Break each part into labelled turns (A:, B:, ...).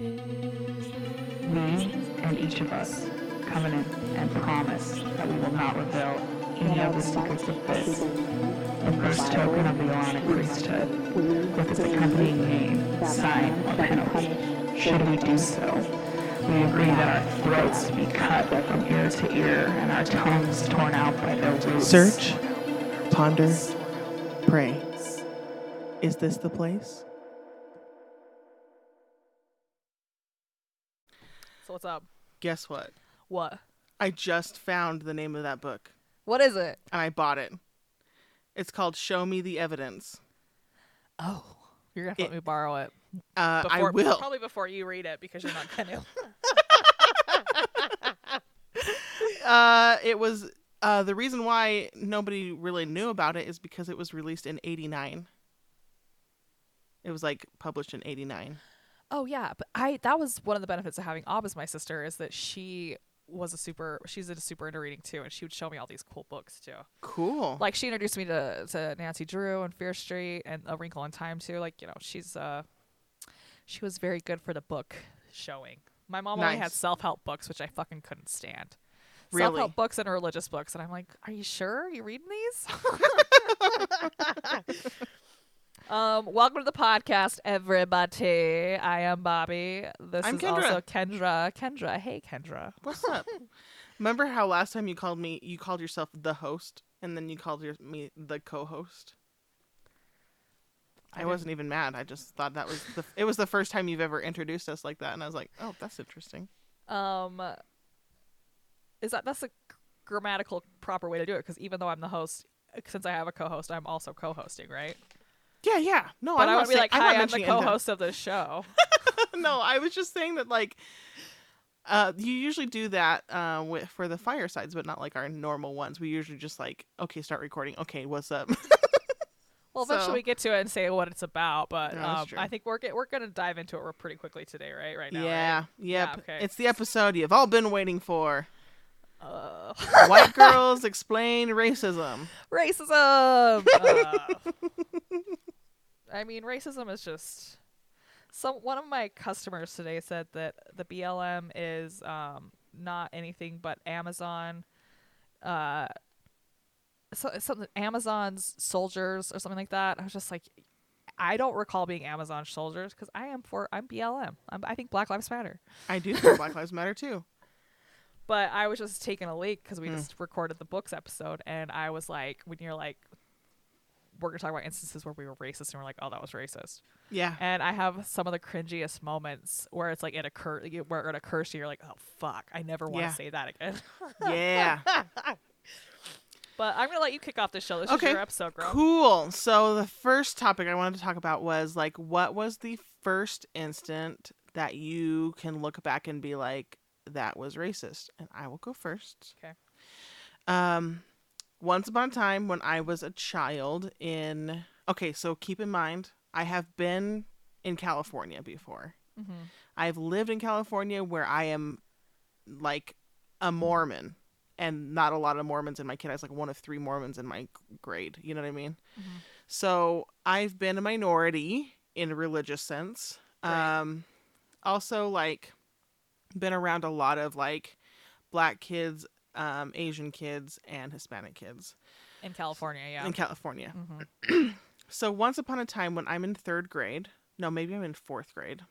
A: We and each of us covenant and promise that we will not reveal any of the secrets of this, the first token of the Aaronic priesthood, with its accompanying name, sign, or penalty. Should we do so, we agree that our throats be cut from ear to ear and our tongues torn out by their roots.
B: Search, ponder, pray. Is this the place?
C: What's up?
B: Guess what?
C: What?
B: I just found the name of that book
C: What is it?
B: and I bought it. It's called Show Me the Evidence.
C: Oh, you're gonna have to let me borrow it.
B: Uh,
C: Before,
B: I will.
C: probably before you read it because you're not gonna.
B: Uh, it was uh, the reason why nobody really knew about it is because it was released in '89. It was like published in '89.
C: Oh yeah, but I that was one of the benefits of having Ob as my sister is that she was a super. She's a super into reading too, and she would show me all these cool books too.
B: Cool.
C: Like she introduced me to to Nancy Drew and Fear Street and A Wrinkle in Time too. Like you know she's uh she was very good for the book showing. My mom only had self help books, which I fucking couldn't stand.
B: really?
C: self-help books and religious books, and I'm like, are you sure you reading these? um, welcome to the podcast, everybody. I am Bobby. This
B: I'm
C: is also
B: Kendra.
C: Kendra. Kendra, hey Kendra.
B: What's up? Remember how last time you called me, you called yourself the host, and then you called your, me the co-host. I,
C: didn't-
B: wasn't even mad. I just thought that was the. It was the first time you've ever introduced us like that, and I was like, oh, that's interesting.
C: Um, is that that's a grammatical proper way to do it? Because even though I'm the host, since I have a co-host, I'm also co-hosting, right?
B: Yeah, yeah. No,
C: but
B: I'm
C: I
B: not
C: would be
B: saying-
C: like,
B: I'm
C: hi, I'm the co-host of this show.
B: no, I was just saying that like uh you usually do that uh with for the firesides, but not like our normal ones. We usually just like, okay, start recording. Okay, what's up?
C: Well, eventually
B: So-
C: we get to it and say what it's about, but
B: that's
C: um. I think we're get, we're gonna dive into it pretty quickly today, right? Right now,
B: yeah,
C: right?
B: yep.
C: Yeah, okay.
B: It's the episode you've all been waiting for.
C: Uh,
B: White girls explain racism.
C: racism. I mean, racism is just some. One of my customers today said that the BLM is um, not anything but Amazon. Uh, so something Amazon's soldiers or something like that. I was just like, I don't recall being Amazon soldiers because I am for I'm BLM. I'm, I think Black Lives Matter.
B: I do think Black Lives Matter too.
C: But I was just taking a leak because we
B: Hmm.
C: just recorded the books episode, and I was like, when you're like, we're gonna talk about instances where we were racist, and we're like, oh, that was racist.
B: Yeah.
C: And I have some of the cringiest moments where it's like it occur where it occurs to you, you're like, oh fuck, I never want to
B: Yeah.
C: say that again.
B: Yeah.
C: but I'm gonna let you kick off the show. This
B: Okay.
C: is your episode, girl.
B: Cool. So the first topic I wanted to talk about was like what was the first instant that you can look back and be like that was racist? And I will go first.
C: Okay.
B: Um once upon a time when I was a child in Okay, so keep in mind I have been in California before.
C: hmm
B: I've lived in California where I am like a Mormon and not a lot of Mormons in my kid. I was like one of three Mormons in my grade. You know what I mean?
C: Mhm.
B: So I've been a minority in a religious sense.
C: Right.
B: Um, also like been around a lot of like black kids, um, Asian kids, and Hispanic kids
C: In California, yeah.
B: in California.
C: hmm
B: So once upon a time when I'm in third grade, no, maybe I'm in fourth grade.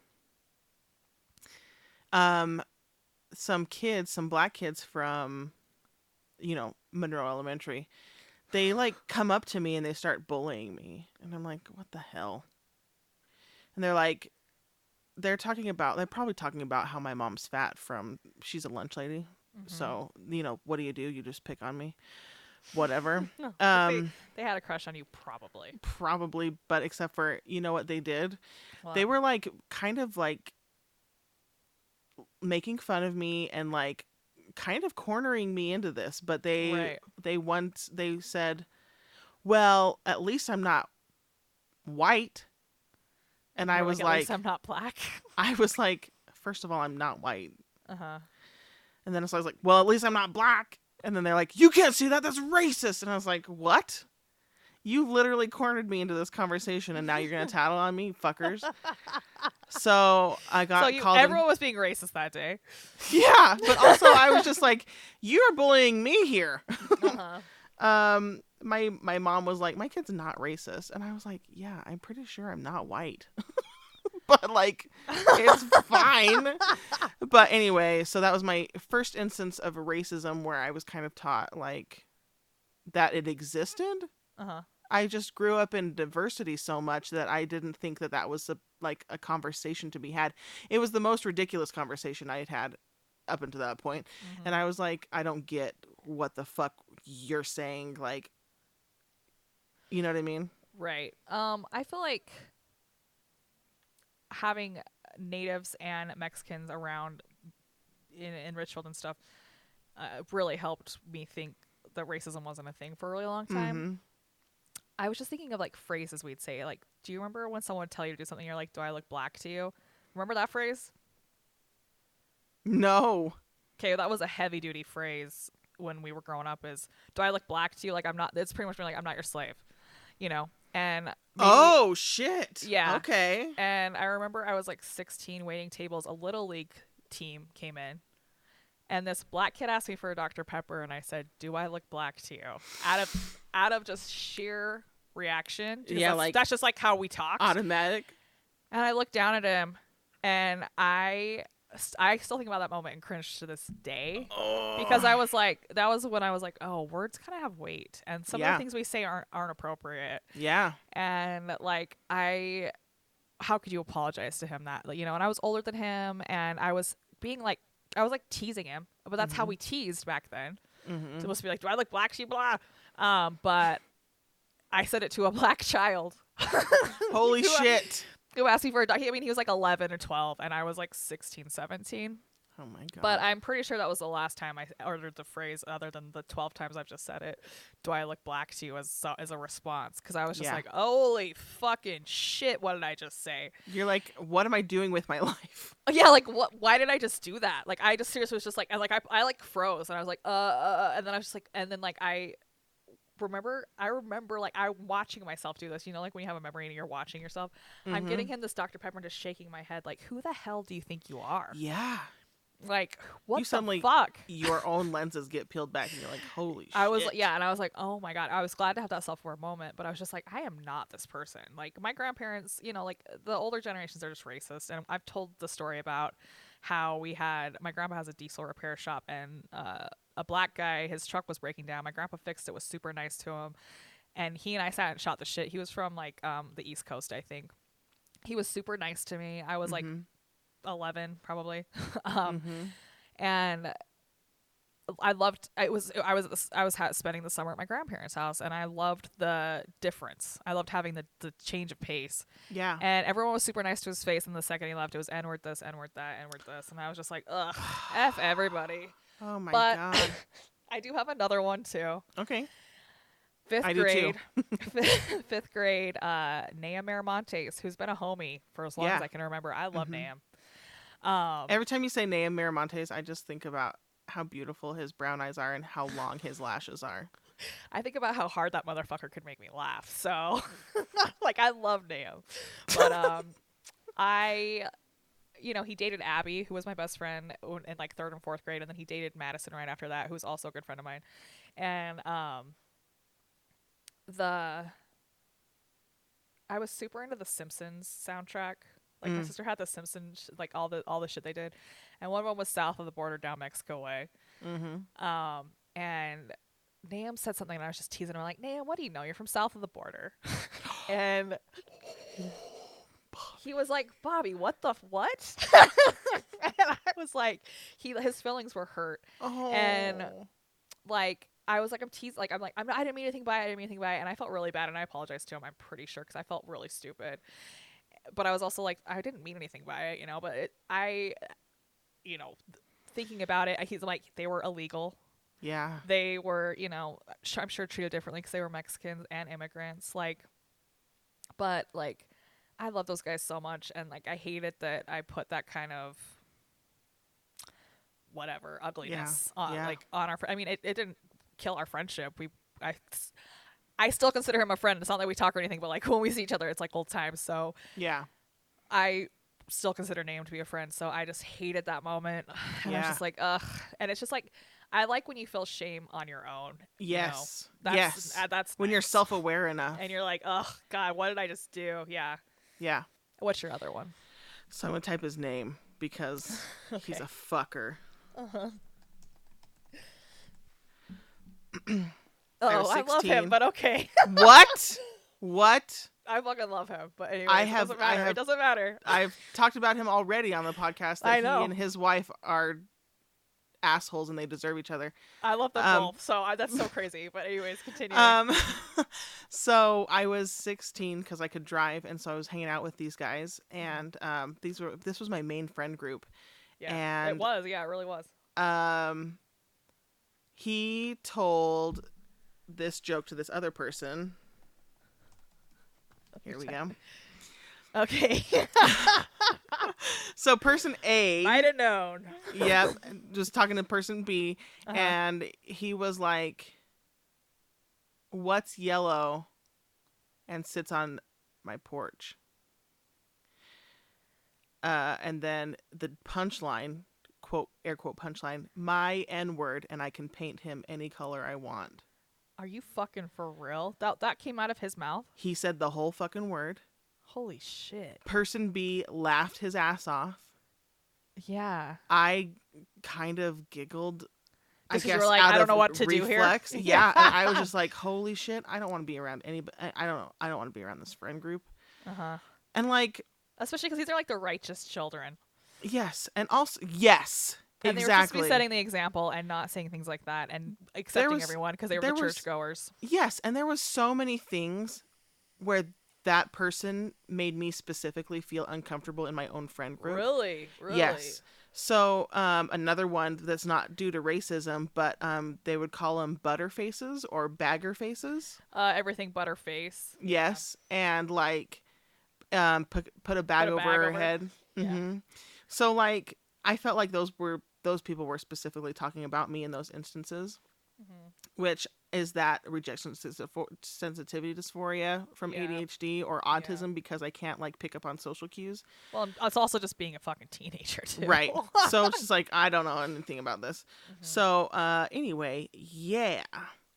B: Um, some kids, some black kids from, you know, Monroe Elementary, they like come up to me and they start bullying me, and I'm like, what the hell? And they're like, they're talking about, they're probably talking about how my mom's fat from she's a lunch lady.
C: Mm-hmm.
B: So you know, what do you do? You just pick on me, whatever.
C: No,
B: um.
C: they, they had a crush on you, probably.
B: probably but except for you know what they did they were like kind of like making fun of me and like kind of cornering me into this but they
C: Right.
B: they once they said well at least i'm not white and
C: you
B: i was
C: "At
B: like
C: least I'm not black.
B: i was like first of all i'm not white
C: uh huh.
B: And then so i was like well at least i'm not black and then they're like you can't see that that's racist and i was like what You literally cornered me into this conversation, and now you're gonna tattle on me, fuckers. So I got
C: so you,
B: called. in-
C: everyone was being racist that day.
B: yeah, but also I was just like, "You're bullying me here."
C: Uh-huh.
B: um, my my mom was like, "My kid's not racist," and I was like, "Yeah, I'm pretty sure I'm not white." but like it's fine. But anyway, so that was my first instance of racism where I was kind of taught like that it existed.
C: Uh-huh.
B: I just grew up in diversity so much that I didn't think that that was a, like a conversation to be had. It was the most ridiculous conversation I had had up until that point.
C: Mhm.
B: And I was like, I don't get what the fuck you're saying. Like, you know what I mean?
C: Right. Um, I feel like having natives and Mexicans around in, in Richfield and stuff uh, really helped me think that racism wasn't a thing for a really long time.
B: Mhm.
C: I was just thinking of like phrases we'd say. Like, do you remember when someone would tell you to do something? You're like, "Do I look black to you?" Remember that phrase?
B: No.
C: Okay, that was a heavy duty phrase when we were growing up. Is "Do I look black to you?" Like I'm not. It's pretty much like I'm not your slave, you know. And maybe-
B: oh shit.
C: Yeah.
B: Okay.
C: And I remember I was like 16 waiting tables. A little league team came in. And this black kid asked me for a Dr. Pepper and I said, "Do I look black to you?" Out of out of just sheer reaction.
B: Yeah,
C: that's,
B: like-
C: that's just like how we talk.
B: Automatic.
C: And I looked down at him and I I still think about that moment and cringe to this day
B: Oh.
C: because I was like that was when I was like, "Oh, words kind of have weight and some of the things we say aren't aren't appropriate."
B: Yeah.
C: and like i how could you apologize to him that like, you know and i was older than him and i was being like i was like teasing him but that's how
B: Mhm.
C: we teased back then
B: hmm
C: supposed to be like do i look black you blah um but i said it to a black child
B: Holy shit.
C: Asked me for a doc i mean he was like 11 or 12 and i was like 16 17
B: Oh my god.
C: but i'm pretty sure that was the last time i ordered the phrase other than the 12 times i've just said it do i look black to you as so- as a response because i was just
B: Yeah.
C: like holy fucking shit what did i just say
B: You're like, what am I doing with my life?
C: yeah like what why did i just do that like i just seriously was just like I like I, I like froze and i was like uh, uh and then i was just like and then like i remember i remember like i'm watching myself do this you know like when you have a memory and you're watching yourself i'm
B: Mhm.
C: getting him this dr pepper and just shaking my head like who the hell do you think you are
B: Yeah.
C: like what
B: You
C: the
B: suddenly-
C: fuck
B: Your own lenses get peeled back, and you're like, holy shit.
C: I was yeah, and I was like, oh my god, I was glad to have that self aware moment, but I was just like, I am not this person. Like my grandparents, you know, like the older generations are just racist, and I've told the story about how we had my grandpa has a diesel repair shop, and uh, a black guy, his truck was breaking down. My grandpa fixed it, was super nice to him, and he and I sat and shot the shit. He was from like um the East Coast, I think. He was super nice to me. I was like
B: Mhm.
C: eleven, probably. um,
B: Mhm.
C: and I loved. I was I was I was ha- spending the summer at my grandparents' house, and I loved the difference. I loved having the the change of pace,
B: Yeah.
C: and everyone was super nice to his face. And the second he left, it was n word this, n word that, n word this, and I was just like, ugh, f everybody.
B: Oh my
C: but-
B: god.
C: I do have another one too.
B: Okay.
C: Fifth
B: I
C: grade, fifth grade. Uh, Miramontes, who's been a homie for as long
B: Yeah.
C: as I can remember. I love
B: Mhm.
C: Nahum. Um,
B: Every time you say Naya Miramontes, I just think about how beautiful his brown eyes are and how long his lashes are.
C: I think about how hard that motherfucker could make me laugh. So, like, I love Neo, but um, I, you know, he dated Abby, who was my best friend in like third and fourth grade, and then he dated Madison right after that, who was also a good friend of mine, and um, the. I was super into the Simpsons soundtrack. Like my
B: Mm.
C: sister had the Simpsons, like all the all the shit they did, and one of them was south of the border down Mexico way.
B: Mm-hmm.
C: Um, and Nam said something, and I was just teasing him, like, Nam, what do you know? You're from south of the border. and he was like, Bobby, what the f- what? and I was like, he his feelings were hurt.
B: Oh.
C: And- Like I was like, I'm teasing, like I'm like, I'm, I didn't mean anything by it. I didn't mean anything by it, and I felt really bad, and I apologized to him. I'm pretty sure because I felt really stupid. But I was also like, I didn't mean anything by it, you know. But it, I, you know, thinking about it, he's like, they were illegal
B: yeah.
C: they were, you know, sh- I'm sure treated differently because they were Mexicans and immigrants. Like, but like, I love those guys so much, and like, I hate it that I put that kind of whatever ugliness on
B: yeah.
C: like on our. fr- I mean, it, it didn't kill our friendship. We, I, I still consider him a friend. It's not that we talk or anything, but like when we see each other, it's like old times. So
B: Yeah.
C: I still consider Name to be a friend. So I just hated that moment. And I was just like, ugh. And it's just like, I like when you feel shame on your own. you know?
B: Yes.
C: That's,
B: yes.
C: uh, that's
B: when you're self aware enough.
C: and you're like, oh God, what did I just do? Yeah.
B: Yeah.
C: What's your other one?
B: So I'm gonna type his name because he's a fucker. Uh-huh.
C: Oh,
B: was
C: I love him, but okay.
B: what? What?
C: I fucking love him, but anyway,
B: I
C: it doesn't
B: I
C: matter.
B: have-
C: it doesn't matter.
B: I've talked about him already on the podcast that
C: I know.
B: he and his wife are assholes and they deserve each other.
C: I love them
B: Um,
C: both, so I, that's so crazy. But anyways, continue.
B: Um, so I was 16 because I could drive, and so I was hanging out with these guys, and um, these were this was my main friend group.
C: yeah, it was. Yeah, it really was.
B: Um, he told this joke to this other person. Here we go.
C: Okay,
B: So person A,
C: might have known.
B: yep, just talking to person B,
C: Uh-huh.
B: and he was like, "What's yellow?" and sits on my porch. Uh, and then the punchline, quote air quote punchline, my N word, and I can paint him any color I want.
C: Are you fucking for real? That that came out of his mouth.
B: He said the whole fucking word.
C: Holy shit.
B: Person B laughed his ass off.
C: Yeah.
B: I kind of giggled. I
C: Just 'cause you
B: guess
C: were like, I don't know what to do here.
B: Yeah, and I was just like, "Holy shit! I don't want to be around anybody. I don't know. I don't want to be around this friend group."
C: Uh huh.
B: And like,
C: Especially because these are like the righteous children,
B: yes, and also yes,
C: and they were supposed to
B: exactly.
C: be setting the example and not saying things like that and accepting
B: was-
C: everyone because they were the
B: was-
C: churchgoers.
B: yes, and there was so many things where that person made me specifically feel uncomfortable in my own friend group.
C: Really, really.
B: Yes. So um, another one that's not due to racism, but um, they would call them butter faces or bagger faces.
C: Uh, everything butterface.
B: Yes, and like um, put put a bag
C: Put a
B: over
C: bag
B: her
C: over-
B: head.
C: Yeah.
B: hmm So like I felt like those were those people were specifically talking about me in those instances,
C: Mhm.
B: which is that rejection sensitivity dysphoria from
C: Yeah.
B: ADHD or autism because I can't like pick up on social cues.
C: Well, it's also just being a fucking teenager too.
B: Right. so it's just like I don't know anything about this.
C: Mhm.
B: So uh anyway, yeah.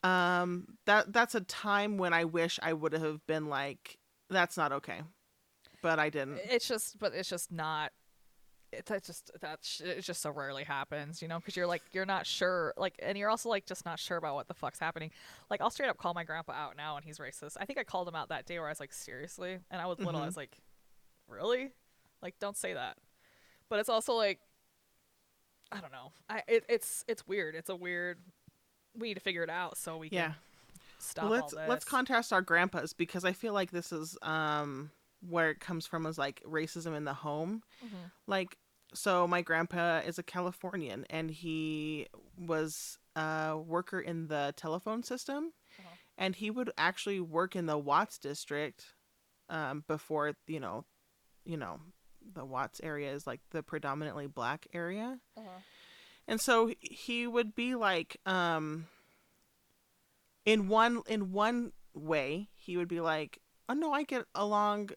B: Um that that's a time when I wish I would have been like that's not okay. But I didn't.
C: it's just, but it's just not. It, that's just that sh- it just so rarely happens, you know, because you're like you're not sure, like, and you're also like just not sure about what the fuck's happening. Like, I'll straight up call my grandpa out now, and he's racist. I think I called him out that day where I was like, seriously, and I was little. I
B: Mhm.
C: was like, really, like, don't say that. But it's also like, I don't know. I it, it's it's weird. It's a weird. We need to figure it out so we
B: Yeah.
C: can stop
B: let's
C: all this.
B: let's contrast our grandpas because I feel like this is um where it comes from is like racism in the home.
C: Mhm.
B: Like so my grandpa is a Californian and he was a worker in the telephone system
C: Uh-huh.
B: and he would actually work in the Watts district um before, you know, you know, the Watts area is like the predominantly black area.
C: Uh-huh.
B: And so he would be like um in one in one way, he would be like, "Oh no, I get along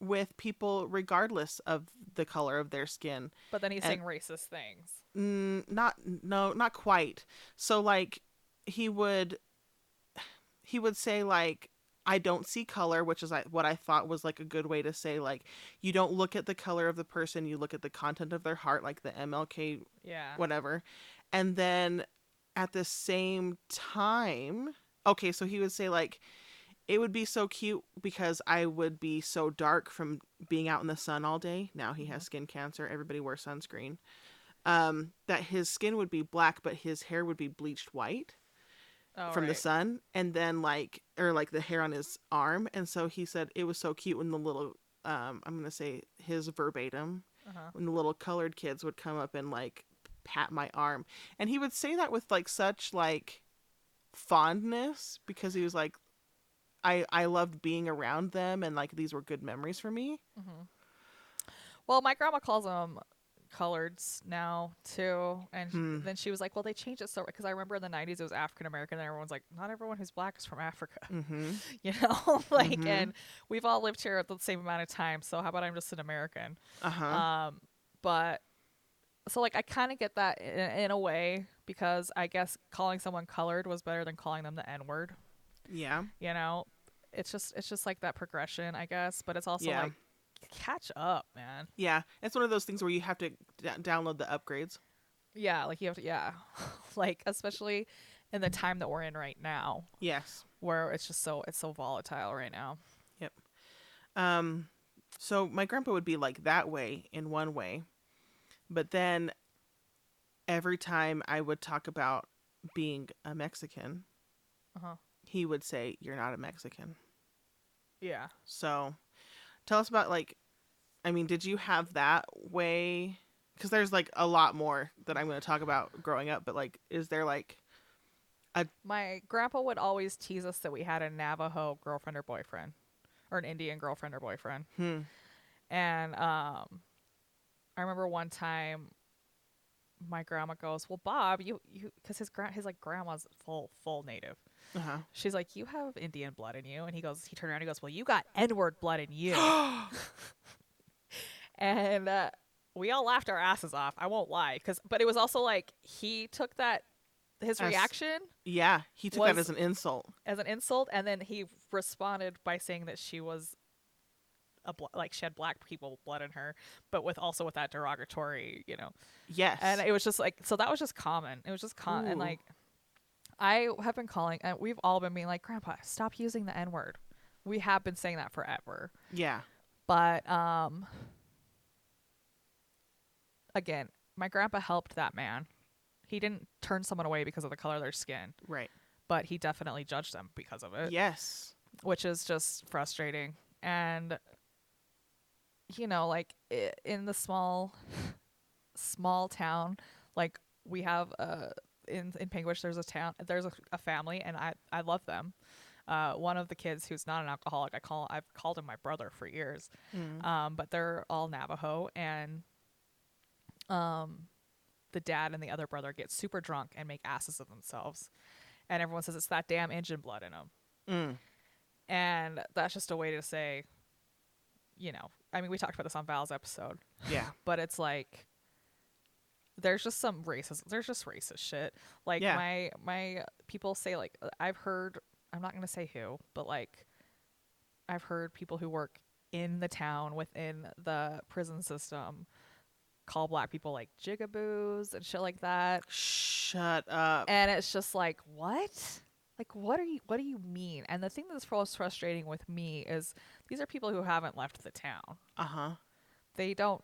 B: with people regardless of the color of their skin."
C: But then he's
B: And-
C: saying racist things.
B: Mm, not no, not quite. So like he would he would say like I don't see color, which is what I thought was like a good way to say like you don't look at the color of the person, you look at the content of their heart, like the MLK
C: Yeah.
B: whatever. And then at the same time, okay, so he would say like it would be so cute because I would be so dark from being out in the sun all day. Now he has skin cancer. Everybody wears sunscreen. Um, that his skin would be black, but his hair would be bleached white
C: Oh,
B: from the sun, and then like or like the hair on his arm. And so he said it was so cute when the little um, I'm gonna say his verbatim
C: Uh-huh.
B: when the little colored kids would come up and like pat my arm and he would say that with like such like fondness because he was like i i loved being around them and like these were good memories for me
C: hmm Well, my grandma calls them coloreds now too, and
B: Hmm.
C: then she was like, "Well, they changed it so." Because I remember in the '90s it was African American, and everyone's like, "Not everyone who's black is from Africa,"
B: Mm-hmm.
C: you know. like,
B: Mhm.
C: and we've all lived here at the same amount of time, so how about I'm just an American?
B: Uh huh.
C: Um, but so like I kind of get that in, in a way because I guess calling someone colored was better than calling them the N word.
B: Yeah.
C: You know, it's just it's just like that progression, I guess. But it's also
B: Yeah.
C: like catch up, man.
B: Yeah. It's one of those things where you have to d- download the upgrades.
C: Yeah, like you have to, yeah, like especially in the time that we're in right now,
B: Yes.
C: where it's just so it's so volatile right now. Yep.
B: Um, so my grandpa would be like that way in one way, but then every time I would talk about being a Mexican,
C: Uh huh.
B: He would say, "You're not a Mexican."
C: Yeah.
B: So, tell us about like, I mean, did you have that way? Because there's like a lot more that I'm going to talk about growing up, but like, is there like, a.
C: My grandpa would always tease us that we had a Navajo girlfriend or boyfriend, or an Indian girlfriend or boyfriend.
B: hmm,
C: And um, I remember one time, my grandma goes, "Well, Bob, you you because his grand his like grandma's full full native.
B: Uh huh,
C: She's like, you have Indian blood in you." And he goes, he turned around, and he goes, "Well, you got N word blood in you." and uh, we all laughed our asses off. I won't lie, because but it was also like he took that his
B: As-
C: reaction
B: yeah, he took that as an insult.
C: as an insult, and then he responded by saying that she was a bl- like she had black people blood in her, but with also with that derogatory, you know.
B: Yes,
C: And it was just like so that was just common. It was just con and like I have been calling and we've all been being like, Grandpa, stop using the N word. We have been saying that forever.
B: yeah,
C: But um again, my grandpa helped that man. He didn't turn someone away because of the color of their skin,
B: right,
C: but he definitely judged them because of it.
B: yes,
C: which is just frustrating. And you know, like in the small small town, like we have uh in in Panguitch there's a town there's a, a family and I I love them. Uh, one of the kids who's not an alcoholic, I call I've called him my brother for years.
B: Mm.
C: Um, but they're all Navajo and um the dad and the other brother get super drunk and make asses of themselves. And everyone says it's that damn engine blood in them
B: Mm.
C: and that's just a way to say you know i mean we talked about this on val's episode
B: yeah,
C: but it's like there's just some racist there's just racist shit like
B: Yeah.
C: my my people say like i've heard i'm not going to say who but like i've heard people who work in the town within the prison system call black people like jigaboos and shit like that
B: shut up.
C: and it's just like what like what are you what do you mean and the thing that's most frustrating with me is these are people who haven't left the town
B: Uh huh.
C: they don't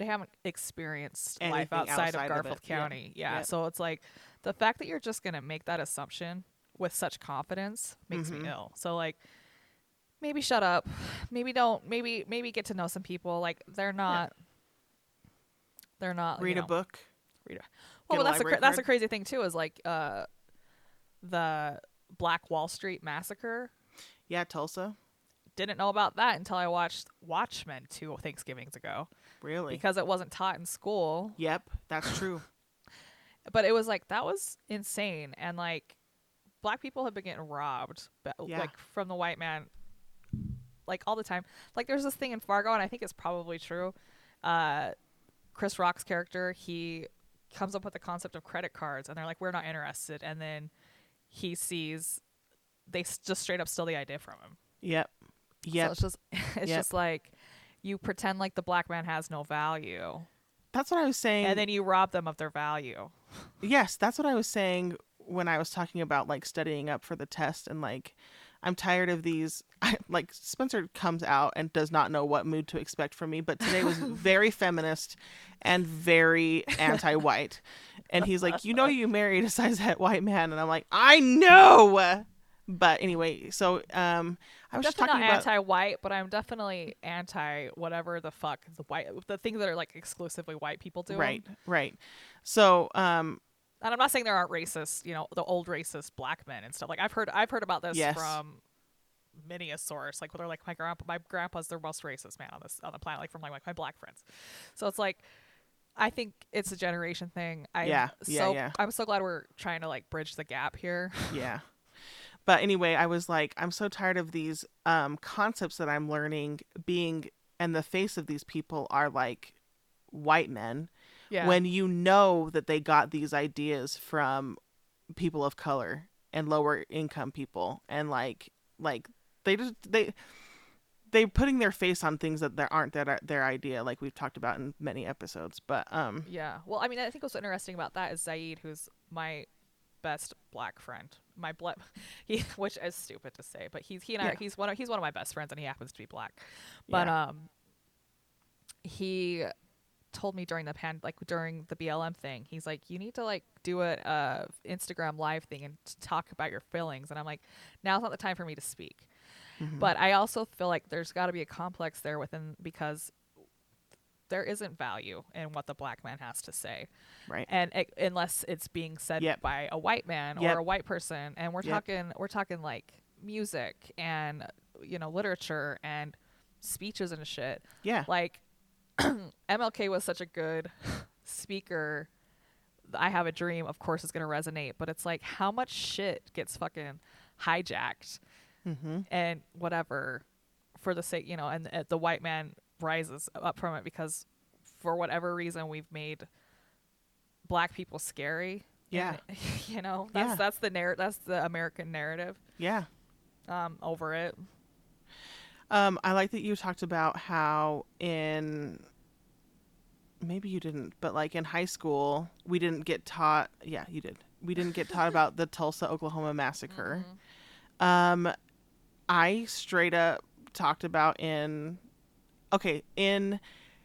C: they haven't experienced life outside,
B: outside
C: of
B: of
C: garfield.
B: Yep.
C: county yeah
B: Yep.
C: so it's like the fact that you're just gonna make that assumption with such confidence makes
B: Mhm.
C: me ill so like maybe shut up maybe don't maybe maybe get to know some people like they're not they're not you
B: Read a
C: know,
B: book.
C: well,
B: Get
C: but
B: a
C: that's the
B: library
C: cra- that's
B: card.
C: crazy thing too is like uh the Black Wall Street massacre.
B: Yeah, Tulsa.
C: Didn't know about that until I watched Watchmen two Thanksgivings ago
B: Really?
C: because it wasn't taught in school.
B: yep, that's true.
C: But it was like that was insane and like black people have been getting robbed but
B: Yeah.
C: like from the white man like all the time. Like there's this thing in Fargo and I think it's probably true. Uh Chris Rock's character, he comes up with the concept of credit cards and they're like we're not interested and then he sees they s- just straight up steal the idea from him.
B: Yep.
C: So
B: Yep.
C: it's just it's
B: Yep.
C: just like you pretend like the black man has no value
B: that's what I was saying.
C: and then you rob them of their value.
B: Yes, that's what I was saying when I was talking about like studying up for the test and like I'm tired of these I, like Spencer comes out and does not know what mood to expect from me, but today was very feminist and very anti-white. And he's like, "You know you married a cis white man." And I'm like, "I know." But anyway, so um I was just
C: definitely
B: talking
C: not
B: about
C: anti-white, but I'm definitely anti whatever the fuck the white the things that are like exclusively white people do.
B: right, right. So, um
C: And I'm not saying there aren't racist, you know, the old racist black men and stuff. Like I've heard I've heard about this
B: Yes.
C: from many a source. Like where they're like my grandpa my grandpa's the most racist man on this on the planet, like from like, like my black friends. So it's like I think it's a generation thing. I
B: Yeah, yeah,
C: so
B: yeah.
C: I'm so glad we're trying to like bridge the gap here.
B: yeah. But anyway, I was like, I'm so tired of these um, concepts that I'm learning being, and the face of these people are like white men.
C: Yeah.
B: when you know that they got these ideas from people of color and lower income people and like like they just they they putting their face on things that there aren't their their idea like we've talked about in many episodes but um
C: Yeah. Well, I mean, I think what's interesting about that is Zaid, who's my best black friend. My blood, he, which is stupid to say, but he's he and I, he's one of he's one of my best friends, and he happens to be black. But
B: Yeah.
C: um, he told me during the pan like during the BLM thing, he's like, you need to like do a uh, Instagram live thing and talk about your feelings, and I'm like, now's not the time for me to speak.
B: mhm.
C: But I also feel like there's got to be a complex there within because there isn't value in what the black man has to say
B: right
C: and it, unless it's being said
B: Yep.
C: by a white man
B: Yep.
C: or a white person and we're
B: Yep.
C: talking we're talking like music and you know literature and speeches and shit
B: yeah
C: like mlk was such a good speaker i have a dream of course is going to resonate but it's like how much shit gets fucking hijacked
B: mm-hmm.
C: and whatever for the sake you know and uh, the white man rises up from it because for whatever reason we've made black people scary
B: Yeah.
C: And, you know that's
B: Yeah.
C: that's the narr- that's the american narrative
B: yeah
C: um over it
B: um i like that you talked about how in maybe you didn't but like in high school we didn't get taught yeah you did we didn't get taught about the tulsa oklahoma massacre
C: Mhm.
B: Um, I straight up talked about in, okay, in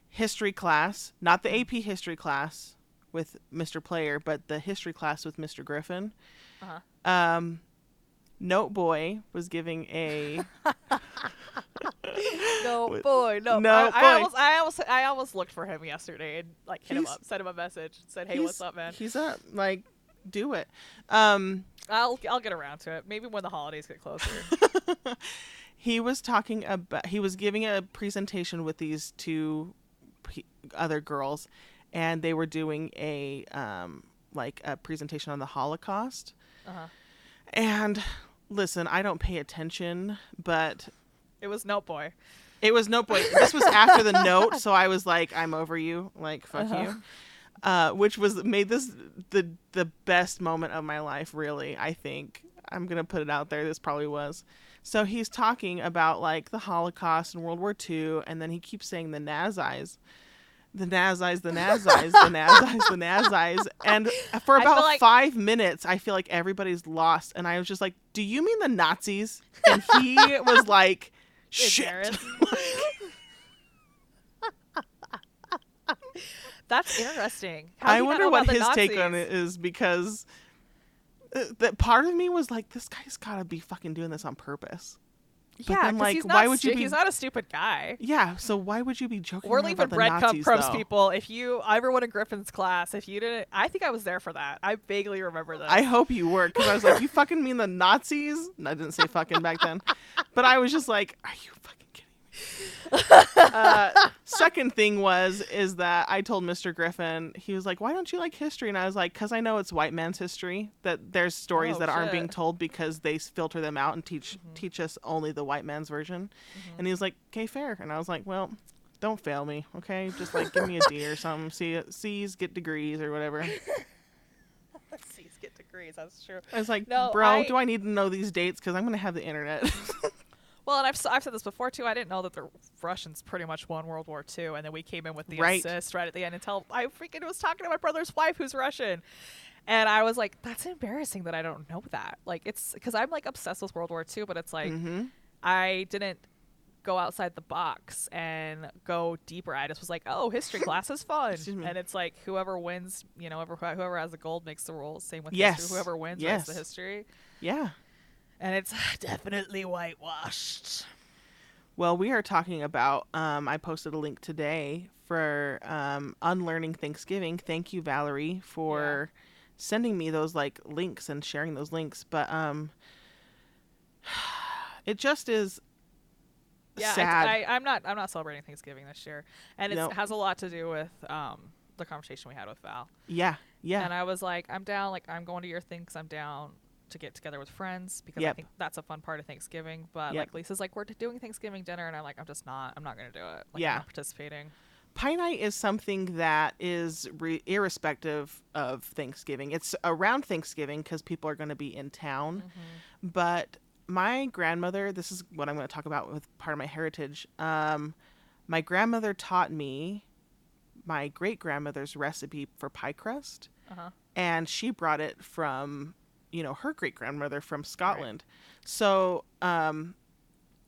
B: history class, not the AP history class with Mr. Player, but the history class with Mr. Griffin.
C: Uh-huh.
B: Um, Note Boy was giving a
C: no boy no
B: No
C: I, I almost i almost i almost looked for him yesterday and like hit him up sent him a message said hey what's up man
B: He's up, like, do it. Um,
C: i'll i'll get around to it maybe when the holidays get closer
B: he was talking about he was giving a presentation with these two other girls and they were doing a um like a presentation on the holocaust.
C: Uh-huh.
B: And listen i don't pay attention but
C: it was note boy.
B: It was no boy. This was after the note so i was like i'm over you. Like fuck
C: Uh-huh.
B: you. Uh which was made this the the best moment of my life really i think. I'm gonna put it out there. This probably was so he's talking about like the holocaust and world war ii and then he keeps saying the nazis the nazis the nazis the nazis the nazis. And for about
C: like-
B: five minutes i feel like everybody's lost and i was just like do you mean the nazis? And he was like shit.
C: That's interesting. How
B: I
C: do you not
B: wonder what his
C: the
B: take on it is because that part of me was like, this guy's got to be fucking doing this on purpose. But
C: Yeah,
B: then, like,
C: he's
B: why
C: not
B: would you be-
C: He's not a stupid guy.
B: Yeah, so why would you be joking?
C: We're leaving breadcrumbs, people. If you, ever went in Griffin's class, if you didn't, I think I was there for that. I vaguely remember that.
B: I hope you were, because I was like, you fucking mean the Nazis? And I didn't say fucking back then, but I was just like, are you fucking? Uh, second thing was is that I told Mr. Griffin, he was like, why don't you like history? And I was like, because I know it's white man's history. That there's stories
C: Oh,
B: that aren't being told because they filter them out and teach mm-hmm. teach us only the white man's version. Mm-hmm. And he was like, okay, fair. And I was like, well. Don't fail me, okay? Just like give me a D or something. See, uh, C's get degrees or whatever.
C: C's get degrees. That's true.
B: I was like,
C: No,
B: bro,
C: I-
B: do I need to know these dates? Because I'm gonna have the internet.
C: Well, and I've, I've said this before too. I didn't know that the Russians pretty much won World War II, and then we came in with the
B: Right.
C: assist right at the end until I freaking was talking to my brother's wife who's Russian. And I was like, that's embarrassing that I don't know that. Like, it's because I'm like obsessed with World War II, but it's like,
B: hmm
C: I didn't go outside the box and go deeper. I just was like, oh, history class is fun. And it's like whoever wins, you know, whoever, whoever has the gold makes the rules. Same with
B: Yes.
C: history. Whoever wins
B: Yes.
C: the history.
B: Yeah.
C: And it's definitely whitewashed.
B: Well, we are talking about. Um, I posted a link today for um, unlearning Thanksgiving. Thank you, Valerie, for sending me those like links and sharing those links. But um, it just is
C: Yeah,
B: sad.
C: I, I'm not. I'm not celebrating Thanksgiving this year, and it
B: No.
C: has a lot to do with um, the conversation we had with Val.
B: Yeah. Yeah.
C: And I was like, I'm down. Like, I'm going to your thing 'cause I'm down to get together with friends because I think that's a fun part of Thanksgiving. But
B: Yep.
C: like Lisa's like, we're doing Thanksgiving dinner, and I'm like, I'm just not. I'm not gonna do it. Like,
B: Yeah.
C: I'm not participating.
B: Pie night is something that is re- irrespective of Thanksgiving. It's around Thanksgiving because people are going to be in town.
C: Mm-hmm.
B: But my grandmother, this is what I'm going to talk about with part of my heritage. Um, my grandmother taught me my great grandmother's recipe for pie crust,
C: Uh huh.
B: and she brought it from, you know, her great grandmother from Scotland. So, um,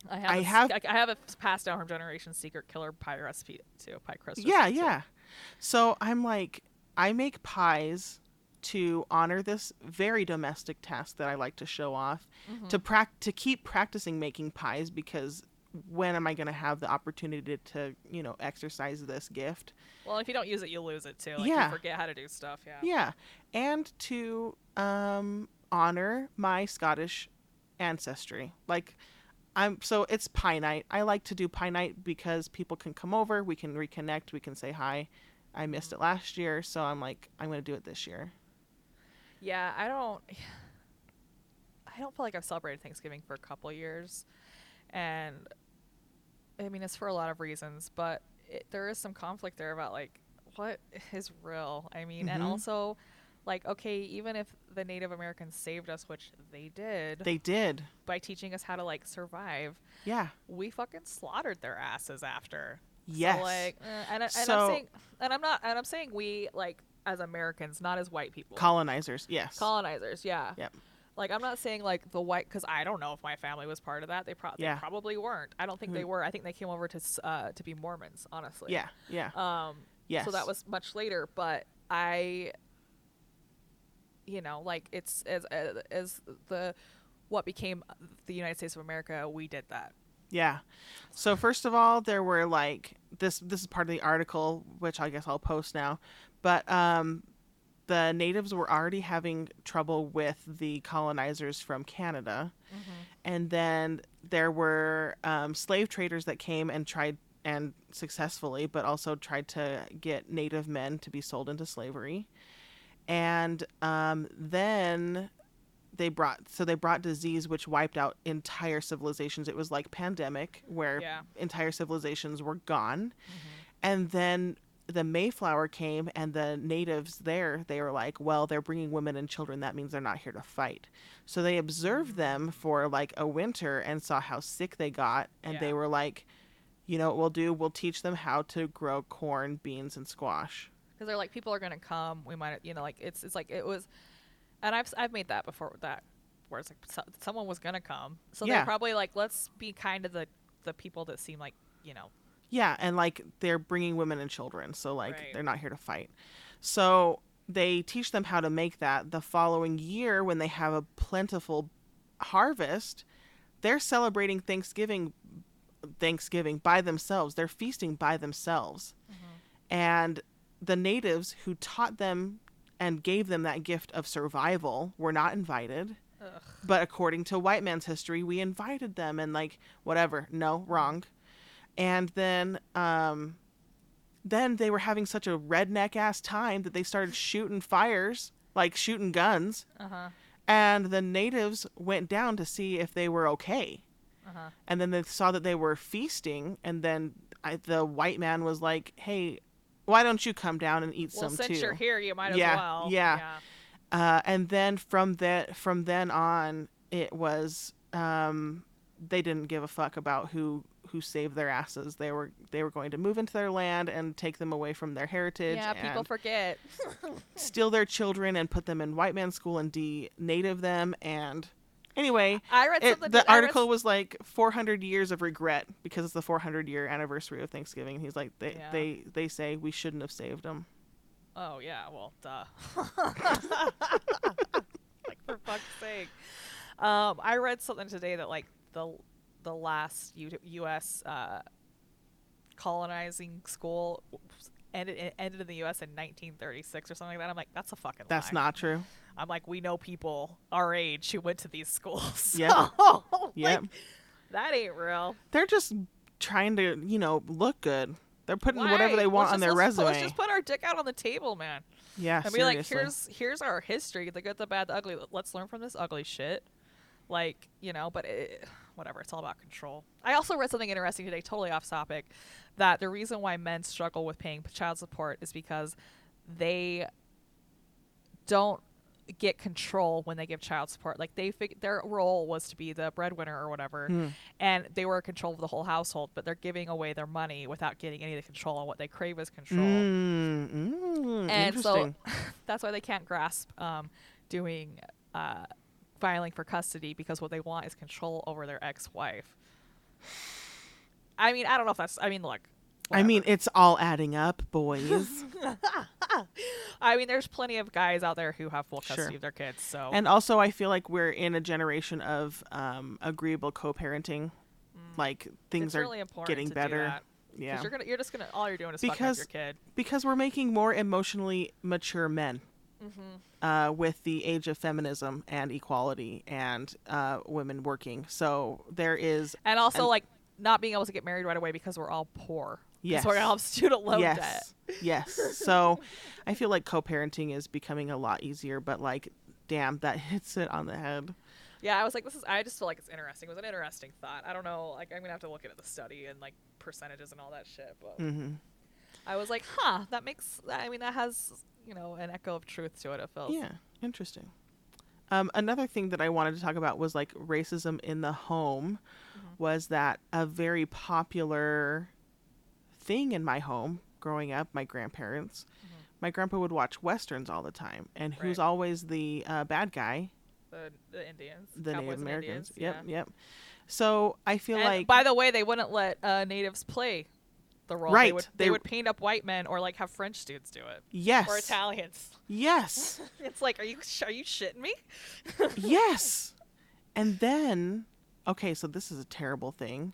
C: I have.
B: I
C: a s-
B: have-
C: I, I have a passed down from generation secret killer pie recipe too. Pie crust.
B: yeah,
C: recipe, too.
B: yeah. So I'm like, I make pies to honor this very domestic task that I like to show off.
C: Mm-hmm.
B: To prac to keep practicing making pies because when am I going to have the opportunity to, you know, exercise this gift?
C: Well, if you don't use it, you lose it too. Like
B: Yeah.
C: you forget how to do stuff. Yeah.
B: Yeah, and to um, honor my Scottish ancestry. Like, I'm so it's pie night. I like to do pie night because people can come over, we can reconnect, we can say hi. I missed it last year, so I'm like, I'm gonna do it this year.
C: Yeah, I don't. I don't feel like I've celebrated Thanksgiving for a couple years, and I mean it's for a lot of reasons, but it, there is some conflict there about like what is real. I mean, and
B: Mhm.
C: also like okay, even if the Native Americans saved us, which they did,
B: They did,
C: by teaching us how to like survive,
B: yeah,
C: we fucking slaughtered their asses after.
B: yes,
C: So, like, eh, and, and
B: So-
C: I'm saying, and I'm not, and I'm saying we like as Americans, not as white people.
B: colonizers, yes,
C: colonizers yeah
B: Yep.
C: like i'm not saying like the white because i don't know if my family was part of that they, pro-
B: Yeah.
C: they probably weren't i don't think they
B: Mhm.
C: were i think they came over to uh, to be mormons honestly
B: yeah, yeah,
C: um
B: yes.
C: so that was much later but i you know like it's as as, as the what became the united states of america we did that
B: Yeah. So first of all, there were like this this is part of the article which I guess I'll post now. But um the natives were already having trouble with the colonizers from Canada. And then there were um, slave traders that came and tried and successfully, but also tried to get native men to be sold into slavery. And um, then they brought so they brought disease which wiped out entire civilizations. It was like pandemic where
C: Yeah.
B: entire civilizations were gone. And then the Mayflower came and the natives there they were like, well, they're bringing women and children. That means they're not here to fight. So they observed them for like a winter and saw how sick they got, and
C: Yeah.
B: they were like, you know what we'll do? We'll teach them how to grow corn, beans, and squash.
C: Because they're like people are gonna come we might you know like it's it's like it was and i've i've made that before that where it's like so, someone was gonna come so
B: Yeah.
C: they're probably like let's be kind of the the people that seem like you know
B: Yeah, and like they're bringing women and children, so like
C: Right.
B: they're not here to fight. So they teach them how to make that. The following year, when they have a plentiful harvest, they're celebrating Thanksgiving. Thanksgiving by themselves. They're feasting by themselves, mm-hmm. and the natives who taught them and gave them that gift of survival were not invited.
C: Ugh.
B: But according to white man's history, we invited them and like whatever. No, wrong. And then um then they were having such a redneck ass time that they started shooting fires, like shooting guns,
C: uh-huh
B: and the natives went down to see if they were okay.
C: uh-huh
B: And then they saw that they were feasting and then I, the white man was like, "Hey, why don't you come down and eat
C: well
B: some
C: since
B: too?"
C: you're here you might as
B: Yeah,
C: well
B: yeah. uh, and then from that from then on it was um, they didn't give a fuck about who who saved their asses they were they were going to move into their land and take them away from their heritage
C: yeah people forget
B: steal their children and put them in white man school and de-native them and anyway
C: i read
B: it, the
C: I read
B: article was like 400 years of regret because it's the 400 year anniversary of thanksgiving he's like they
C: Yeah.
B: they they say we shouldn't have saved them
C: Oh yeah, well, duh. like for fuck's sake. Um, I read something today that like the the last U- U.S. Uh, colonizing school ended ended in the U.S. in 1936 or something like that. I'm like, that's a fucking.
B: that's
C: lie.
B: not true
C: I'm like, we know people our age who went to these schools. So,
B: Yep.
C: like, that ain't real.
B: they're just trying to you know look good They're putting whatever they want
C: Let's
B: on
C: just-
B: their
C: let's-
B: resume.
C: Let's just put our dick out on the table, man.
B: yeah,
C: and be like, here's here's our history, the good, the bad, the ugly. Let's learn from this ugly shit. Like you know, but it, whatever. It's all about control. I also read something interesting today, totally off topic, that the reason why men struggle with paying child support is because they don't get control when they give child support. Like they fig- their role was to be the breadwinner or whatever,
B: Hmm.
C: and they were in control of the whole household. But they're giving away their money without getting any of the control on what they crave is control
B: Mm, mm,
C: and so that's why they can't grasp um, doing uh, filing for custody because what they want is control over their ex-wife. I mean, I don't know if that's. I mean, look.
B: I mean, it's all adding up, boys.
C: I mean, there's plenty of guys out there who have full
B: Sure.
C: custody of their kids. So
B: and also, I feel like we're in a generation of um, agreeable co-parenting. Like things
C: Mm. it's
B: are
C: really important
B: getting
C: to do
B: better. Yeah,
C: you're gonna, you're just gonna, all you're doing is fucking up
B: Because-
C: your kid.
B: because we're making more emotionally mature men.
C: Mm-hmm.
B: Uh, with the age of feminism and equality and uh, women working, so there is
C: And also,
B: and-
C: like, not being able to get married right away because we're all poor.
B: Yes.
C: we're all have student loan
B: yes,
C: debt.
B: yes. So I feel like co-parenting is becoming a lot easier, but like, damn, that hits it on the head.
C: Yeah, I was like, this is. I just feel like it's interesting. It was an interesting thought. I don't know. Like, I'm gonna have to look into the study and like percentages and all that shit. But
B: mm-hmm.
C: I was like, huh, that makes. I mean, that has you know an echo of truth to it. It feels.
B: Yeah, interesting. Um, another thing that I wanted to talk about was like racism in the home.
C: Mm-hmm.
B: Was that a very popular thing in my home growing up? My grandparents, my grandpa would watch westerns all the time, and who's
C: Mm-hmm. Right.
B: always the uh, bad guy?
C: The the Indians.
B: The
C: Cowboys
B: Native Americans.
C: Indians,
B: Yep,
C: yeah.
B: yep. So I feel
C: And
B: like
C: by the way, they wouldn't let uh, natives play the role. They
B: Right,
C: would, they,
B: they-
C: would paint up white men or like have French dudes do it
B: yes,
C: or Italians.
B: yes.
C: It's like, are you are you shitting me?
B: yes. And then, okay, so this is a terrible thing.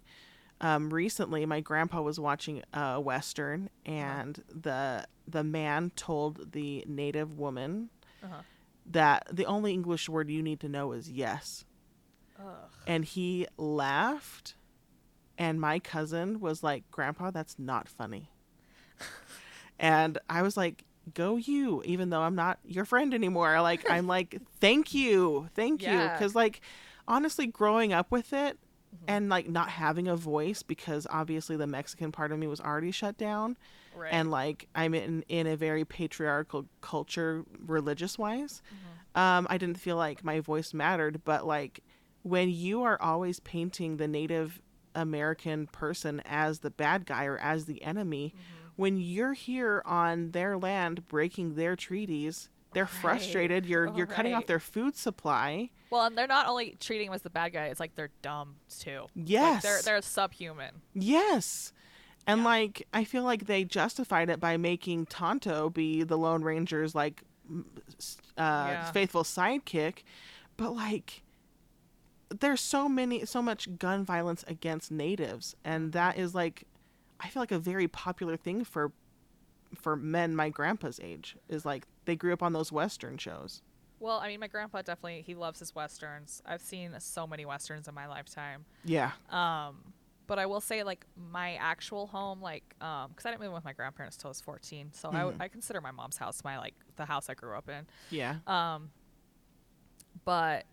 B: Um, recently, my grandpa was watching a western, and the the man told the native woman
C: Uh-huh.
B: that the only English word you need to know is yes,
C: Ugh.
B: and he laughed, and my cousin was like, "Grandpa, that's not funny," and I was like. Go you, even though I'm not your friend anymore. Like I'm like, thank you, thank you, because like honestly, growing up with it
C: Mm-hmm.
B: and like not having a voice because obviously the Mexican part of me was already shut down,
C: Right.
B: and like I'm in in a very patriarchal culture, religious wise.
C: Mm-hmm.
B: Um, I didn't feel like my voice mattered, but like when you are always painting the Native American person as the bad guy or as the enemy,
C: Mm-hmm.
B: when you're here on their land breaking their treaties, they're
C: Right.
B: frustrated. You're you're cutting off their food supply.
C: well, and they're not only treating him as the bad guy; it's like they're dumb too. Like,
B: Yes.
C: they're they're subhuman.
B: Yes. And
C: Yeah.
B: like I feel like they justified it by making Tonto be the Lone Ranger's like uh
C: Yeah.
B: faithful sidekick, but like there's so many so much gun violence against natives and that is like I feel like a very popular thing for for men my grandpa's age is like they grew up on those western shows.
C: Well, I mean, my grandpa definitely he loves his westerns. I've seen so many westerns in my lifetime.
B: Yeah.
C: Um, but I will say, like my actual home, like, um, because I didn't move with my grandparents till I was fourteen, so I
B: Mhm.
C: I consider my mom's house my like the house I grew up in.
B: Yeah.
C: Um, but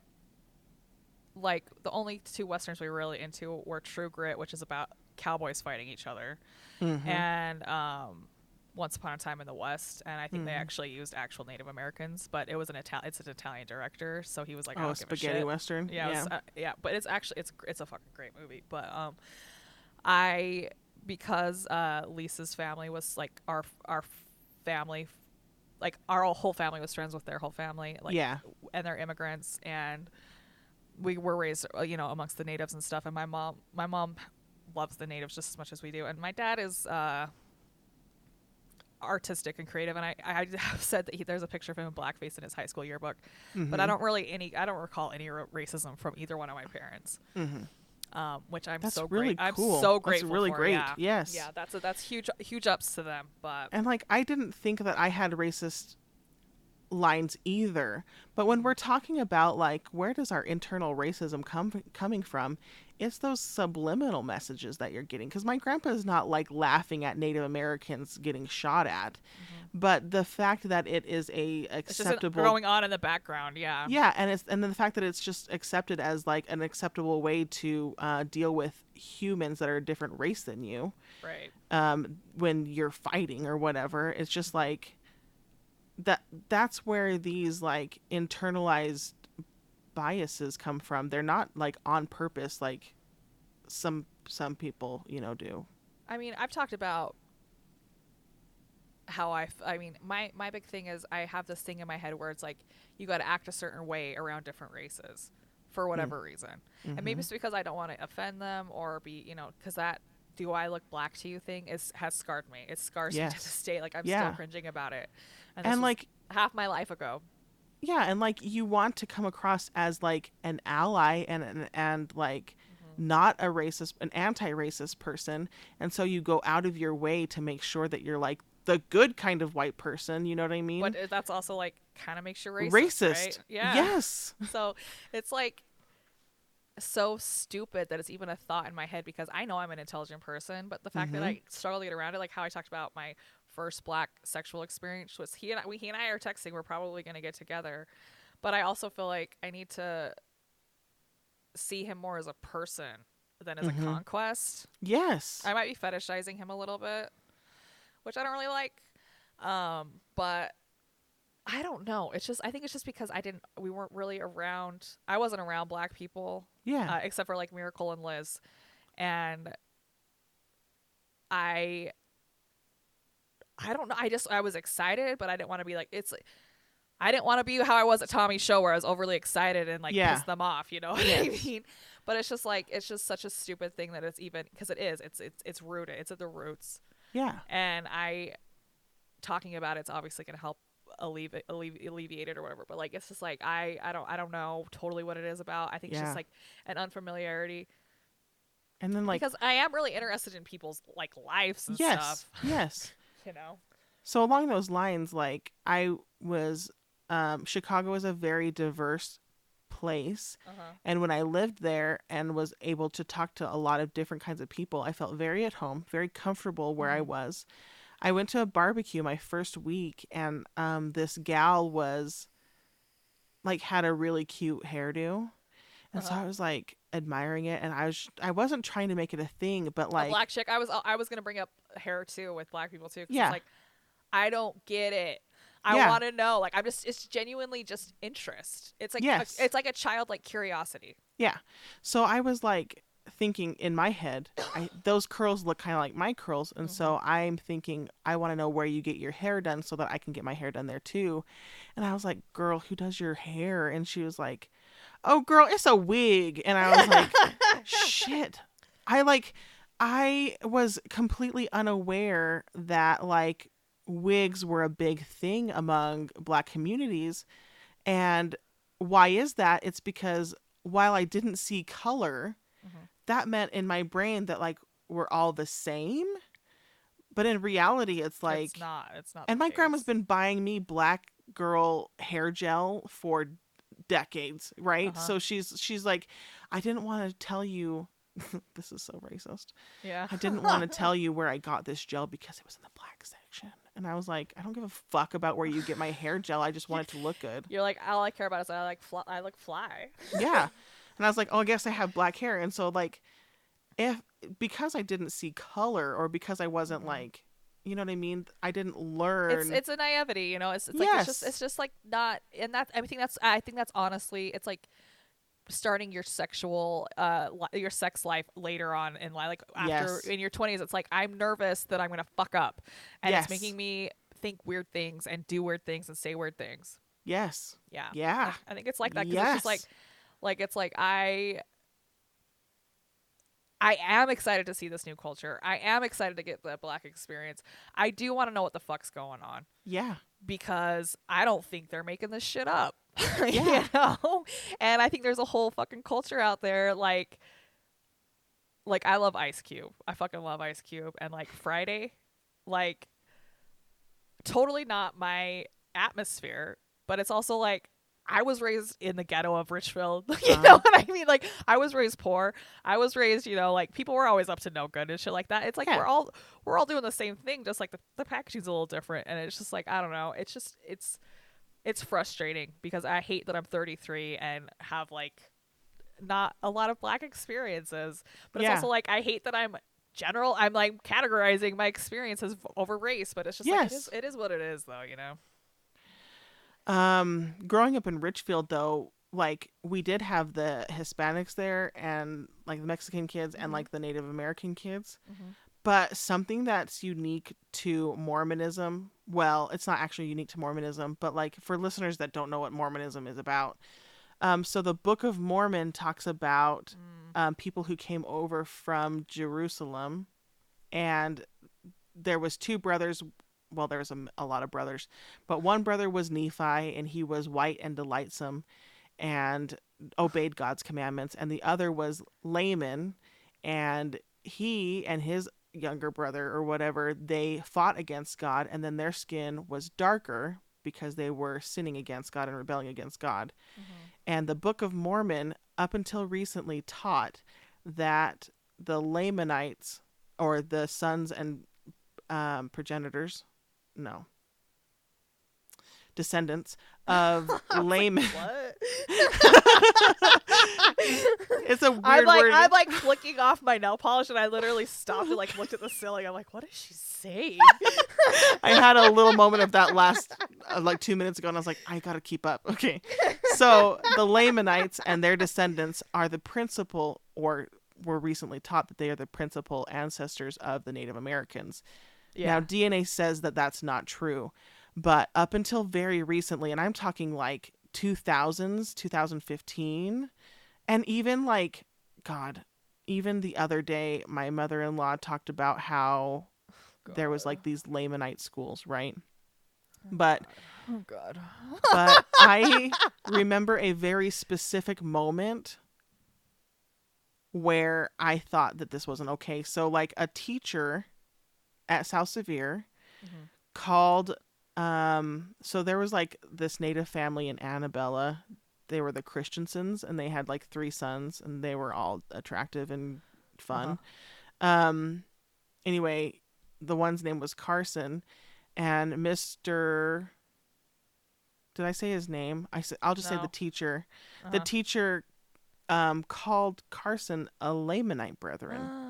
C: like the only two westerns we were really into were True Grit, which is about cowboys fighting each other,
B: Mhm.
C: and um, Once Upon a Time in the West, and I think they
B: Mhm.
C: actually used actual Native Americans, but it was an Italian. It's an Italian director, so he was like, I
B: oh,
C: a
B: spaghetti western.
C: Yeah,
B: Yeah.
C: was, uh, yeah, but it's actually it's it's a fucking great movie. But um, I because uh Lisa's family was like our our family, like our whole family was friends with their whole family, like
B: yeah.
C: and they're immigrants and we were raised uh, you know amongst the natives and stuff and my mom my mom loves the natives just as much as we do and my dad is uh artistic and creative and i i have said that he, there's a picture of him in blackface in his high school yearbook but i
B: Mhm.
C: don't really any i don't recall any ra- racism from either one of my parents
B: Mhm.
C: um which i'm
B: That's
C: so
B: really
C: great
B: cool.
C: i'm so grateful That's
B: really
C: for,
B: great.
C: yeah.
B: Yes.
C: yeah that's a, that's huge huge ups to them but
B: And like I didn't think that I had racist lines either. But when we're talking about like where does our internal racism come coming from? It's those subliminal messages that you're getting because my grandpa is not like laughing at native americans getting shot at but the fact that it is a
C: Mm-hmm.
B: Acceptable
C: going on in the background. Yeah.
B: yeah and it's and then the fact that it's just accepted as like an acceptable way to uh, deal with humans that are a different race than you
C: Right.
B: um, when you're fighting or whatever. It's just like that. That's where these like internalized biases come from. They're not like on purpose, like some some people you know do.
C: I mean, I've talked about how I, f- I mean, my my big thing is I have this thing in my head where it's like you got to act a certain way around different races for mm. whatever reason, and maybe mm-hmm. it's because I don't want to offend them or be, you know, because that "do I look black to you" thing is has scarred me. It scars me to
B: Yes.
C: this day. Like I'm
B: Yeah.
C: still cringing about it, and,
B: And like
C: half my life ago.
B: Yeah, and like you want to come across as like an ally and and, and like mm-hmm. not a racist, an anti-racist person, and so you go out of your way to make sure that you're like the good kind of white person. You know what I mean?
C: But uh, that's also like kind of makes you racist.
B: racist.
C: right? Yeah.
B: Yes.
C: so it's like so stupid that it's even a thought in my head because I know I'm an intelligent person, but the fact that mm-hmm. I struggle to get around it, like how I talked about my first black sexual experience was he and I, we, he and I are texting, we're probably going to get together, but I also feel like I need to see him more as a person than as a conquest.
B: Yes.
C: I might be fetishizing him a little bit, which I don't really like. Um, but I don't know. It's just I think it's just because I didn't we weren't really around I wasn't around black people
B: yeah.
C: uh, except for like Miracle and Liz. And I I don't know. I just I was excited, but I didn't want to be like it's like I didn't want to be how I was at Tommy's show where I was overly excited and like
B: Yeah.
C: piss them off, you know what I mean? But it's just like it's just such a stupid thing that it's even because it is. It's it's it's rooted. It's at the roots.
B: yeah.
C: And I talking about it's obviously going to help alleviate, alleviate alleviate it or whatever. But like it's just like I I don't I don't know totally what it is about. I think it's just like an unfamiliarity
B: And then like
C: because I am really interested in people's like lives and
B: yes.
C: stuff.
B: Yes.
C: You know.
B: So along those lines, like I was, um, Chicago is a very diverse place,
C: Uh-huh.
B: and when I lived there and was able to talk to a lot of different kinds of people, I felt very at home, very comfortable where I was. I went to a barbecue my first week, and um, this gal was like had a really cute hairdo, and so
C: Uh-huh.
B: I was like admiring it, and I was I wasn't trying to make it a thing, but like
C: a
B: like
C: black chick. I was uh, I was gonna bring up hair too with black people too.
B: Yeah.
C: Like I don't get it. I
B: Yeah.
C: want to know. Like I'm just. It's genuinely just interest. It's like
B: Yes.
C: a, it's like a childlike curiosity.
B: Yeah. So I was like thinking in my head, I, those curls look kind of like my curls. And so mm-hmm. I'm thinking, I want to know where you get your hair done so that I can get my hair done there too. And I was like, girl, who does your hair? And she was like, oh, girl, it's a wig. And I was like, shit. I like, I was completely unaware that like wigs were a big thing among black communities. And why is that? It's because while I didn't see color, mm-hmm. that meant in my brain that like we're all the same. But in reality, it's like,
C: it's not. It's not.
B: and my grandma's been buying me black girl hair gel for decades, right?
C: Uh-huh.
B: So she's she's like, I didn't want to tell you. this is so racist.
C: Yeah.
B: I didn't want to tell you where I got this gel because it was in the black section. And I was like, I don't give a fuck about where you get my hair gel. I just want it to look good.
C: You're like all I care about is I like fly, I look fly.
B: yeah and i was like oh i guess i have black hair and so like if because i didn't see color or because i wasn't like you know what i mean i didn't learn
C: It's it's a naivety, you know. It's, it's like it's just
B: Yes.
C: it's just like not, and that I think that's I think that's honestly it's like starting your sexual uh li- your sex life later on in life like after
B: Yes.
C: in your 20s it's like i'm nervous that i'm gonna fuck up and
B: Yes.
C: it's making me think weird things and do weird things and say weird things
B: yes
C: yeah
B: yeah
C: i think it's like that 'cause it's just like like it's like i I am excited to see this new culture. I am excited to get the black experience. I do want to know what the fuck's going on
B: yeah
C: because I don't think they're making this shit up.
B: Yeah.
C: you know? And I think there's a whole fucking culture out there like like I love Ice Cube. I fucking love Ice Cube and like Friday like totally not my atmosphere, but it's also like I was raised in the ghetto of Richfield. you
B: Uh-huh.
C: know what I mean? Like I was raised poor. I was raised, you know, like people were always up to no good and shit like that. It's like
B: Yeah.
C: we're all we're all doing the same thing, just like the, the packaging's a little different. And it's just like I don't know. It's just it's it's frustrating because I hate that I'm 33 and have like not a lot of black experiences. But
B: Yeah.
C: it's also like I hate that I'm general. I'm like categorizing my experiences over race, but it's just like it
B: Yes.
C: is, it is what it is, though. You know.
B: Um, growing up in Richfield, though, like we did have the Hispanics there, and like the Mexican kids, and
C: Mhm.
B: like the Native American kids.
C: Mhm.
B: But something that's unique to Mormonism, well, it's not actually unique to Mormonism, but like for listeners that don't know what Mormonism is about, um, so the Book of Mormon talks about
C: Mm.
B: um, people who came over from Jerusalem, and there was two brothers. Well, there was a, a lot of brothers, but one brother was Nephi, and he was white and delightsome, and obeyed God's commandments, and the other was Laman, and he and his younger brother or whatever they fought against God, and then their skin was darker because they were sinning against God and rebelling against God. And the Book of Mormon, up until recently, taught that the Lamanites, or the sons and um, progenitors, no, descendants of Laman.
C: What?
B: it's a weird
C: I'm like
B: word.
C: I'm like flicking off my nail polish, and I literally stopped and like looked at the ceiling. I'm like, what is she saying?
B: I had a little moment of that last, uh, like two minutes ago, and I was like, I gotta keep up. Okay. So the Lamanites and their descendants are the principal, or were recently taught that they are the principal ancestors of the Native Americans. Now, DNA says that that's not true, but up until very recently, and I'm talking like 2000s, 2015, and even like, God, even the other day, my mother in law talked about how there was like these Lamanite schools, right? Oh, but
C: oh god.
B: but I remember a very specific moment where I thought that this wasn't okay. So like a teacher at South Sevier
C: Mhm.
B: called um so there was like this native family in Annabella. They were the Christiansons and they had like three sons and they were all attractive and fun. Um anyway, the one's name was Carson and Mr did I say his name? I said I'll just say the teacher.
C: Uh-huh.
B: The teacher um called Carson a Lamanite brethren.
C: Ah.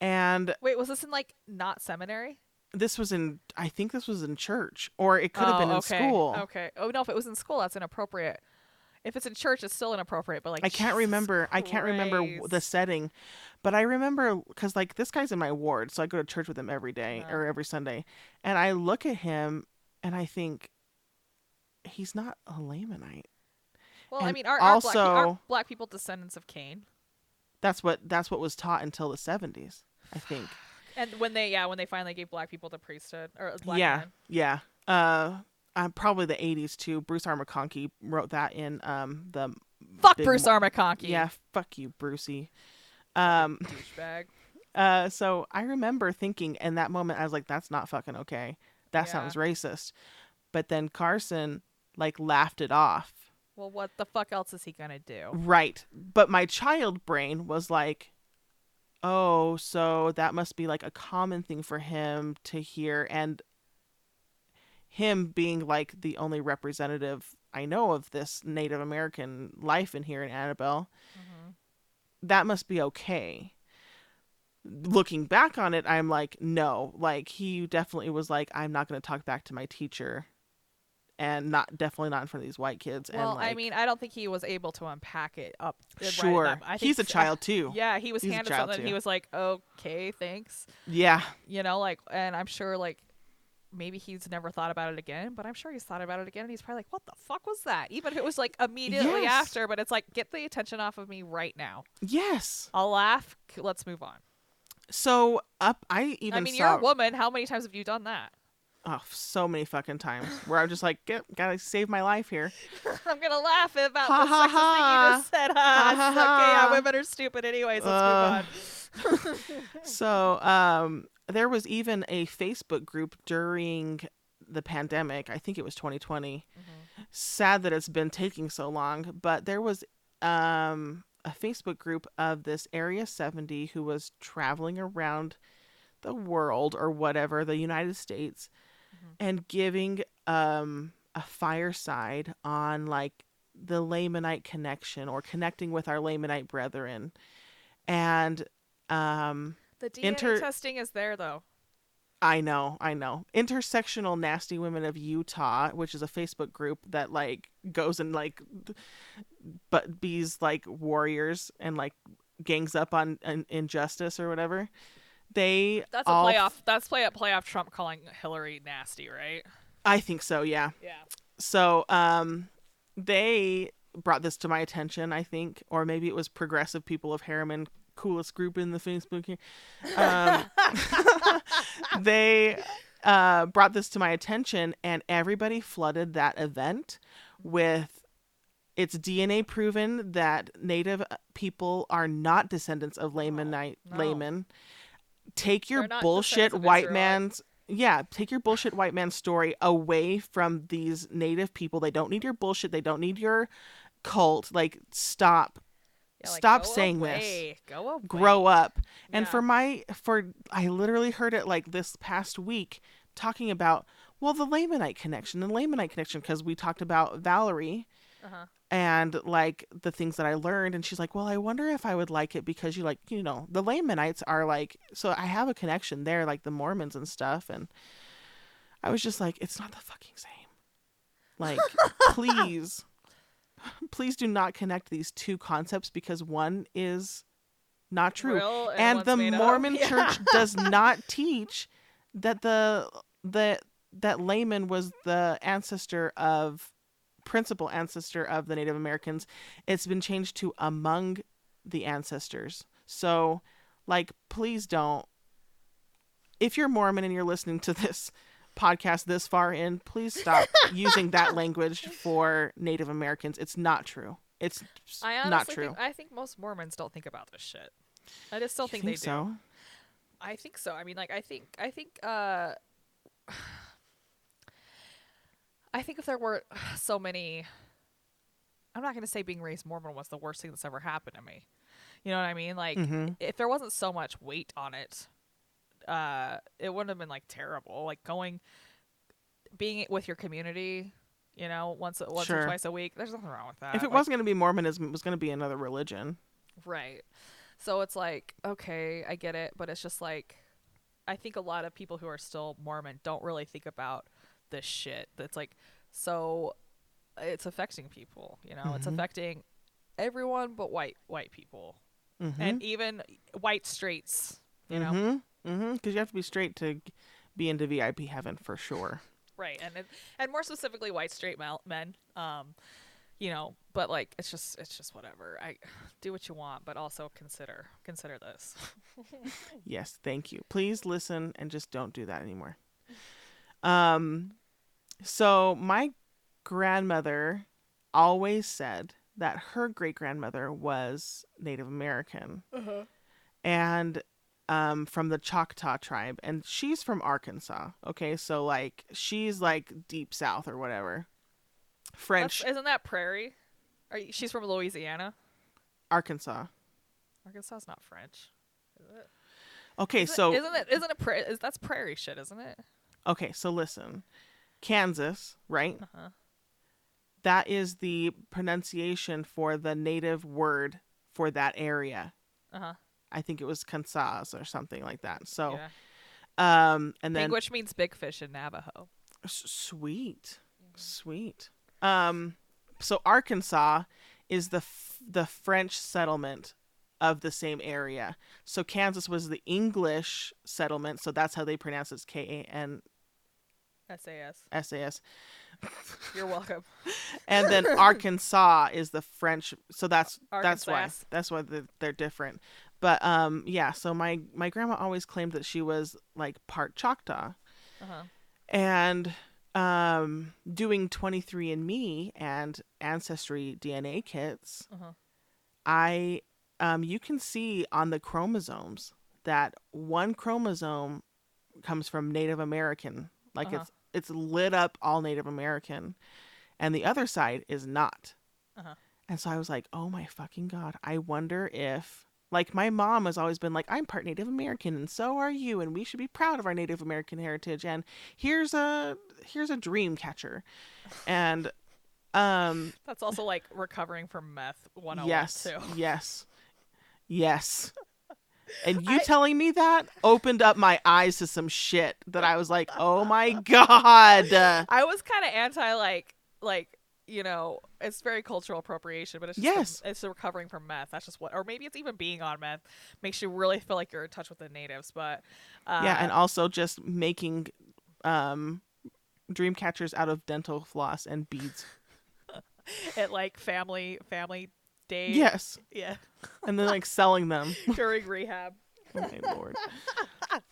B: And
C: Wait, was this in like not seminary?
B: this was in I think this was in church or it could have oh, been
C: Oh,
B: in
C: okay.
B: school.
C: Okay. Oh no, if it was in school, that's inappropriate. If it's in church, it's still inappropriate. But like,
B: I can't
C: Jesus
B: remember. I can't remember the setting, but I remember because like this guy's in my ward, so I go to church with him every day
C: Oh.
B: or every Sunday, and I look at him and I think he's not a Lamanite.
C: Well, I mean, are, are, black, are
B: also-
C: black people descendants of Cain?
B: That's what that's what was taught until the seventies, I think.
C: And when they, yeah, when they finally gave black people the priesthood or black
B: yeah,
C: men.
B: yeah. Uh, uh, probably the eighties too. Bruce R. McConkie wrote that in um the
C: Fuck Bruce
B: mo-
C: R. McConkie.
B: Yeah, fuck you, Brucey. Um,
C: douchebag.
B: Uh, so I remember thinking in that moment, I was like, that's not fucking okay. That
C: Yeah.
B: sounds racist. But then Carson like laughed it off.
C: Well, what the fuck else is he gonna do?
B: Right. But my child brain was like, oh, so that must be like a common thing for him to hear. And him being like the only representative I know of this Native American life in here in Annabella,
C: Mhm.
B: that must be okay. Looking back on it, I'm like, no, like he definitely was like, I'm not going to talk back to my teacher, and not definitely not in front of these white kids.
C: Well,
B: and
C: I mean, I don't think he was able to unpack it up. uh, right
B: sure,
C: I think
B: he's a child too.
C: Yeah, he was
B: He's
C: handed something.
B: too.
C: He was like, "Okay, thanks."
B: Yeah,
C: You know, like, and I'm sure, like, maybe he's never thought about it again. But I'm sure he's thought about it again, and he's probably like, "What the fuck was that?" Even if it was like immediately
B: Yes.
C: after, but it's like, get the attention off of me right now.
B: yes.
C: I'll laugh. Let's move on.
B: So up, I even
C: I mean,
B: saw
C: you're a woman. How many times have you done that?
B: Oh, so many fucking times where I'm just like, get, gotta save my life here.
C: I'm gonna laugh about
B: Ha,
C: the
B: ha,
C: sexist
B: ha.
C: thing you just said. Ha,
B: Ha, ha,
C: okay, yeah, women are stupid anyways. Let's
B: Uh,
C: move on.
B: so um there was even a facebook group during the pandemic i think it was 2020 sad that it's been taking so long, but there was um, a Facebook group of this Area 70 who was traveling around the world or whatever, the United States. And giving um, a fireside on like the Lamanite connection or connecting with our Lamanite brethren. And um,
C: The DNA
B: Inter-
C: testing is there though.
B: I know, I know. Intersectional Nasty Women of Utah, which is a Facebook group that like goes and like but bees like warriors and like gangs up on, on injustice or whatever. They
C: That's a playoff. That's play up playoff Trump calling Hillary nasty, right?
B: I think so, yeah.
C: Yeah.
B: So, um they brought this to my attention, I think, or maybe it was Progressive People of Harriman, coolest group in the Facebook here. Um, they uh, brought this to my attention, and everybody flooded that event with it's DNA proven that Native people are not descendants of Lamanite
C: no.
B: laymen. Take your bullshit white man's yeah, take your bullshit white man story away from these native people. They don't need your bullshit. They don't need your cult. Like stop.
C: Yeah, like,
B: Stop saying this.
C: Go away.
B: Grow up. And
C: Yeah.
B: for my for I literally heard it like this past week talking about well the Lamanite connection, the Lamanite connection because we talked about Valerie
C: Uh-huh.
B: and like the things that I learned and she's like, "Well, I wonder if I would like it because you like, you know, the Lamanites are like so I have a connection there like the Mormons and stuff and I was just like, it's not the fucking same. Like, please please do not connect these two concepts because one is not true
C: Real
B: and
C: one's
B: the. Mormon
C: Yeah.
B: church does not teach that the the that Laman was the ancestor of principal ancestor of the Native Americans. It's been changed to among the ancestors. So, like, please don't. If you're Mormon and you're listening to this podcast this far in, please stop using that language for Native Americans. It's not true. It's
C: I honestly
B: not true.
C: Think, I think most Mormons don't think about this shit. I just still think,
B: think
C: they do.
B: so?
C: I think so. I mean, like, I think, I think, uh, I think if there were so many, I'm not going to say being raised Mormon was the worst thing that's ever happened to me. You know what I mean? Like,
B: Mhm.
C: if there wasn't so much weight on it, uh, it wouldn't have been like terrible. Like going, being with your community, you know, once once
B: Sure.
C: or twice a week. There's nothing wrong with that.
B: If it
C: Like,
B: wasn't going to be Mormonism, it was going to be another religion.
C: Right. So it's like, okay, I get it, but it's just like I think a lot of people who are still Mormon don't really think about this shit. That's like so it's affecting people, you know. It's
B: Mhm.
C: affecting everyone but white white people.
B: Mm-hmm.
C: And even white straights, you know.
B: Mm-hmm. Mm-hmm. Because you have to be straight to be into VIP heaven for sure.
C: Right. And it, and more specifically white straight male, men. Um you know, but like it's just it's just whatever. I do what you want, but also consider consider this.
B: Yes, thank you. Please listen and just don't do that anymore. Um, so my grandmother always said that her great grandmother was Native American and um, from the Choctaw tribe, and she's from Arkansas. Okay, so like she's like deep south or whatever. French
C: That's, isn't that prairie? Are you, she's from Louisiana.
B: Arkansas.
C: Arkansas is not French. Is it?
B: Okay,
C: Isn't
B: so
C: it, isn't it? Isn't it? Pra- is that's prairie shit, isn't it?
B: Okay, so listen, Kansas, right?
C: Uh-huh.
B: that is the pronunciation for the native word for that area.
C: Uh huh.
B: I think it was Kansas or something like that. So,
C: yeah.
B: um, and then
C: Which means big fish in Navajo.
B: S- sweet, sweet. Um, so Arkansas is the f- the French settlement of the same area. So Kansas was the English settlement. So that's how they pronounce it: K A N
C: SAS.
B: S A S.
C: You're welcome.
B: and then Arkansas is the French. So that's that's why
C: Arkansas.
B: that's why they're, they're different. But um, yeah. So my my grandma always claimed that she was like part Choctaw,
C: Uh huh.
B: and um, doing 23andMe and Ancestry DNA kits,
C: Uh-huh.
B: I um, you can see on the chromosomes that one chromosome comes from Native American, like
C: Uh-huh.
B: it's it's lit up all Native American, and the other side is not.
C: Uh-huh.
B: And so I was like, oh my fucking God. I wonder if, like, my mom has always been like, I'm part Native American and so are you. And we should be proud of our Native American heritage. And here's a, here's a dream catcher. And, um,
C: That's also like recovering from meth 101
B: yes,
C: too.
B: yes, yes. And you
C: I-
B: telling me that opened up my eyes to some shit that I was like, oh my God.
C: I was kind of anti like like you know it's very cultural appropriation, but it's just
B: Yes.
C: the- it's recovering from meth. That's just what, or maybe it's even being on meth makes you really feel like you're in touch with the natives. But uh,
B: yeah, and also just making um dream catchers out of dental floss and beads.
C: at like family family
B: Yes.
C: yeah,
B: And then like selling them.
C: during rehab.
B: Oh my lord.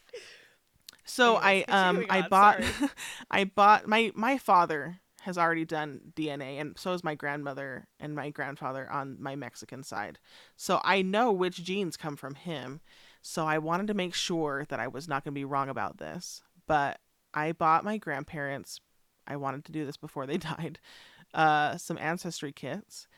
B: So
C: Anyways,
B: I um I
C: on,
B: bought. I bought my my father has already done DNA and so is my grandmother and my grandfather on my Mexican side. So I know which genes come from him. So I wanted to make sure that I was not going to be wrong about this. But I bought my grandparents I wanted to do this before they died. Uh some ancestry kits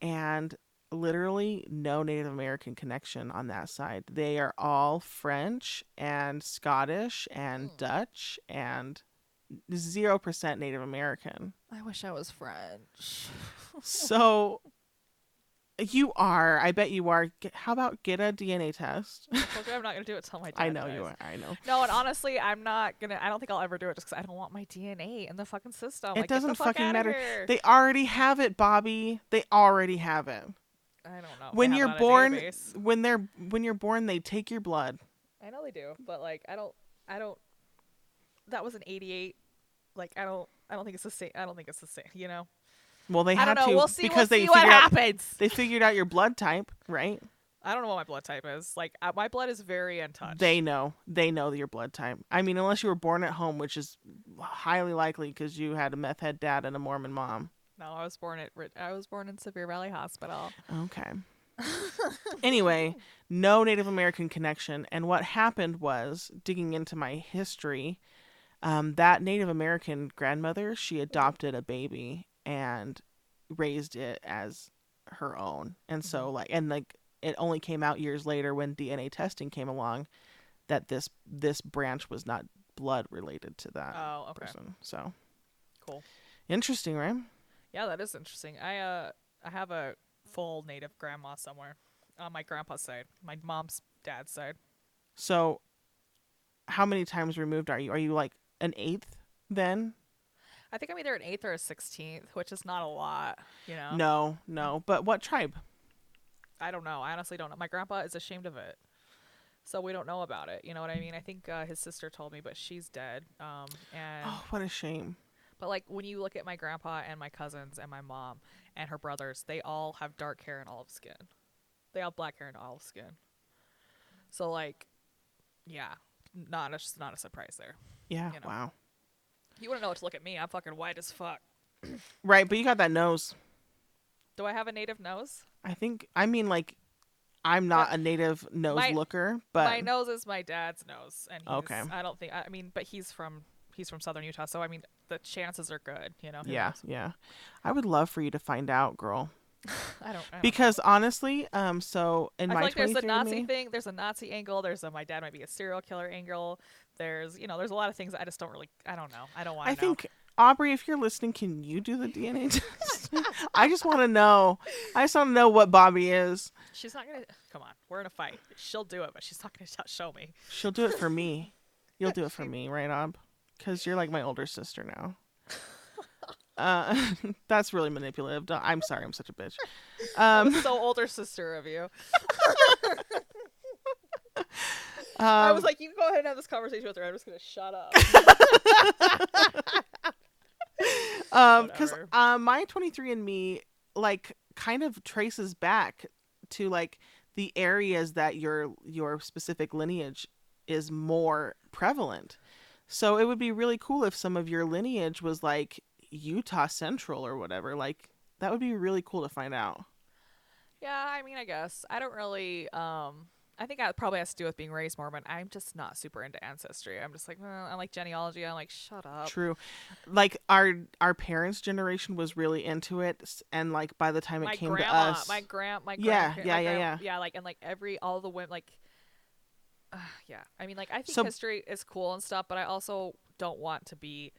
B: and literally no Native American connection on that side. They are all French and Scottish and
C: Hmm.
B: Dutch and zero percent Native American.
C: I wish I was French.
B: So you are. I bet you are. How about get a DNA test?
C: Look, I'm not gonna do it till my dad
B: I know
C: dies.
B: you are. I know.
C: No, and honestly, I'm not gonna. I don't think I'll ever do it just because I don't want my DNA in the fucking system.
B: It
C: Like,
B: doesn't
C: fuck
B: fucking matter. They already have it, Bobby. They already have it.
C: I don't know.
B: When you're born, when they're when you're born, they take your blood.
C: I know they do, but like, I don't. I don't. That was an '88. Like, I don't. I don't think it's the same. I don't think it's the same. You know.
B: Well, they
C: I
B: had to
C: We'll see.
B: because
C: we'll
B: they
C: see what
B: figured out
C: happens.
B: they figured out your blood type, right?
C: I don't know what my blood type is. Like, uh, my blood is very untouched.
B: They know. They know your blood type. I mean, unless you were born at home, which is highly likely because you had a meth head dad and a Mormon mom.
C: No, I was born at. Ri- I was born in Sevier Valley Hospital.
B: Okay. anyway, no Native American connection. And what happened was, digging into my history, um, that Native American grandmother, she adopted a baby and raised it as her own. And so, like, and like, it only came out years later when DNA testing came along that this this branch was not blood related to that
C: Oh, okay.
B: person. So
C: Cool.
B: interesting, right?
C: Yeah, that is interesting. I uh, I have a full native grandma somewhere on my grandpa's side, my mom's dad's side.
B: So, how many times removed are you? Are you like an eighth then?
C: I think I'm either an eighth or a sixteenth, which is not a lot. You know.
B: No, no. But what tribe?
C: I don't know. I honestly don't know. My grandpa is ashamed of it. So we don't know about it. You know what I mean? I think uh, his sister told me, but she's dead. Um, and
B: Oh, what a shame.
C: But like when you look at my grandpa and my cousins and my mom and her brothers, they all have dark hair and olive skin. They all have black hair and olive skin. So like, yeah, not a, not a surprise there.
B: Yeah,
C: You know.
B: wow.
C: You wouldn't know what to look at me. I'm fucking white as fuck.
B: Right, but you got that nose.
C: Do I have a native nose?
B: I think I mean like I'm not a native nose
C: my-
B: looker, but
C: my nose is my dad's nose, and he's,
B: Okay.
C: I don't think. I mean, but he's from he's from southern Utah, so I mean, the chances are good. You know.
B: yeah,
C: knows?
B: yeah. I would love for you to find out, girl.
C: I don't. I don't
B: Because honestly, um so in
C: I
B: my
C: feel like there's a
B: 23
C: Nazi thing. There's a Nazi angle. There's a my dad might be a serial killer angle. There's you know there's a lot of things I just don't really I don't know. I don't want.
B: To I
C: know.
B: think Aubrey, if you're listening, can you do the DNA test? I just want to know. I just want to know what Bobby is.
C: she's not gonna. Come on, we're in a fight. She'll do it, but she's not gonna show me.
B: She'll do it for me. You'll do it for me, right, Ob? Because you're like my older sister now. Uh, that's really manipulative. I'm sorry, I'm such a bitch. Um,
C: so older sister of you.
B: um,
C: I was like, you can go ahead and have this conversation with her. I'm just gonna shut up.
B: um, because uh, my 23andMe like kind of traces back to like the areas that your your specific lineage is more prevalent. So it would be really cool if some of your lineage was like Utah Central or whatever. Like that would be really cool to find out.
C: Yeah, I mean, I guess I don't really. Um, I think that probably has to do with being raised Mormon. I'm just not super into ancestry. I'm just like, "Uh, I like genealogy. I'm like, shut up.
B: True. Like our our parents' generation was really into it, and like by the time it
C: my
B: came
C: grandma,
B: to us,
C: my grand, my
B: Yeah,
C: grandpa-
B: yeah,
C: my
B: yeah, yeah.
C: yeah, like and like every all the women, like, uh, yeah. I mean, like I think
B: So-
C: history is cool and stuff, but I also don't want to be.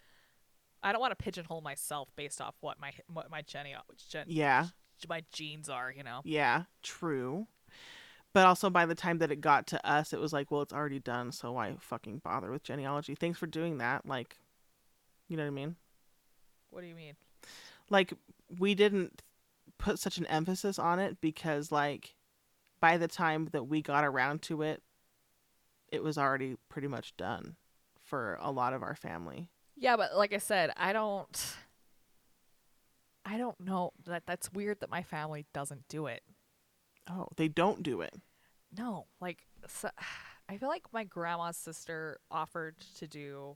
C: I don't want to pigeonhole myself based off what my what my gene, gen,
B: yeah,
C: my genes are. You know.
B: yeah, true. But also by the time that it got to us, it was like, well, it's already done, so why fucking bother with genealogy? Thanks for doing that. Like, you know what I mean?
C: What do you mean?
B: like we didn't put such an emphasis on it because like by the time that we got around to it it was already pretty much done for a lot of our family
C: Yeah, but like I said, I don't. I don't know that that's weird that my family doesn't do it.
B: oh they don't do it
C: No, like so, I feel like my grandma's sister offered to do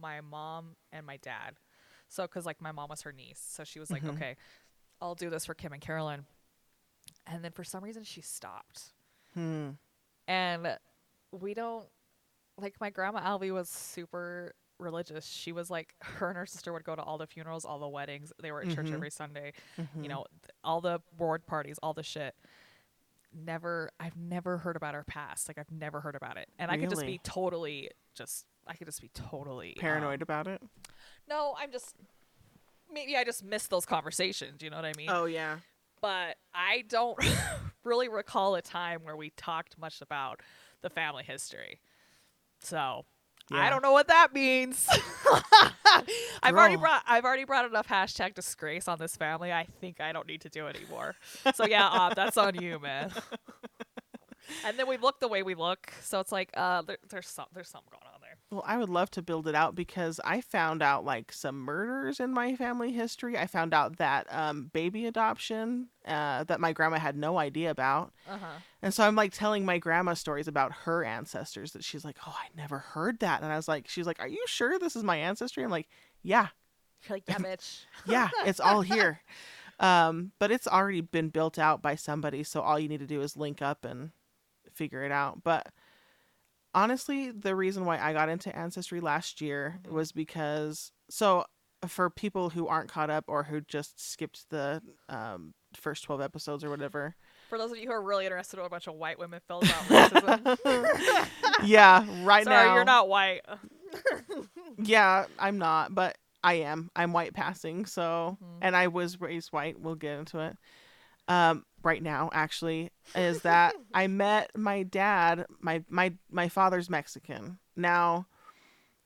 C: my mom and my dad. So cuz like my mom was her niece. So she was like,
B: Mhm.
C: "Okay, I'll do this for Kim and Carolyn." And then for some reason she stopped.
B: hmm
C: And we don't like my grandma Alvy was super religious. She was like her and her sister would go to all the funerals, all the weddings. They were at church
B: Mhm.
C: every Sunday
B: Mm-hmm.
C: you know, th- all the board parties, all the shit. Never, I've never heard about her past. Like I've never heard about it, and I could just be totally, just I could just be totally um,
B: paranoid about it
C: no, I'm just maybe I just missed those conversations. You know what I mean?
B: oh yeah
C: But I don't really recall a time where we talked much about the family history. So I don't know what that means. I've already brought I've already brought enough hashtag disgrace on this family. I think I don't need to do it anymore. So yeah, uh, that's on you, man. and then we look the way we look, so it's like uh, there, there's some there's something going on.
B: Well i would love to build it out because i found out like some murders in my family history i found out that um baby adoption uh that my grandma had no idea about
C: Uh huh.
B: And so I'm like telling my grandma stories about her ancestors that she's like, Oh, I never heard that. And I was like, She's like, Are you sure this is my ancestry? I'm like, Yeah,
C: You're like yeah, bitch.
B: yeah, it's all here. Um, but it's already been built out by somebody. So all you need to do is link up and figure it out. But honestly, the reason why I got into Ancestry last year
C: Mhm.
B: was because, so for people who aren't caught up or who just skipped the um, first 12 episodes or whatever,
C: For those of you who are really interested in what a bunch of white women feel about racism.
B: yeah, right
C: Sorry,
B: now.
C: you're not white.
B: Yeah, I'm not, but I am. I'm white passing, so
C: Mhm.
B: and I was raised white. We'll get into it. Um, right now, actually, is that I met my dad. My my my father's Mexican. Now,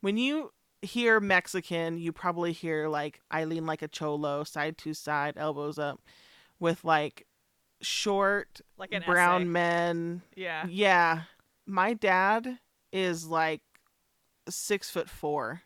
B: when you hear Mexican, you probably hear like I lean like a cholo, side to side, elbows up, with like short
C: Like an
B: brown
C: essay.
B: men
C: Yeah.
B: yeah. My dad is like six foot four.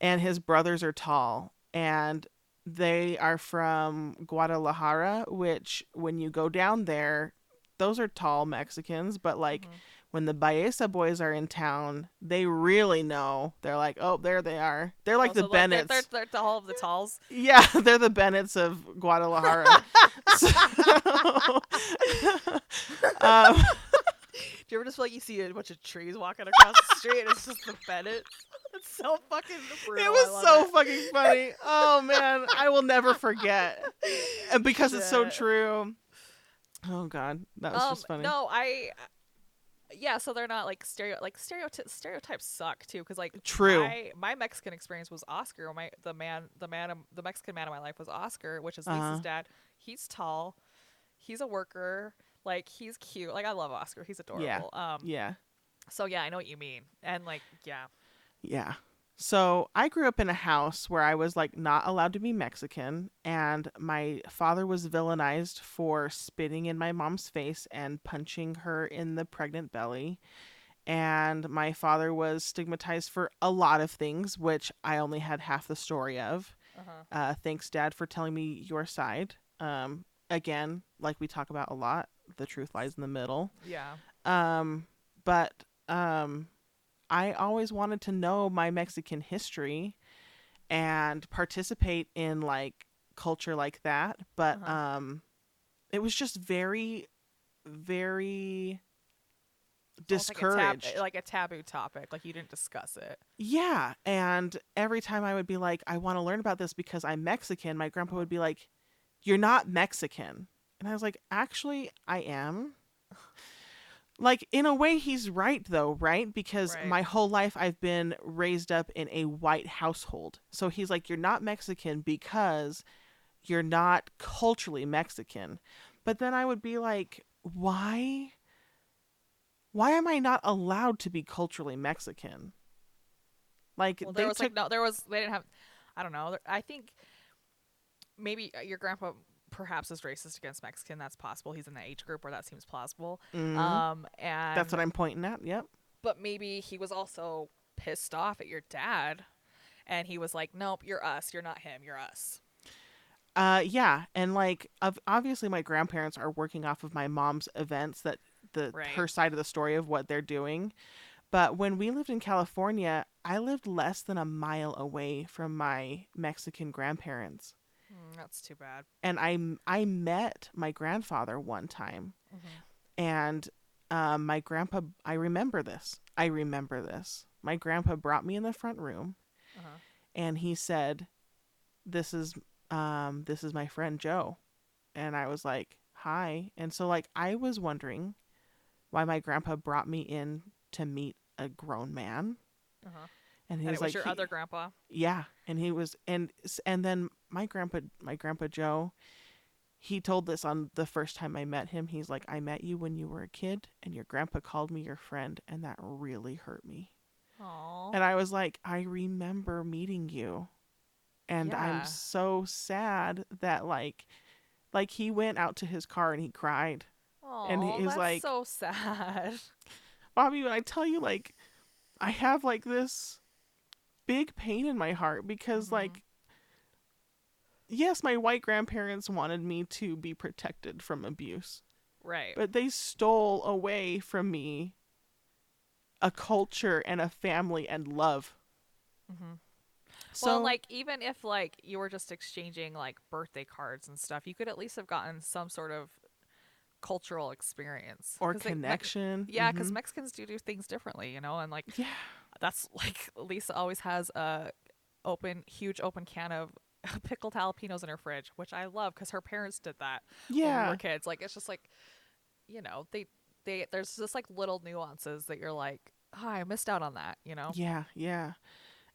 B: And his brothers are tall. And they are from Guadalajara, which when you go down there, those are tall Mexicans. But like
C: Mhm.
B: when the Baeza boys are in town, they really know. They're like, oh, there they are. They're like
C: Also,
B: the Bennetts.
C: They're, they're, they're all of the talls.
B: Yeah, they're the Bennetts of Guadalajara. so, um,
C: Do you ever just feel like you see a bunch of trees walking across the street and it's just the Bennett? It's so fucking brutal.
B: It was so
C: it.
B: fucking funny. Oh man, I will never forget. And because it's so true. Oh god, that was
C: um,
B: just funny.
C: No, I. Yeah, so they're not like stereo like stereotypes. Stereotypes suck too, because like
B: True.
C: My, my Mexican experience was Oscar. My the man the man the Mexican man of my life was Oscar, which is
B: Uh-huh.
C: Lisa's dad. He's tall, he's a worker. Like he's cute. Like I love Oscar. He's adorable. Um.
B: Yeah.
C: So yeah, I know what you mean. And like yeah.
B: Yeah. So I grew up in a house where I was like not allowed to be Mexican, and my father was villainized for spitting in my mom's face and punching her in the pregnant belly. And my father was stigmatized for a lot of things, which I only had half the story of.
C: Uh-huh.
B: Uh, thanks, Dad, for telling me your side. Um, again, like we talk about a lot, the truth lies in the middle.
C: Yeah.
B: Um, but um, I always wanted to know my Mexican history and participate in like culture like that. But
C: Uh-huh.
B: um, it was just very very
C: Almost like a tab-
B: discouraged.
C: like a taboo topic. Like you didn't discuss it.
B: Yeah, and every time I would be like, I want to learn about this because I'm Mexican, my grandpa would be like, You're not Mexican. And I was like, Actually, I am. Like, in a way, he's right, though, right? Because
C: Right.
B: my whole life I've been raised up in a white household. So he's like, You're not Mexican because you're not culturally Mexican. But then I would be like, Why? Why am I not allowed to be culturally Mexican? Like
C: Well, there was
B: took
C: like no, there was they didn't have. I don't know. I think maybe uh, your grandpa perhaps is racist against Mexican. That's possible. He's in the age group where that seems plausible.
B: Mhm.
C: Um, and
B: That's what I'm pointing at. Yep.
C: but maybe he was also pissed off at your dad, and he was like, "Nope, you're us. You're not him. You're us."
B: Uh, yeah, and like, obviously, my grandparents are working off of my mom's events that the
C: Right.
B: her side of the story of what they're doing. But when we lived in California, I lived less than a mile away from my Mexican grandparents,
C: Hmm, that's too bad.
B: and I I met my grandfather one time, and um, my grandpa. I remember this. I remember this. My grandpa brought me in the front room.
C: Uh-huh.
B: and he said, "This is um this is my friend Joe," and I was like, "Hi," and so like I was wondering why my grandpa brought me in to meet a grown man,
C: Uh-huh.
B: and he
C: And
B: was
C: it was
B: like,
C: your
B: he-
C: other grandpa.
B: yeah, and he was and and then my grandpa my grandpa Joe. He told this on the first time I met him. He's like, I met you when you were a kid, and your grandpa called me your friend, and that really hurt me.
C: Aww.
B: And I was like, I remember meeting you. And
C: Yeah.
B: I'm so sad that like like he went out to his car and he cried. Aww, and he
C: Aw,
B: was
C: that's
B: like-
C: so sad.
B: Bobby, when I tell you like I have like this big pain in my heart because
C: Mhm.
B: like yes, my white grandparents wanted me to be protected from abuse,
C: right.
B: but they stole away from me a culture and a family and love.
C: mm-hmm.
B: So
C: well, like even if like you were just exchanging like birthday cards and stuff, you could at least have gotten some sort of cultural experience
B: or
C: 'Cause they- Me-
B: connection.
C: yeah, because
B: Mhm.
C: Mexicans do do things differently, you know, and like
B: yeah.
C: that's like Lisa always has a open, huge open can of pickled jalapenos in her fridge, which I love because her parents did that when we
B: Yeah.
C: were kids. Like it's just like, you know, they they there's just like little nuances that you're like, oh, I missed out on that, you know.
B: Yeah, yeah.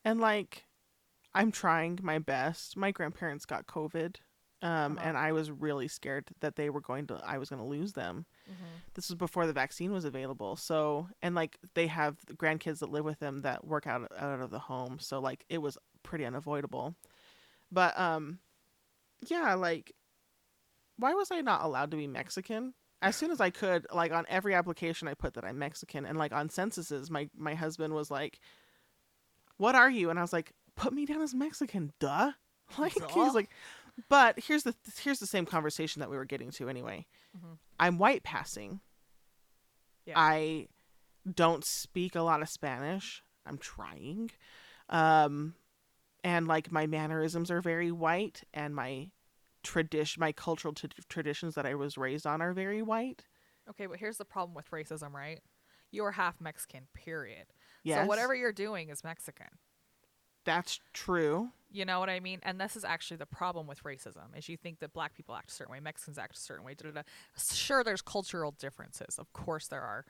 B: And like I'm trying my best. My grandparents got COVID. Um
C: Uh-huh.
B: and I was really scared that they were going to I was going to lose them.
C: Mm-hmm.
B: This was before the vaccine was available. So, and like they have grandkids that live with them that work out out of the home. So like it was pretty unavoidable. But um yeah, like why was I not allowed to be Mexican? As soon as I could, like on every application I put that I'm Mexican and like on censuses my my husband was like what are you? And I was like, put me down as Mexican, duh. Like
C: Duh.
B: he's like, but here's the here's the same conversation that we were getting to anyway.
C: Mhm.
B: I'm white passing.
C: Yeah.
B: I don't speak a lot of Spanish. I'm trying. Um, and like my mannerisms are very white, and my tradition, my cultural t- traditions that I was raised on are very white.
C: Okay, but here's the problem with racism, right? You are half Mexican, period.
B: Yes,
C: So whatever you're doing is Mexican.
B: that's true.
C: You know what I mean? And this is actually the problem with racism: is you think that black people act a certain way, Mexicans act a certain way. Da, da, da. Sure, there's cultural differences, of course there are,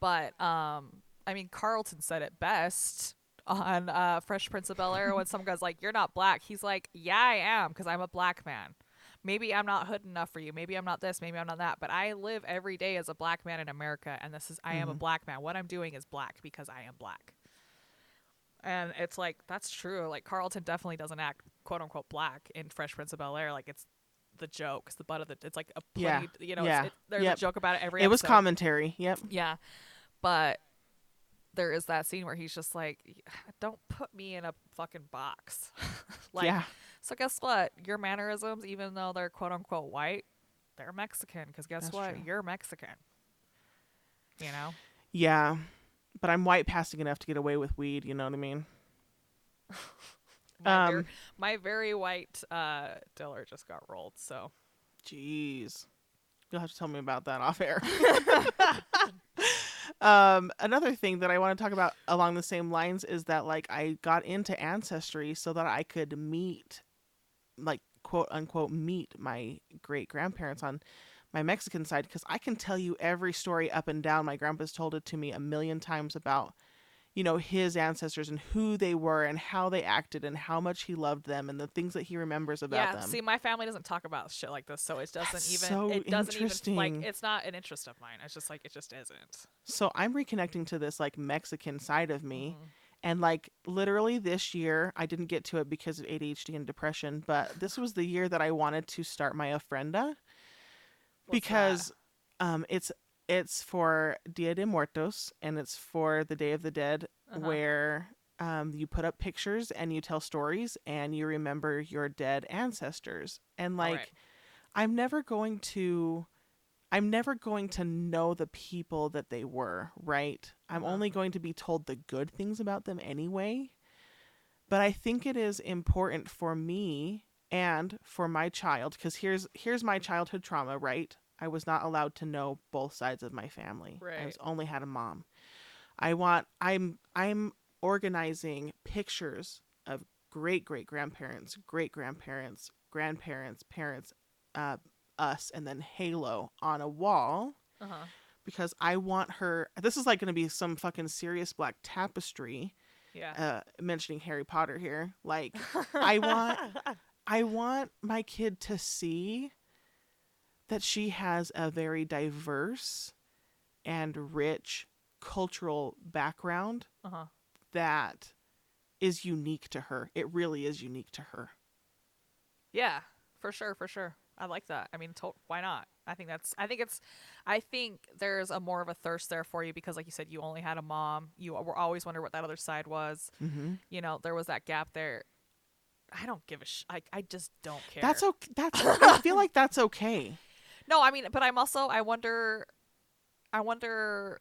C: but um, I mean, Carlton said it best on uh, Fresh Prince of Bel Air when some guy's like, "You're not black," he's like, "Yeah, I am, because I'm a black man." Maybe I'm not hood enough for you. Maybe I'm not this. Maybe I'm not that. But I live every day as a black man in America, and this is I am a
B: Mhm.
C: black man. What I'm doing is black because I am black. And it's like that's true. Like Carlton definitely doesn't act quote unquote black in Fresh Prince of Bel Air. Like it's the joke, it's the butt of the. It's like a
B: Yeah.
C: You know,
B: Yeah.
C: it's, it, there's
B: Yep.
C: a joke about it every.
B: it was commentary. Yep.
C: Yeah, but there is that scene where he's just like, "Don't put me in a fucking box." like,
B: yeah.
C: so guess what? Your mannerisms, even though they're quote unquote white, they're Mexican. Because guess
B: That's
C: what?
B: true.
C: You're Mexican. You know.
B: Yeah. But I'm white passing enough to get away with weed. You know what I mean?
C: My,
B: Um,
C: my very white uh, diller just got rolled. So
B: Jeez. You'll have to tell me about that off air. um, another thing that I want to talk about along the same lines is that like I got into ancestry so that I could meet, like quote unquote, meet my great grandparents on my Mexican side because I can tell you every story up and down. My grandpa's told it to me a million times about you know his ancestors and who they were and how they acted and how much he loved them and the things that he remembers about them.
C: yeah,
B: them.
C: see, my family doesn't talk about shit like this, so it doesn't
B: That's
C: even.
B: so
C: it doesn't even like. It's not an interest of mine. It's just like it just isn't.
B: So I'm reconnecting to this like Mexican side of me.
C: Mhm.
B: And like literally this year, I didn't get to it because of ADHD and depression, but this was the year that I wanted to start my ofrenda
C: What's
B: because um it's it's for Dia de Muertos and it's for the Day of the Dead
C: Uh-huh.
B: where um you put up pictures and you tell stories and you remember your dead ancestors. And like
C: Right.
B: I'm never going to I'm never going to know the people that they were, right? I'm
C: Uh-huh.
B: only going to be told the good things about them anyway. But I think it is important for me and for my child cuz here's here's my childhood trauma, right? I was not allowed to know both sides of my family. I was only had a mom. I want I'm I'm organizing pictures of great great grandparents, great grandparents, grandparents, parents, uh, us, and then Halo on a wall
C: Uh-huh.
B: because I want her. This is like going to be some fucking serious black tapestry.
C: Yeah.
B: Uh, mentioning Harry Potter here, like I want I want my kid to see that she has a very diverse and rich cultural background
C: uh-huh.
B: that is unique to her. It really is unique to her.
C: Yeah, for sure, for sure. I like that. I mean, to- why not? I think that's. I think it's. I think there's a more of a thirst there for you because, like you said, you only had a mom. You were always wonder what that other side was.
B: Mm-hmm.
C: You know, there was that gap there. I don't give a sh. I I just don't care.
B: That's okay. That's I feel like that's okay.
C: No, I mean, but I'm also. I wonder. I wonder.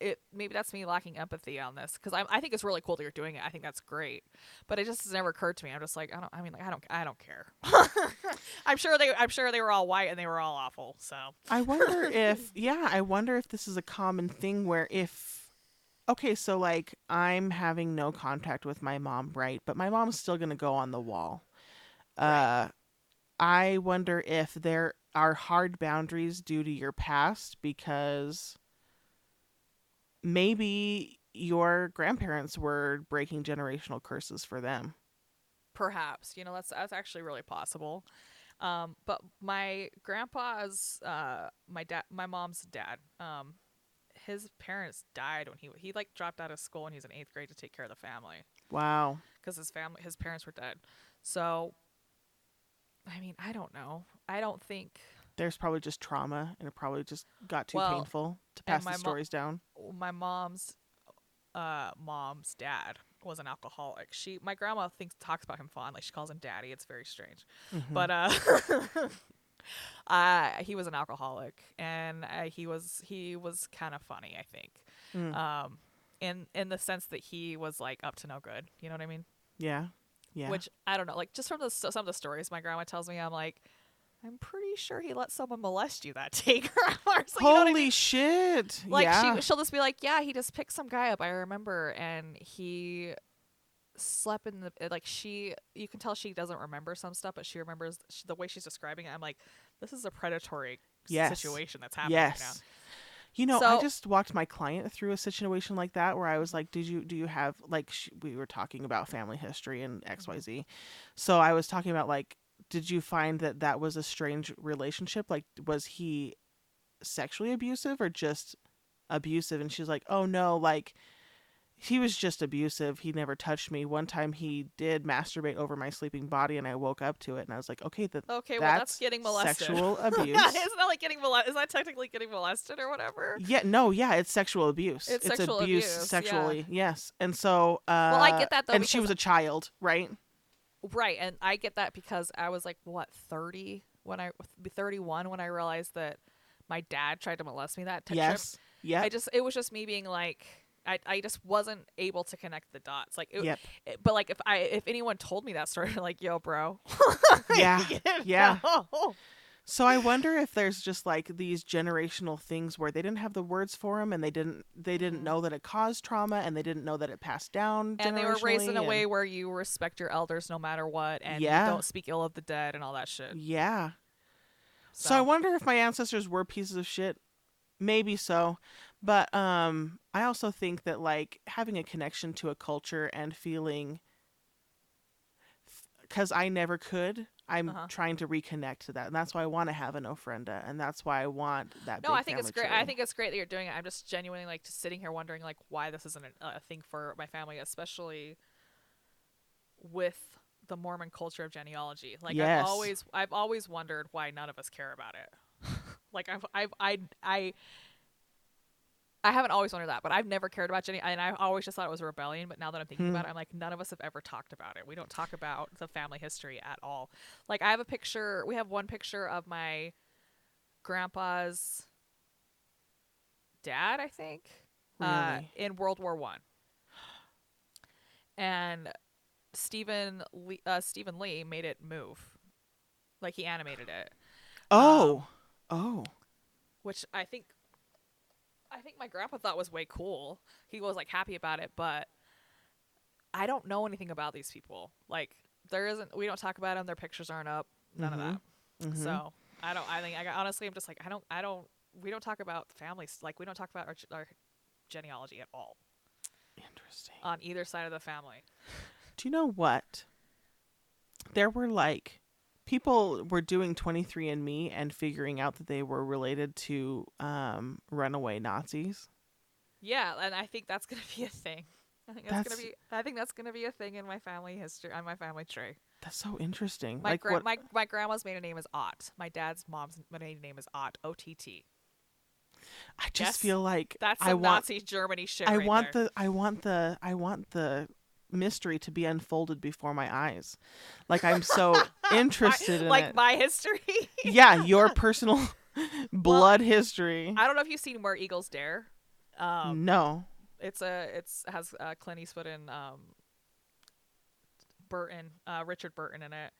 C: It maybe that's me lacking empathy on this because I I think it's really cool that you're doing it. I think that's great, but it just has never occurred to me. I'm just like I don't. I mean, like I don't. I don't care. I'm sure they. I'm sure they were all white and they were all awful. So
B: I wonder if yeah, I wonder if this is a common thing where if okay, so like I'm having no contact with my mom, right? But my mom's still going to go on the wall. Uh I wonder if there are hard boundaries due to your past because maybe your grandparents were breaking generational curses for them.
C: perhaps you know that's that's actually really possible. Um, but my grandpa's uh my dad my mom's dad um his parents died when he he like dropped out of school when he was in eighth grade to take care of the family.
B: Wow.
C: because his family his parents were dead so i mean i don't know i don't think
B: There's probably just trauma and it probably just got too
C: Well,
B: painful to pass the
C: mo-
B: stories down.
C: my mom's uh mom's dad was an alcoholic she my grandma thinks talks about him fondly she calls him daddy it's very strange
B: Mhm.
C: but uh uh he was an alcoholic and uh, he was he was kind of funny i think
B: Mm.
C: um in in the sense that he was like up to no good you know what i mean
B: Yeah. Yeah.
C: Which I don't know, like just from the some of the stories my grandma tells me, I'm like, I'm pretty sure he let someone molest you that day, grandma. So, you know I
B: Holy
C: mean?
B: shit.
C: Like
B: yeah.
C: she she'll just be like, yeah, he just picked some guy up. I remember, and he slept in the eh, like she. You can tell she doesn't remember some stuff, but she remembers the way she's describing it. I'm like, this is a predatory
B: Yes.
C: situation that's happening right now.
B: You know, I just walked my client through a situation like that where I was like, "Did you do you have like sh- we were talking about family history and
C: Mm-hmm.
B: XYZ." So I was talking about like did you find that that was a strange relationship? Like was he sexually abusive or just abusive? And she's like, "Oh no, like he was just abusive. He never touched me. One time he did masturbate over my sleeping body and I woke up to it and I was like, "Okay, that
C: Okay, well that's
B: That's
C: getting molested.
B: sexual abuse.
C: yeah, isn't that like getting molested? Is that technically getting molested or whatever?
B: Yeah, no, yeah, it's sexual abuse.
C: It's sexual abuse, yeah.
B: sexually, yes. And so, uh,
C: I get that, though,
B: And she was a child, right?
C: Right, and I get that because I was like what thirty when I thirty one when I realized that my dad tried to molest me that t- trip.
B: yes. Yeah.
C: I just it was just me being like I, I just wasn't able to connect the dots like it,
B: Yep.
C: it- but like if I if anyone told me that story like yo bro
B: Yeah.
C: you
B: Yeah. So I wonder if there's just like these generational things where they didn't have the words for them, and they didn't they didn't
C: Mhm.
B: know that it caused trauma, and they didn't know that it passed down.
C: and they were raised in a
B: generationally,
C: way where you respect your elders no matter what, and
B: Yeah.
C: don't speak ill of the dead and all that shit.
B: Yeah. So. I wonder if my ancestors were pieces of shit. Maybe so. But um I also think that like having a connection to a culture and feeling cuz I never could, I'm
C: Uh-huh.
B: trying to reconnect to that. And that's why I want to have an ofrenda and that's why I want that
C: no, I think it's great. I think it's great that you're doing it. I'm just genuinely like just sitting here wondering like why this isn't a, a thing for my family, especially with the Mormon culture of genealogy. Like
B: Yes.
C: I've always I've always wondered why none of us care about it. like I've I've I I I haven't always wondered that, but I've never cared about Jenny, and I always just thought it was a rebellion. But now that I'm thinking
B: Hmm.
C: about it, I'm like, none of us have ever talked about it. We don't talk about the family history at all. Like, I have a picture. We have one picture of my grandpa's dad, I think, uh, in World War One, and Stephen Lee, uh, Stephen Lee made it move, like he animated it
B: Oh. oh.
C: which I think I think my grandpa thought was way cool. He was like happy about it, but I don't know anything about these people. Like there isn't we don't talk about them, their pictures aren't up, none
B: Mhm.
C: of that.
B: Mhm.
C: So, I don't I think I honestly I'm just like I don't I don't we don't talk about families like we don't talk about our, our genealogy at all
B: Interesting.
C: on either side of the family.
B: Do you know what? There were like people were doing 23andme and figuring out that they were related to um, runaway Nazis.
C: Yeah, and I think that's going to be a thing. I think that's,
B: That's-
C: going to be I think that's to be a thing in my family history on my family tree.
B: That's so interesting.
C: My
B: like
C: gra-
B: what?
C: my my grandma's maiden name is Ott. My dad's mom's maiden name is Ott. O T T.
B: I just
C: Yes,
B: feel like
C: That's some
B: I want.
C: Nazi Germany shit.
B: I
C: right
B: want
C: there.
B: the. I want the. I want the mystery to be unfolded before my eyes. Like I'm so interested
C: my,
B: in
C: like
B: it.
C: my history.
B: yeah, your personal blood history.
C: I don't know if you've seen Where Eagles Dare. Um,
B: no.
C: it's a it's has uh, Clint Eastwood and um, Burton, uh, Richard Burton in it.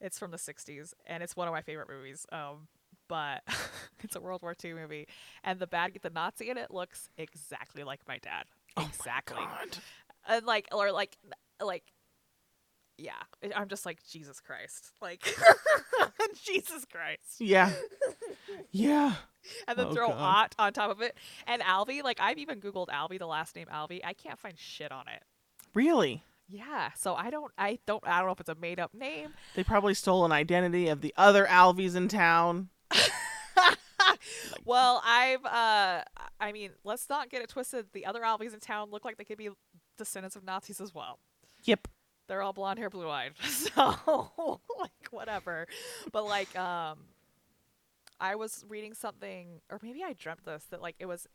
C: It's from the '60s, and it's one of my favorite movies. Um, but it's a World War II movie, and the bad the Nazi in it looks exactly like my dad.
B: Oh
C: Exactly.
B: God.
C: And like or like like yeah i'm just like jesus christ like jesus christ
B: Yeah. Yeah.
C: and then
B: Oh,
C: throw
B: God.
C: Ott on top of it and alvy like i've even googled alvy the last name alvy i can't find shit on it
B: Really?
C: yeah so i don't i don't i don't know if it's a made up name
B: They probably stole an identity of the other Alvies in town.
C: well i've uh i mean let's not get it twisted the other alvies in town look like they could be descendants of nazis as well
B: Yep.
C: they're all blonde hair, blue eyed. So like whatever. But like um I was reading something or maybe I dreamt this that like it was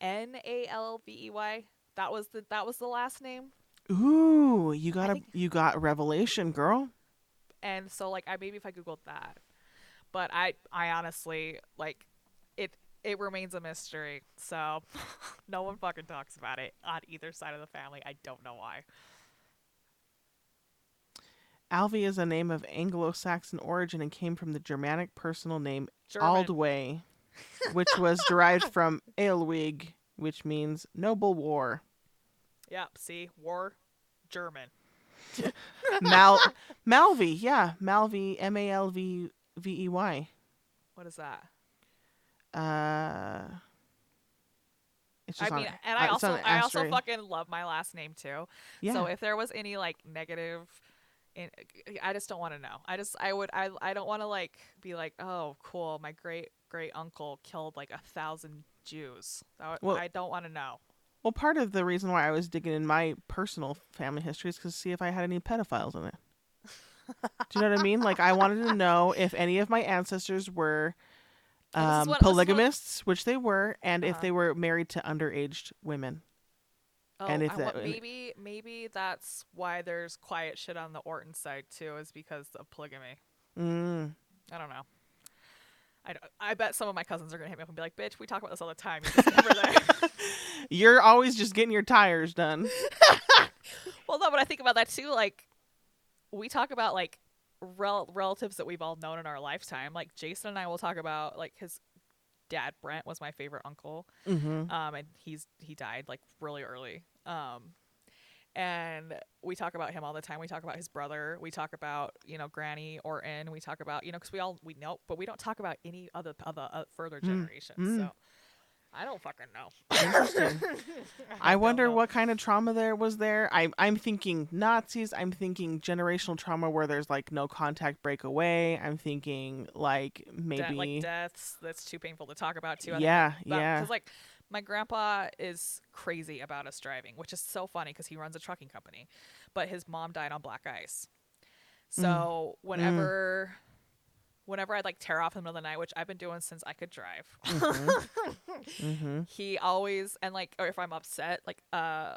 C: N A L V E Y. That was the that was the last name.
B: Ooh, you got a
C: think-
B: you got revelation, girl.
C: And so like I maybe if I googled that. But I I honestly like it remains a mystery. So no one fucking talks about it on either side of the family. I don't know why.
B: Alvi is a name of Anglo-Saxon origin and came from the Germanic personal name
C: German.
B: Aldway, which was derived from Aelwig, which means noble war.
C: Yep, see? War German.
B: Mal Malvey, yeah, Malvey, M A L V V E Y.
C: What is that?
B: Uh, it's
C: I
B: just on-
C: mean, and I
B: uh,
C: also
B: on
C: I also fucking love my last name too.
B: yeah.
C: So if there was any like negative, in, I just don't want to know. I just I would I I don't want to like be like oh cool my great great uncle killed like a thousand Jews. That
B: Well-
C: I don't want to know.
B: Well, part of the reason why I was digging in my personal family history is to see if I had any pedophiles in it. Do you know what I mean? Like, I wanted to know if any of my ancestors were
C: And this is
B: um,
C: what-
B: polygamists, which they were, and if
C: Uh-huh.
B: they were married to underaged women.
C: Oh,
B: And if that-
C: maybe maybe that's why there's quiet shit on the Orton side too, is because of polygamy.
B: Mm.
C: I don't know. I, don't- I bet some of my cousins are gonna hit me up and be like, "Bitch, we talk about this all the time. You're just never there."
B: You're always just getting your tires done.
C: Well, no, but I think about that too. Like, we talk about like rel- relatives that we've all known in our lifetime. Like Jason and I will talk about like his dad Brent was my favorite uncle.
B: Mm-hmm.
C: Um and he's he died like really early. Um and we talk about him all the time. We talk about his brother. We talk about you know Granny Orton. We talk about you know because we all we know, but we don't talk about any other other uh, further generations.
B: mm.
C: So I don't fucking know.
B: Interesting. I
C: don't
B: wonder
C: know.
B: what kind of trauma there was there. I, I'm thinking Nazis. I'm thinking generational trauma where there's like no contact break away. I'm thinking like
C: De-
B: maybe.
C: like deaths that's too painful to talk about too.
B: yeah, yeah.
C: Because like my grandpa is crazy about us driving, which is so funny because he runs a trucking company, but his mom died on black ice.
B: Mm.
C: So whenever, whenever I'd like tear off in the middle of the night, which I've been doing since I could drive,
B: mm-hmm.
C: he always and like or if I'm upset, like uh.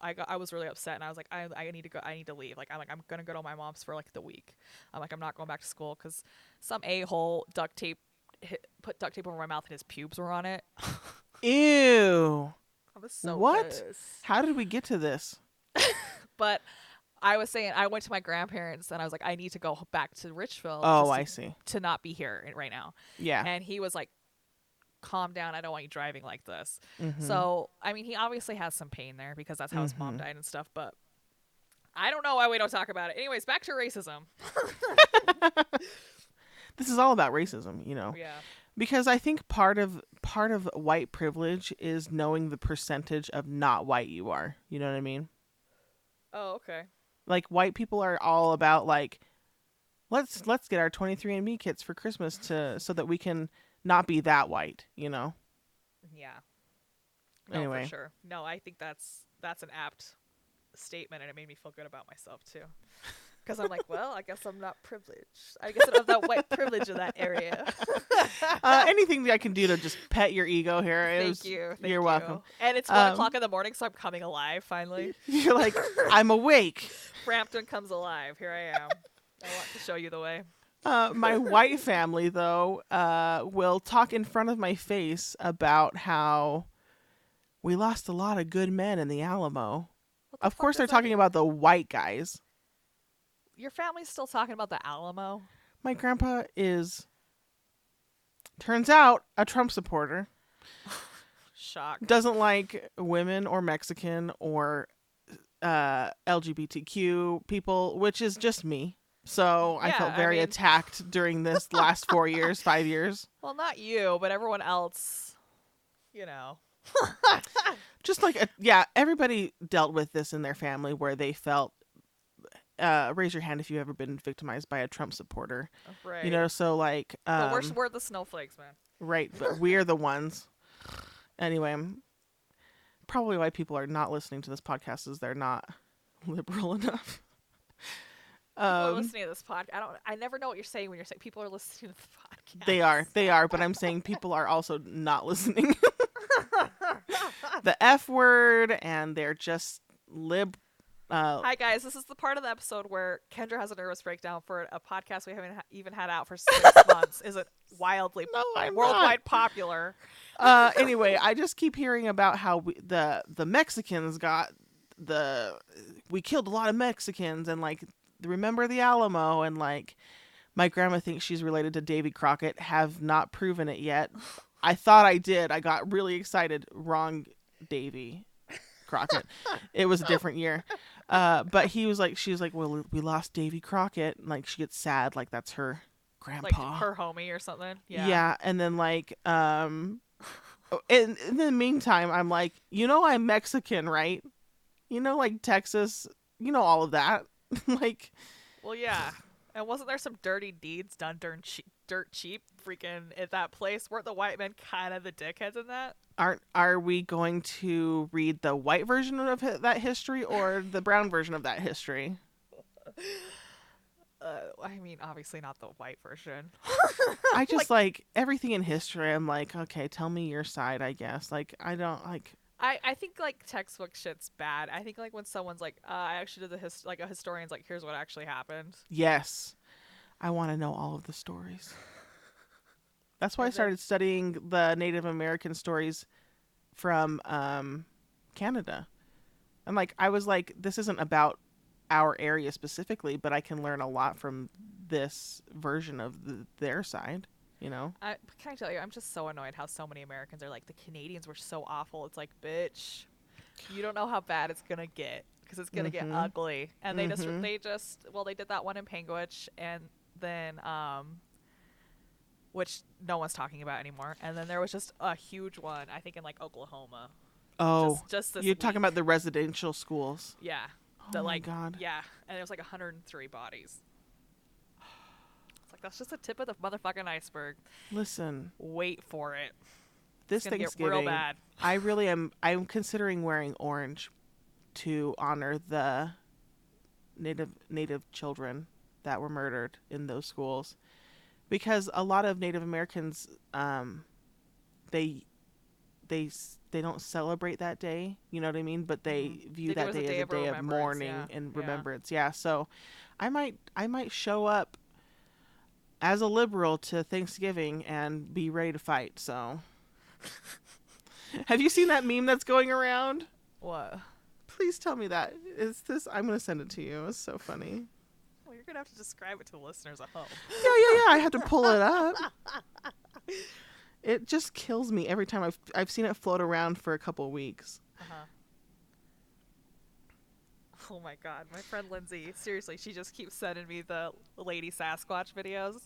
C: I got I was really upset and I was like I, I need to go I need to leave like I'm like I'm gonna go to my mom's for like the week I'm like I'm not going back to school because some a hole duct tape hit, put duct tape over my mouth and his pubes were on it
B: Ew.
C: I was so
B: What?
C: pissed.
B: How did we get to this?
C: But I was saying I went to my grandparents and I was like, I need to go back to Richville.
B: Oh, I
C: to,
B: see.
C: to not be here right now.
B: Yeah.
C: And he was like, calm down. I don't want you driving like this.
B: Mhm.
C: So I mean, he obviously has some pain there because that's how his mom
B: Mhm.
C: died and stuff. But I don't know why we don't talk about it. Anyways, back to racism.
B: this is all about racism, you know.
C: Yeah.
B: because I think part of part of white privilege is knowing the percentage of not white you are. You know what I mean?
C: Oh, okay.
B: Like white people are all about like let's let's get our 23andme kits for Christmas to so that we can not be that white, you know.
C: Yeah. No,
B: Anyway.
C: for sure. No, I think that's that's an apt statement, and it made me feel good about myself too. Because I'm like, well, I guess I'm not privileged. I guess I don't have that white privilege in that area.
B: Uh, anything that I can do to just pet your ego here
C: Thank you. Thank
B: you're
C: you.
B: welcome.
C: And it's one
B: Um,
C: o'clock in the morning, so I'm coming alive finally.
B: You're like I'm awake.
C: Frampton comes alive. Here I am. I want to show you the way.
B: Uh, my white family, though, uh, will talk in front of my face about how we lost a lot of good men in the Alamo.
C: The
B: Of course, they're talking
C: mean?
B: about the white guys.
C: Your family's still talking about the Alamo.
B: My grandpa is, turns out, a Trump supporter.
C: Shock.
B: Doesn't like women or Mexican or uh, LGBTQ people, which is just me. So I
C: Yeah,
B: felt
C: I
B: very
C: mean-
B: attacked during this last four years, five years.
C: Well, not you, but everyone else. You know.
B: just like a, yeah everybody dealt with this in their family where they felt uh raise your hand if you've ever been victimized by a trump supporter
C: Right.
B: you know so like um,
C: but we're, we're the snowflakes, man.
B: right but we're the ones anyway probably why people are not listening to this podcast is they're not liberal enough
C: People are
B: um
C: listening to this podcast. I don't. I never know what you're saying when you're saying people are listening to the podcast.
B: they are they are but i'm saying people are also not listening the f word and they're just lib uh
C: Hi guys, this is the part of the episode where Kendra has a nervous breakdown for a podcast we haven't ha- even had out for six months. Is it wildly
B: no i'm not.
C: worldwide popular?
B: uh anyway i just keep hearing about how we, the the mexicans got the we killed a lot of mexicans and like remember the alamo and like my grandma thinks she's related to davy crockett have not proven it yet. I thought i did. I got really excited. Wrong davy crockett. It was a different year uh but he was like she was like well we lost davy crockett and, like she gets sad like that's her
C: Like
B: grandpa
C: her homie or something. Yeah.
B: yeah. and then like um in, in the meantime i'm like you know i'm mexican right you know like texas you know all of that like
C: Well, yeah. And wasn't there some dirty deeds done during dirt cheap, freaking at that place? Weren't the white men kind of the dickheads in that?
B: aren't are we going to read the white version of that history or the brown version of that history
C: Uh, I mean, obviously not the white version.
B: i just like everything in history i'm like okay tell me your side i guess like i don't like
C: I, I think like textbook shit's bad. I think like when someone's like, uh, I actually did the hist- like a historian's like, here's what actually happened.
B: Yes. I want to know all of the stories. That's why I started studying the Native American stories from um, Canada. And like I was like this isn't about our area specifically, but I can learn a lot from this version of the, their side. You know.
C: I, can I tell you, I'm just so annoyed how so many Americans are like, the Canadians were so awful. It's like, bitch, you don't know how bad it's gonna get because it's gonna
B: Mhm.
C: get ugly. And they just,
B: Mhm.
C: they just, well, they did that one in Panguitch, and then, um, which no one's talking about anymore. And then there was just a huge one, I think, in like Oklahoma.
B: Oh,
C: just, just
B: you're talking about the residential schools.
C: yeah,
B: Oh
C: the
B: my
C: like,
B: God.
C: yeah, and it was like 103 bodies. It's like that's just the tip of the motherfucking iceberg.
B: Listen,
C: Wait for it.
B: this
C: It's
B: Thanksgiving,
C: real bad.
B: I really am. I'm considering wearing orange to honor the native native children that were murdered in those schools, because a lot of Native Americans, um, they they they don't celebrate that day. You know what I mean? But they
C: Mhm.
B: view
C: They
B: that day
C: day
B: as a day of mourning
C: yeah,
B: and
C: yeah.
B: remembrance. Yeah. So, I might I might show up as a liberal to Thanksgiving and be ready to fight. So, have you seen that meme that's going around?
C: What?
B: Please tell me that. Is this? I'm gonna send it to you. It's so funny.
C: You're gonna have to describe it to the listeners at home.
B: Yeah, yeah, yeah. I had to pull it up. It just kills me every time I've I've seen it float around for a couple weeks.
C: Uh-huh. Oh my god, my friend Lindsay, seriously, she just keeps sending me the Lady Sasquatch videos.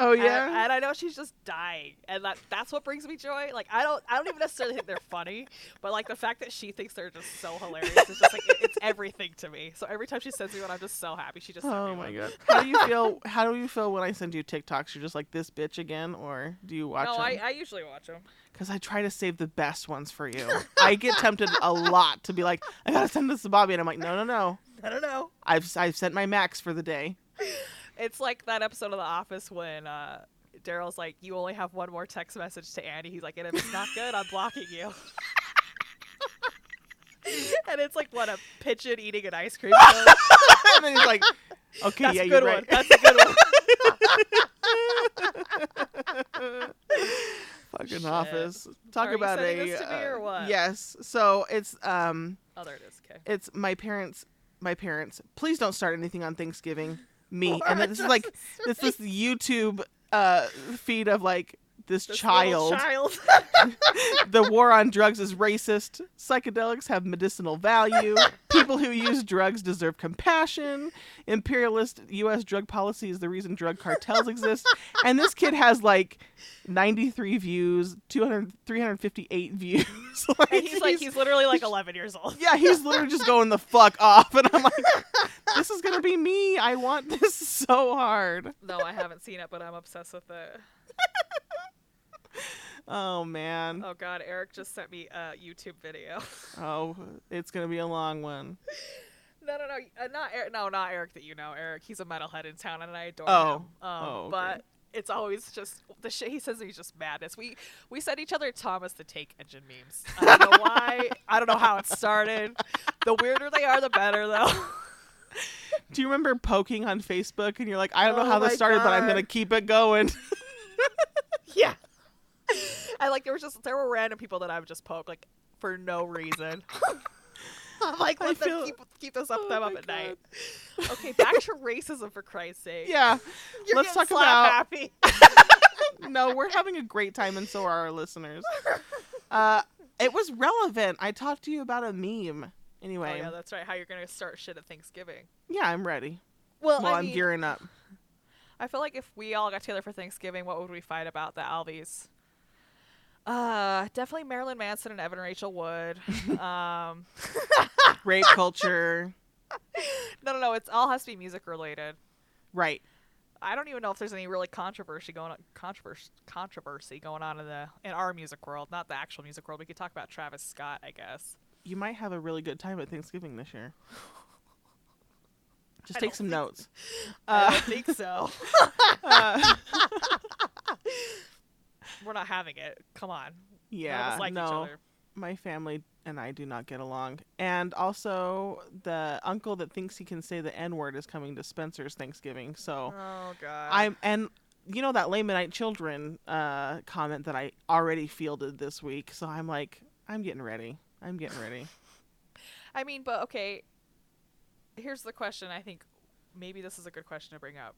B: Oh yeah.
C: And, I know she's just dying. And that that's what brings me joy. Like I don't I don't even necessarily think they're funny, but like the fact that she thinks they're just so hilarious is just like it- it's everything to me. So every time she sends me one, I'm just so happy. She just
B: Oh
C: me
B: my
C: one.
B: god. How do you feel? How do you feel when I send you TikToks? You're just like this bitch again, or do you watch
C: No,
B: them?
C: I, I usually watch them.
B: Because I try to save the best ones for you. I get tempted a lot to be like, I gotta send this to Bobby, and I'm like, no, no, no.
C: I don't know.
B: I've I've sent my max for the day.
C: It's like that episode of The Office when uh, Darryl's like, "You only have one more text message to Andy." He's like, "And if it's not good, I'm blocking you." and it's like what a pigeon eating an ice cream cone.
B: and then he's like, okay,
C: That's
B: yeah,
C: a
B: you're
C: good one.
B: right.
C: That's a good one.
B: Fucking
C: Shit.
B: office. Talk
C: Are
B: about
C: sending
B: a
C: this to me or
B: uh,
C: what?
B: yes. So it's um
C: Oh, there it is. Okay.
B: it's my parents my parents. Please don't start anything on Thanksgiving. Me
C: Laura
B: and then this is like
C: just-
B: this this YouTube uh feed of like this,
C: This
B: child.
C: child.
B: the war on drugs is racist. Psychedelics have medicinal value. People who use drugs deserve compassion. Imperialist U.S. drug policy is the reason drug cartels exist. And this kid has like 93 views, 200, 358 views. like,
C: and he's like, he's literally like 11 years old.
B: yeah, he's literally just going the fuck off. And I'm like, this is going to be me. I want this so hard.
C: No, I haven't seen it, but I'm obsessed with it.
B: Oh, man.
C: Oh God, Eric just sent me a YouTube video.
B: Oh, it's going to be a long one.
C: No, no, no, uh, not Eric. No, not Eric that you know. Eric, he's a metalhead in town, and I adore
B: Oh.
C: him. Um,
B: Oh, okay.
C: but it's always just the shit he says. He's just madness. We we send each other Thomas the Tank Engine memes. I don't know why. I don't know how it started. The weirder they are, the better, though.
B: Do you remember poking on Facebook and you're like, I don't know
C: Oh
B: how this started, but I'm gonna keep it going.
C: yeah. I like there was just there were random people that I would just poke like for no reason. I'm like, let them
B: feel-
C: keep keep this up
B: Oh
C: them up at
B: God.
C: night. Okay, back to racism for Christ's sake.
B: yeah.
C: You're
B: Let's talk about-
C: happy.
B: No, we're having a great time, and so are our listeners. Uh, it was relevant. I talked to you about a meme.
C: Oh
B: Anyway,
C: yeah, that's right. How you're gonna start shit at Thanksgiving?
B: yeah, I'm ready.
C: Well,
B: Well,
C: I
B: I'm
C: mean,
B: gearing up.
C: I feel like if we all got together for Thanksgiving, what would we fight about the Alvies? Uh, definitely Marilyn Manson and Evan Rachel Wood. um,
B: Rape culture.
C: no, no, no. It's all has to be music related.
B: Right.
C: I don't even know if there's any really controversy going on controversy controversy going on in the in our music world, not the actual music world. We could talk about Travis Scott, I guess.
B: You might have a really good time at Thanksgiving this year. Just
C: I
B: take some
C: think
B: notes.
C: I
B: Uh,
C: think so.
B: uh,
C: We're not having it. Come on.
B: Yeah,
C: like
B: no. my family and I do not get along. And also, the uncle that thinks he can say the N word is coming to Spencer's Thanksgiving. So
C: Oh god.
B: I'm and you know that Lamanite children uh, comment that I already fielded this week. So I'm like, I'm getting ready. I'm getting ready.
C: I mean, but okay. Here's the question. I think maybe this is a good question to bring up.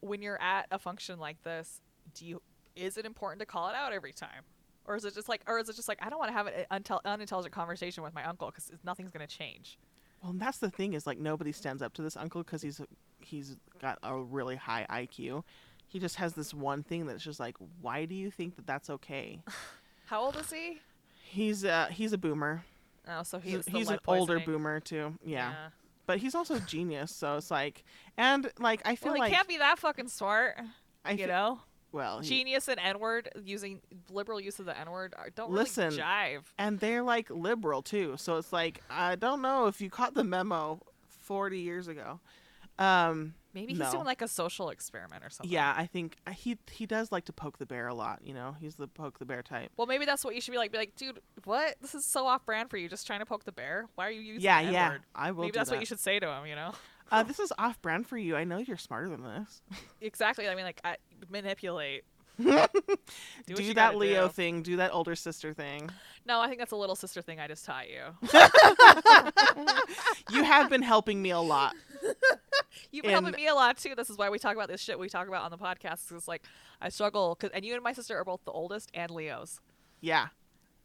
C: when you're at a function like this, do you is it important to call it out every time? Or is it just like or is it just like I don't want to have an untel- unintelligent conversation with my uncle cuz nothing's going to change.
B: Well, and that's the thing is like nobody stands up to this uncle because he's he's got a really high IQ. He just has this one thing that's just like, why do you think that that's okay?
C: How old is he?
B: He's uh he's a boomer.
C: Oh, so
B: He's,
C: he's
B: an older boomer too. Yeah. but he's also a genius. So it's like, and like I feel
C: Well, he
B: like
C: can't be that fucking smart,
B: I
C: you
B: fe-
C: know.
B: Well, he-
C: Genius and N word using liberal use of the N word don't
B: Listen,
C: really jive.
B: and they're like liberal too. So it's like I don't know if you caught the memo forty years ago. Um,
C: Maybe he's
B: no.
C: doing like a social experiment or something.
B: yeah, I think uh, he he does like to poke the bear a lot. You know, he's the poke the bear type.
C: Well, maybe that's what you should be like. Be like, dude, what? This is so off brand for you. Just trying to poke the bear. Why are you using
B: yeah,
C: the
B: yeah, I will.
C: Maybe that's
B: that.
C: what you should say to him. You know.
B: Uh, this is off brand for you. I know you're smarter than this.
C: exactly. I mean, like, I, manipulate.
B: do
C: you
B: that Leo
C: do.
B: thing. Do that older sister thing.
C: No, I think that's a little sister thing I just taught you.
B: You have been helping me a lot.
C: You've been
B: And-
C: helping me a lot too. This is why we talk about this shit we talk about on the podcast. it's like I struggle, cause, and you and my sister are both the oldest and Leos.
B: Yeah,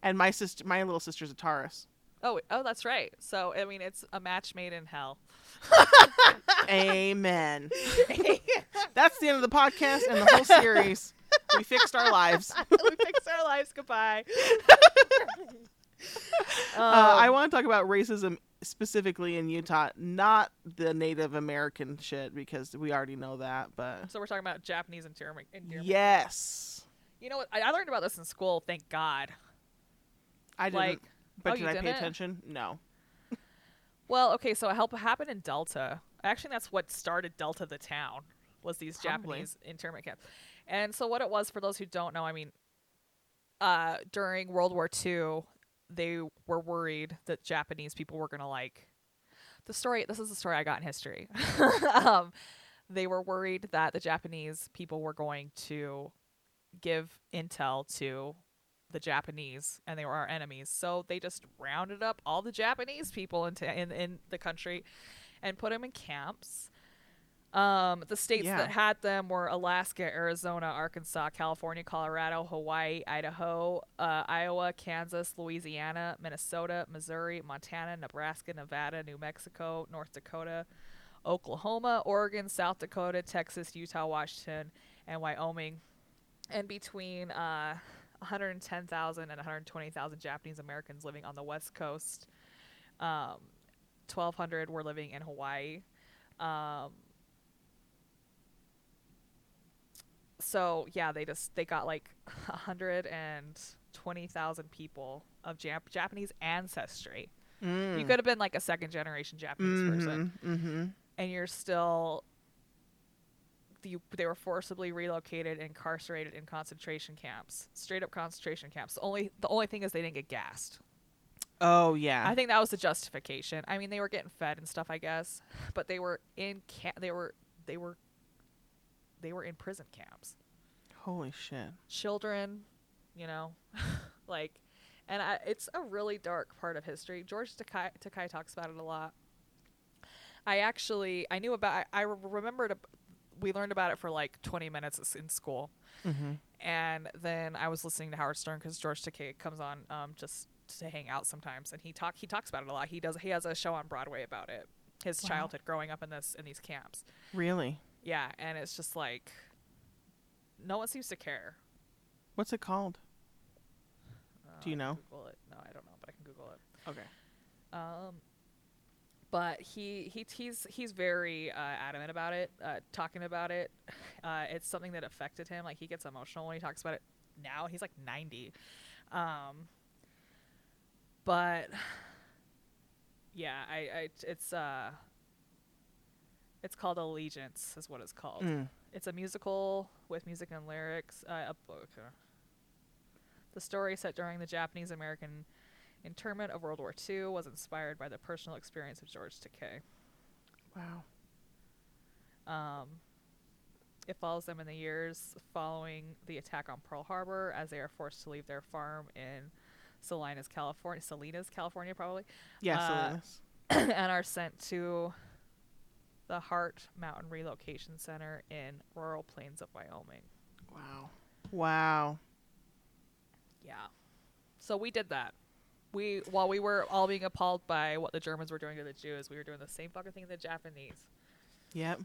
B: and my sister, my little sister's a Taurus.
C: Oh, oh, that's right. So I mean, it's a match made in hell.
B: Amen. That's the end of the podcast and the whole series. We fixed our lives.
C: we fixed our lives. Goodbye.
B: Uh, I
C: Um,
B: want to talk about racism specifically in Utah, not the Native American shit because we already know that. But
C: so we're talking about Japanese internment. internment.
B: yes,
C: You know what? I, I learned about this in school. Thank God.
B: I didn't.
C: Like,
B: but
C: oh,
B: did
C: you
B: I pay
C: didn't?
B: attention? No.
C: Well, okay, so it helped happened in Delta. Actually, that's what started Delta, the town, was these
B: Probably.
C: Japanese internment camps. And so, what it was for those who don't know, I mean, uh, during World War II, they were worried that Japanese people were gonna like the story. This is the story I got in history. um, they were worried that the Japanese people were going to give intel to the Japanese and they were our enemies. So they just rounded up all the Japanese people into in, in the country and put them in camps. Um, the states
B: Yeah.
C: that had them were Alaska, Arizona, Arkansas, California, Colorado, Hawaii, Idaho, uh, Iowa, Kansas, Louisiana, Minnesota, Missouri, Montana, Nebraska, Nevada, New Mexico, North Dakota, Oklahoma, Oregon, South Dakota, Texas, Utah, Washington, and Wyoming. And between uh, 110,000 and 120,000 Japanese Americans living on the West Coast, um, 1,200 were living in Hawaii. Um, so yeah, they just they got like 120,000 people of Jap- Japanese ancestry.
B: Mm.
C: You could have been like a second generation Japanese person
B: Mm-hmm.
C: and you're still you, they were forcibly relocated and incarcerated in concentration camps straight up concentration camps. The only the only thing is they didn't get gassed.
B: Oh yeah.
C: i think that was the justification. I mean they were getting fed and stuff i guess but they were in camp they were they were they were in prison camps.
B: Holy shit.
C: children you know like and I, it's a really dark part of history. George takei, takei talks about it a lot. I actually i knew about i, I remembered a, we learned about it for like 20 minutes in school
B: Mm-hmm.
C: and then i was listening to howard stern because george takei comes on um, just to hang out sometimes and he talk he talks about it a lot he does he has a show on broadway about it his
B: Wow.
C: childhood growing up in this in these camps
B: Really?
C: yeah and it's just like no one seems to care
B: What's it called? Do you
C: Uh, I can
B: know?
C: Google it. No, I don't know, but I can Google it.
B: Okay.
C: Um, but he he he's he's very uh, adamant about it, uh, talking about it. Uh, it's something that affected him. Like he gets emotional when he talks about it. Now he's like ninety, um, but yeah, I, I it's uh, it's called Allegiance, is what it's called.
B: Mm.
C: It's a musical with music and lyrics. Uh, a book. The story set during the Japanese American internment of World War II was inspired by the personal experience of George Takei.
B: Wow.
C: Um, it follows them in the years following the attack on Pearl Harbor as they are forced to leave their farm in Salinas, California. Salinas, California, probably.
B: Yeah,
C: Uh,
B: Salinas.
C: and are sent to the Heart Mountain Relocation Center in rural plains of Wyoming.
B: Wow. Wow.
C: Yeah. So we did that. We while we were all being appalled by what the Germans were doing to the Jews, we were doing the same fucking thing to the Japanese.
B: Yep.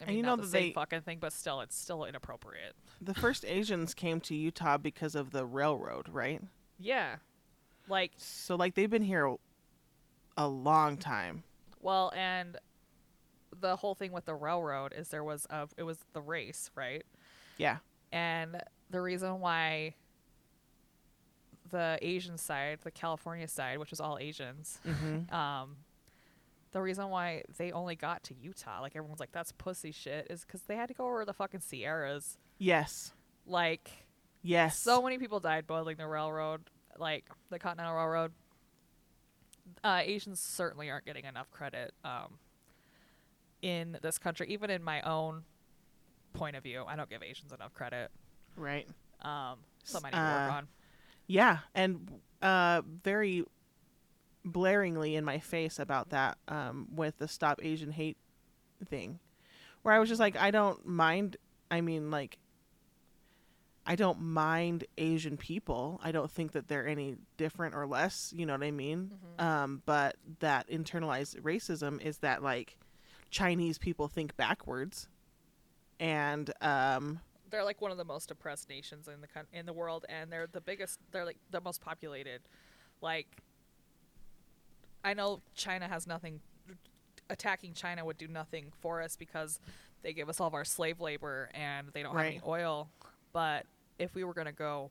C: I
B: And
C: mean,
B: you
C: not
B: know
C: the
B: that
C: same fucking thing, but still, it's still inappropriate.
B: The first Asians came to Utah because of the railroad, right?
C: Yeah. Like,
B: So like they've been here a- a long time.
C: well, and the whole thing with the railroad is there was a it was the race, right?
B: Yeah.
C: And the reason why the Asian side, the California side, which was all Asians,
B: Mm-hmm.
C: um, the reason why they only got to Utah, like everyone's like, that's pussy shit, is because they had to go over the fucking Sierras.
B: Yes.
C: Like,
B: Yes.
C: so many people died boiling the railroad, like the Continental Railroad. Uh, Asians certainly aren't getting enough credit um, in this country, even in my own point of view. I don't give Asians enough credit.
B: right.
C: Um,
B: S-
C: need to work
B: uh,
C: on.
B: Yeah, and uh, very blaringly in my face about that um, with the Stop Asian Hate thing, where I was just like, I don't mind. I mean, like, I don't mind Asian people. I don't think that they're any different or less. You know what I mean? Um, but that internalized racism is that like Chinese people think backwards, and um,
C: They're like one of the most oppressed nations in the coun- in the world, and they're the biggest. They're like the most populated. Like, I know China has nothing. Attacking China would do nothing for us because they give us all of our slave labor and they don't have any oil. But if we were gonna go,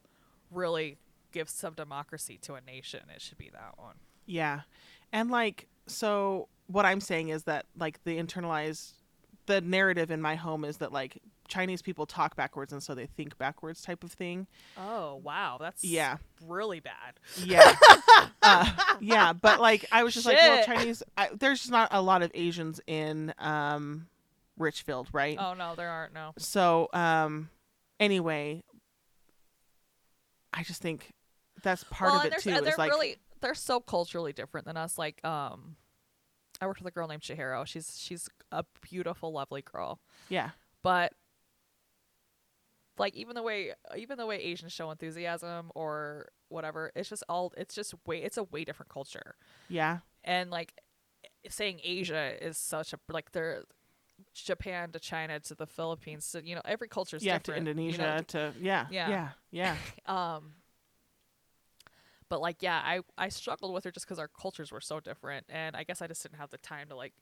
C: really give some democracy to a nation, it should be that one.
B: Yeah. And like so what I'm saying is that like the internalized the narrative in my home is that like Chinese people talk backwards and so they think backwards type of thing.
C: Oh wow, that's
B: Yeah.
C: really bad.
B: Yeah. uh, yeah, but like I was just like, well, Chinese I, there's just not a lot of Asians in um Richfield, right?
C: Oh no, there aren't no.
B: So, um anyway, I just think that's part
C: well,
B: of it too. Is
C: they're
B: like
C: really they're so culturally different than us. Like, um, I worked with a girl named Chihiro. She's she's a beautiful, lovely girl,
B: yeah.
C: but like even the way even the way Asians show enthusiasm or whatever, it's just all it's just way it's a way different culture.
B: Yeah.
C: And like saying Asia is such a like they're Japan to China to the Philippines to you know every culture is
B: Yeah, to
C: different. you
B: Indonesia
C: know,
B: to yeah.
C: Yeah.
B: Yeah. Yeah.
C: um but like yeah i i struggled with her just because our cultures were so different and i guess i just didn't have the time to like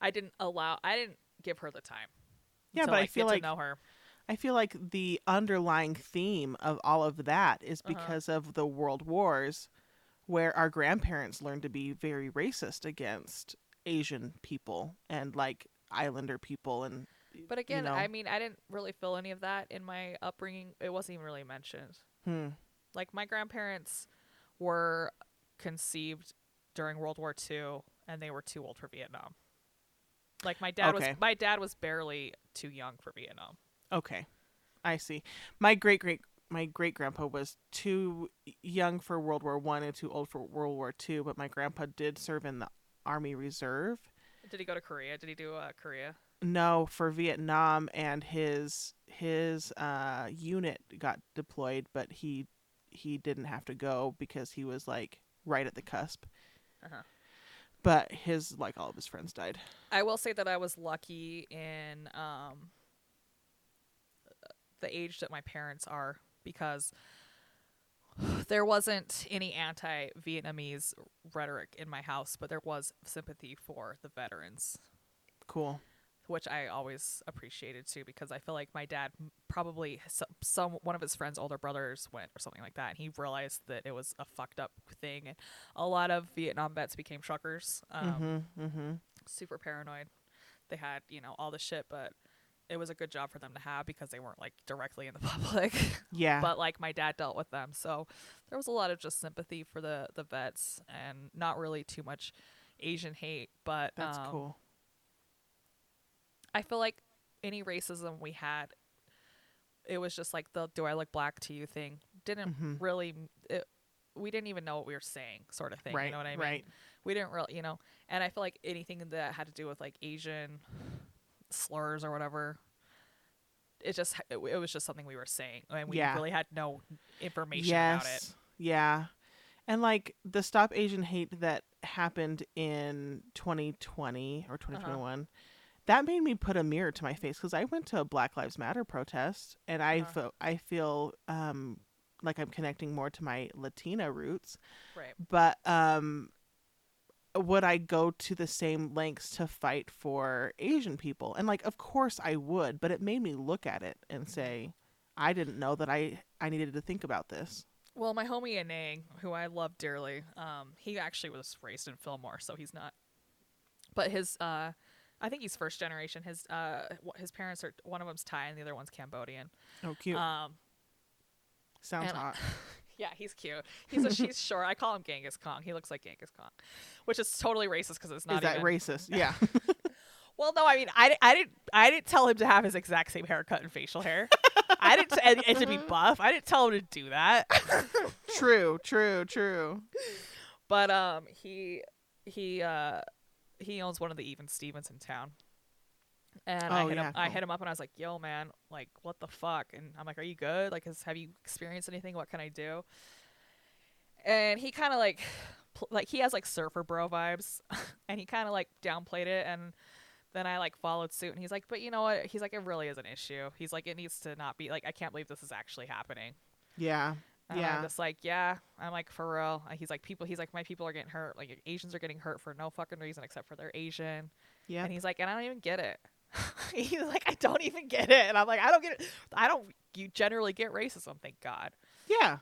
C: i didn't allow i didn't give her the time
B: Yeah,
C: to,
B: but I feel
C: get
B: like
C: to know her
B: I feel like the underlying theme of all of that is
C: Uh-huh.
B: because of the world wars where our grandparents learned to be very racist against Asian people and like islander people and
C: but again
B: know.
C: i mean i didn't really feel any of that in my upbringing it wasn't even really mentioned
B: hmm,
C: like my grandparents were conceived during world war ii and they were too old for vietnam like my dad
B: Okay.
C: was my dad was barely too young for vietnam
B: okay. I see. My great great my great grandpa was too young for World War 1 and too old for World War 2, but my grandpa did serve in the Army Reserve.
C: did he go to korea did he do uh, korea
B: No, for Vietnam, and his his uh, unit got deployed, but he he didn't have to go because he was like right at the cusp.
C: Uh-huh.
B: But his like all of his friends died.
C: I will say that I was lucky in um, the age that my parents are because there wasn't any anti-Vietnamese rhetoric in my house, but there was sympathy for the veterans,
B: Cool.
C: which I always appreciated too because I feel like my dad probably some, some one of his friends' older brothers went or something like that, and he realized that it was a fucked up thing, and a lot of Vietnam vets became truckers. Um,
B: mm-hmm. Mm-hmm.
C: super paranoid. They had, you know, all the shit, but it was a good job for them to have because they weren't like directly in the public.
B: Yeah.
C: but like my dad dealt with them. So there was a lot of just sympathy for the the vets and not really too much Asian hate, but
B: That's
C: um,
B: cool.
C: I feel like any racism we had it was just like the do I look black to you thing didn't
B: Mhm.
C: really it we didn't even know what we were saying, sort of thing.
B: Right,
C: You know what I mean?
B: right.
C: We didn't really, you know. And I feel like anything that had to do with like Asian slurs or whatever, it just it, it was just something we were saying, and we
B: Yeah.
C: really had no information about it.
B: Yeah. And like the Stop Asian Hate that happened in 2020
C: Uh-huh.
B: or 2021, that made me put a mirror to my face because I went to a Black Lives Matter protest and I
C: Uh-huh.
B: feel I feel um like I'm connecting more to my Latina roots.
C: Right.
B: But um would I go to the same lengths to fight for Asian people? And like of course I would, but it made me look at it and say I didn't know that I I needed to think about this.
C: Well, my homie Anang, who I love dearly, um, he actually was raised in Fillmore, so he's not. But his, uh, I think he's first generation. His, uh, his parents are one of them's Thai and the other one's Cambodian.
B: Oh, cute.
C: Um,
B: Sounds hot.
C: yeah, he's cute. He's a, he's short. I call him Genghis Kong. He looks like Genghis Kong, which is totally racist because it's not
B: Is that
C: even.
B: racist? Yeah.
C: Well, no, I mean, I, I didn't I didn't tell him to have his exact same haircut and facial hair. I didn't and, and to be buff. I didn't tell him to do that.
B: true, true, true.
C: But um, he he uh he owns one of the even Stevens in town. And I
B: Oh,
C: hit
B: yeah,
C: him. I hit him up and I was like, "Yo, man, like, what the fuck?" And I'm like, "Are you good? Like, has, have you experienced anything? What can I do?" And he kind of like, pl- like he has like surfer bro vibes, and he kind of like downplayed it. And then I like followed suit, and he's like, "But you know what? He's like, it really is an issue. He's like, it needs to not be like, I can't believe this is actually happening."
B: Yeah.
C: And
B: Yeah.
C: I'm just like, yeah. I'm like, for real. He's like, people. He's like, my people are getting hurt. Like Asians are getting hurt for no fucking reason except for they're Asian.
B: Yeah.
C: And he's like, and I don't even get it. he's like, I don't even get it. And I'm like, I don't get it. I don't. You generally get racism, thank God.
B: Yeah.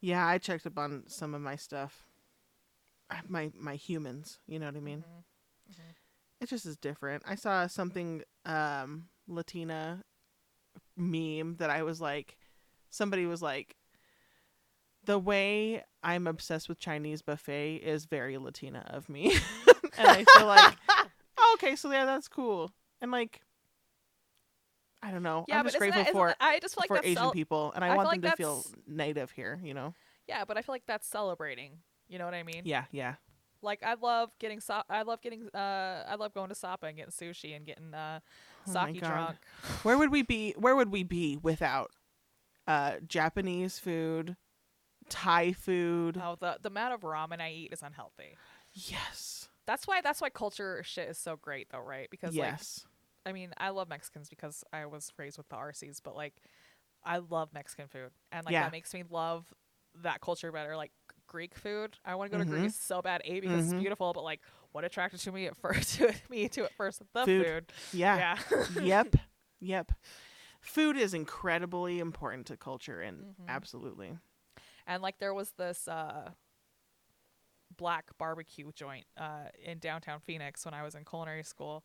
B: Yeah, I checked up on some of my stuff. My my humans, you know what I mean?
C: Mhm.
B: It just is different. I saw something um Latina meme that I was like somebody was like the way I'm obsessed with Chinese buffet is very Latina of me. and I feel like oh, okay, so yeah, that's cool. And like I don't know.
C: Yeah,
B: I'm just grateful
C: that,
B: for
C: I just feel like
B: for Asian
C: cel-
B: people, and I,
C: I
B: want
C: feel
B: them
C: like
B: to feel native here. You know?
C: Yeah, but I feel like that's celebrating. You know what I mean?
B: Yeah, yeah,
C: Like I love getting so- I love getting uh I love going to Sapa and getting sushi and getting uh
B: Oh
C: sake drunk.
B: Where would we be? Where would we be without uh, Japanese food, Thai food?
C: Oh, the the amount of ramen I eat is unhealthy.
B: Yes,
C: That's why that's why culture shit is so great though, right? Because like
B: yes,
C: I mean, I love Mexicans because I was raised with the RCs, but like I love Mexican food. And like
B: Yeah.
C: that makes me love that culture better. Like Greek food. I want to go to
B: Mhm.
C: Greece so bad, A because
B: Mhm.
C: it's beautiful, but like what attracted to me at first to me to at first the
B: Food.
C: food.
B: yeah,
C: Yeah.
B: yep, yep. Food is incredibly important to culture, and
C: Mhm.
B: absolutely,
C: and like there was this uh black barbecue joint uh in downtown Phoenix when I was in culinary school.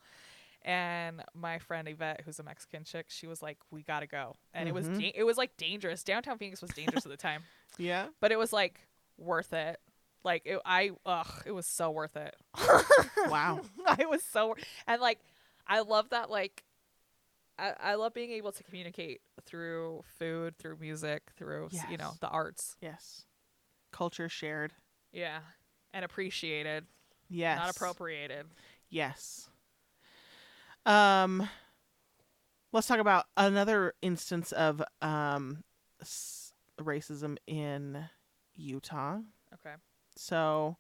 C: And my friend Yvette, who's a Mexican chick, she was like, "We gotta go," and it was
B: Mhm.
C: da- it was like dangerous. Downtown Phoenix was dangerous at the time,
B: yeah.
C: but it was like worth it. Like it, I, ugh, it was so worth it.
B: Wow.
C: I was so, and like, I love that. Like, I, I love being able to communicate through food, through music, through s you know the arts.
B: Yes, culture shared.
C: Yeah, and appreciated,
B: Yes,
C: not appropriated.
B: Yes. Um, let's talk about another instance of um s- racism in Utah.
C: Okay.
B: So,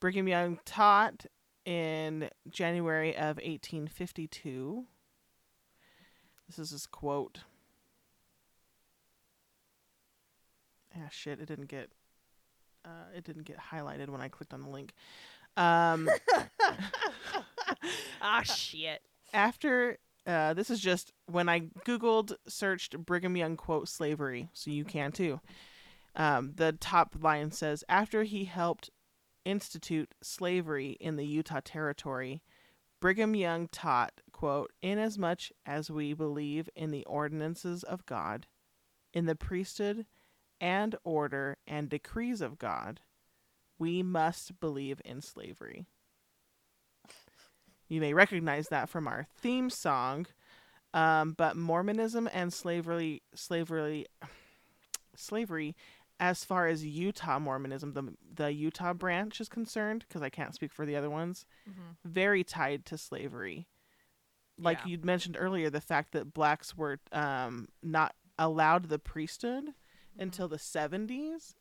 B: Brigham Young taught in January of 1852. This is his quote. Ah, shit! It didn't get. Uh, it didn't get highlighted when I clicked on the link. Um,
C: ah shit.
B: after uh, this is just when I googled searched Brigham Young quote slavery, so you can too. Um, the top line says after he helped institute slavery in the Utah Territory, Brigham Young taught quote inasmuch as we believe in the ordinances of God, in the priesthood and order and decrees of God, we must believe in slavery. You may recognize that from our theme song. Um, but Mormonism and slavery, slavery, slavery as far as Utah Mormonism, the the Utah branch is concerned, because I can't speak for the other ones,
C: Mhm.
B: very tied to slavery. Like
C: Yeah.
B: you mentioned earlier, the fact that blacks were um, not allowed the priesthood
C: Mm-hmm.
B: until the seventies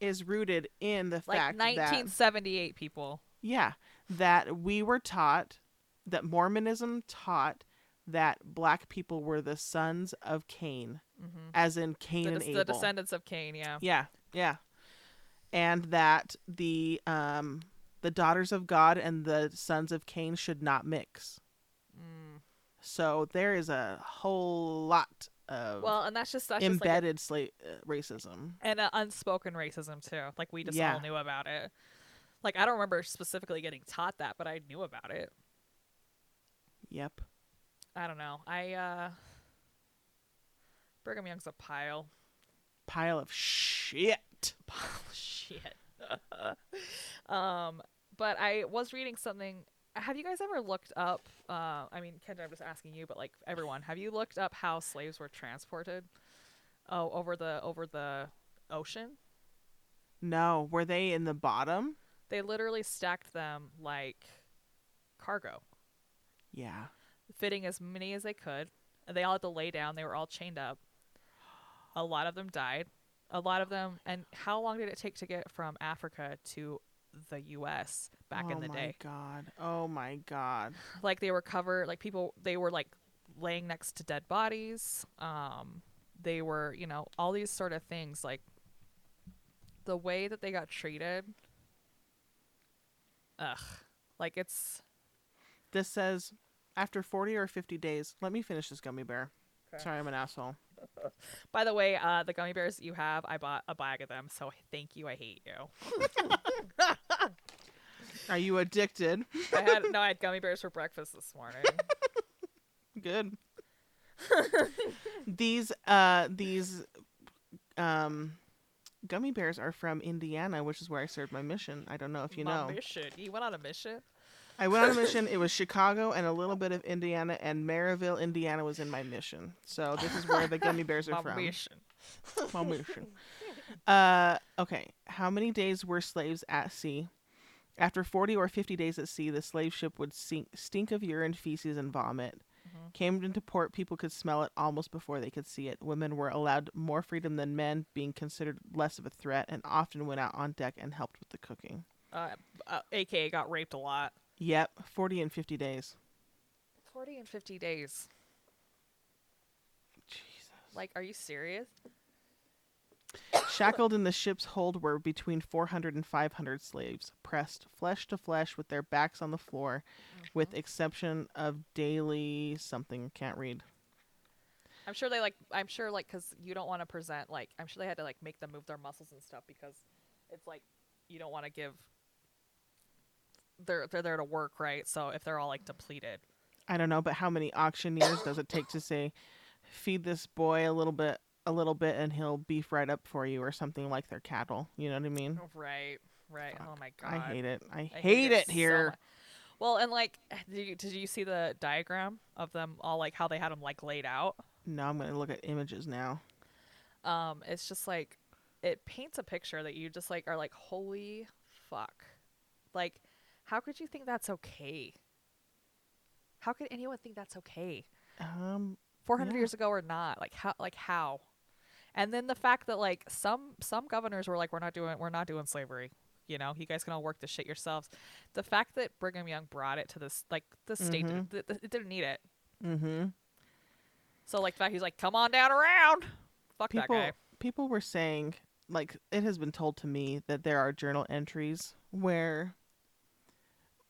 B: is rooted in the
C: like
B: fact that
C: 1978 people.
B: yeah, that we were taught that Mormonism taught that black people were the sons of Cain,
C: Mhm.
B: as in Cain
C: The,
B: and Abel.
C: the descendants of Cain. Yeah.
B: Yeah, yeah. And that the um the daughters of God and the sons of Cain should not mix.
C: Mm.
B: So there is a whole lot of
C: Well, and that's just that's just like a-
B: embedded sla- uh, racism.
C: and uh, unspoken racism too. Like we just
B: Yeah.
C: all knew about it. Like I don't remember specifically getting taught that, but I knew about it.
B: Yep.
C: I don't know. I uh Brigham Young's a pile.
B: Pile of shit.
C: Pile of shit. um, but I was reading something. Have you guys ever looked up? Uh, I mean, Kendra, I'm just asking you, but like everyone, have you looked up how slaves were transported? Oh, over the over the ocean.
B: No, were they in the bottom?
C: They literally stacked them like cargo.
B: Yeah.
C: fitting as many as they could. They all had to lay down. They were all chained up. A lot of them died. A lot of them. And how long did it take to get from Africa to the U.S. back in the day.
B: oh my god. Oh my god.
C: Like they were covered. Like people. They were like laying next to dead bodies. Um, they were, you know, all these sort of things. Like the way that they got treated. Ugh. Like it's.
B: This says after 40 or 50 days. Let me finish this gummy bear.
C: Okay.
B: Sorry, I'm an asshole.
C: By the way, uh, the gummy bears that you have, I bought a bag of them. So thank you. I hate you.
B: Are you addicted?
C: I had no, I had gummy bears for breakfast this morning.
B: Good. these uh these um gummy bears are from Indiana, which is where I served my mission. I don't know if you
C: My
B: know.
C: mission. You went on a mission.
B: I went on a mission. It was Chicago and a little bit of Indiana, and Merrillville, Indiana was in my mission. So this is where the gummy bears are
C: My
B: from.
C: mission.
B: My mission. Uh, okay. How many days were slaves at sea? After 40 or 50 days at sea, the slave ship would sink, stink of urine, feces, and vomit.
C: Mhm.
B: Came into port, people could smell it almost before they could see it. Women were allowed more freedom than men, being considered less of a threat, and often went out on deck and helped with the cooking.
C: Uh, uh, AKA got raped a lot.
B: Yep, 40 and 50 days.
C: 40 and 50 days.
B: Jesus.
C: Like, are you serious?
B: Shackled in the ship's hold were between 400 and 500 slaves, pressed flesh to flesh with their backs on the floor, with mm-hmm. exception of daily something can't read.
C: I'm sure they like. I'm sure like because you don't want to present like. I'm sure they had to like make them move their muscles and stuff because it's like you don't want to give. They're they're there to work, right? So if they're all like depleted,
B: I don't know, but how many auctioneers does it take to say, feed this boy a little bit, a little bit, and he'll beef right up for you, or something like their cattle? You know what I mean?
C: right, right. Oh my god,
B: I hate it. I,
C: I
B: hate, it
C: so
B: here.
C: much. Well, and like, did you, did you see the diagram of them all like how they had them like laid out?
B: no, I'm gonna look at images now.
C: Um, it's just like it paints a picture that you just like are like, holy fuck, like, how could you think that's okay? How could anyone think that's okay?
B: Um,
C: 400
B: Yeah.
C: years ago or not? Like how? Like how? And then the fact that like some some governors were like, we're not doing we're not doing slavery. You know, you guys can all work the shit yourselves. The fact that Brigham Young brought it to this like the state,
B: Mhm.
C: th- th- it didn't need it.
B: mm-hmm.
C: So like the fact he's like, come on down around. Fuck
B: people
C: that guy.
B: people were saying like it has been told to me that there are journal entries where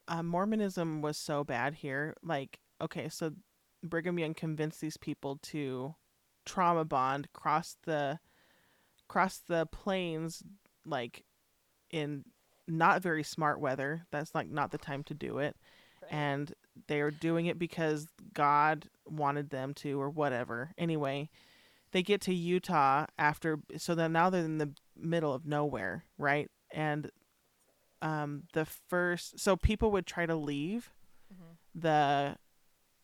B: uh, Mormonism was so bad here. Like, okay, so Brigham Young convinced these people to trauma bond, cross the cross the plains, like in not very smart weather. That's like not the time to do it and they were doing it because God wanted them to or whatever. Anyway, they get to Utah after so then now they're in the middle of nowhere, right? And um the first so people would try to leave
C: Mhm.
B: the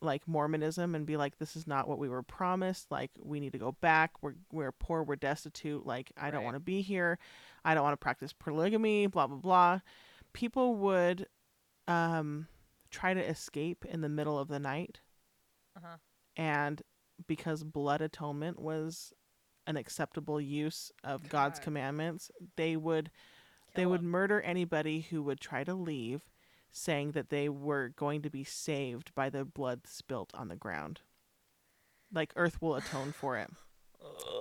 B: like Mormonism and be like, this is not what we were promised. Like, we need to go back. We're we're poor. We're destitute. Like, I don't want to be here. I don't want to practice polygamy. Blah blah blah. People would um, try to escape in the middle of the night,
C: Uh-huh.
B: and because blood atonement was an acceptable use of God's commandments, they would they would murder anybody who would try to leave, saying that they were going to be saved by the blood spilt on the ground. Like Earth will atone for it.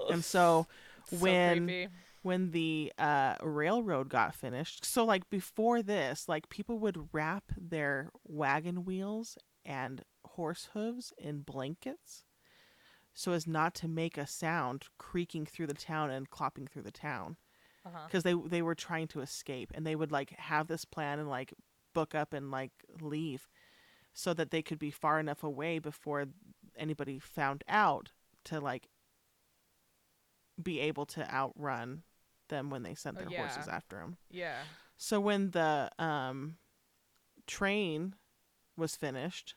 B: And so
C: So
B: when
C: creepy.
B: when the uh, railroad got finished, so like before this, like people would wrap their wagon wheels and horse hooves in blankets so as not to make a sound creaking through the town and clopping through the town
C: Uh-huh.
B: because they they were trying to escape and they would like have this plan and like book up and like leave so that they could be far enough away before anybody found out to like be able to outrun them when they sent
C: Oh,
B: their
C: yeah.
B: horses after them
C: Yeah.
B: so when the um train was finished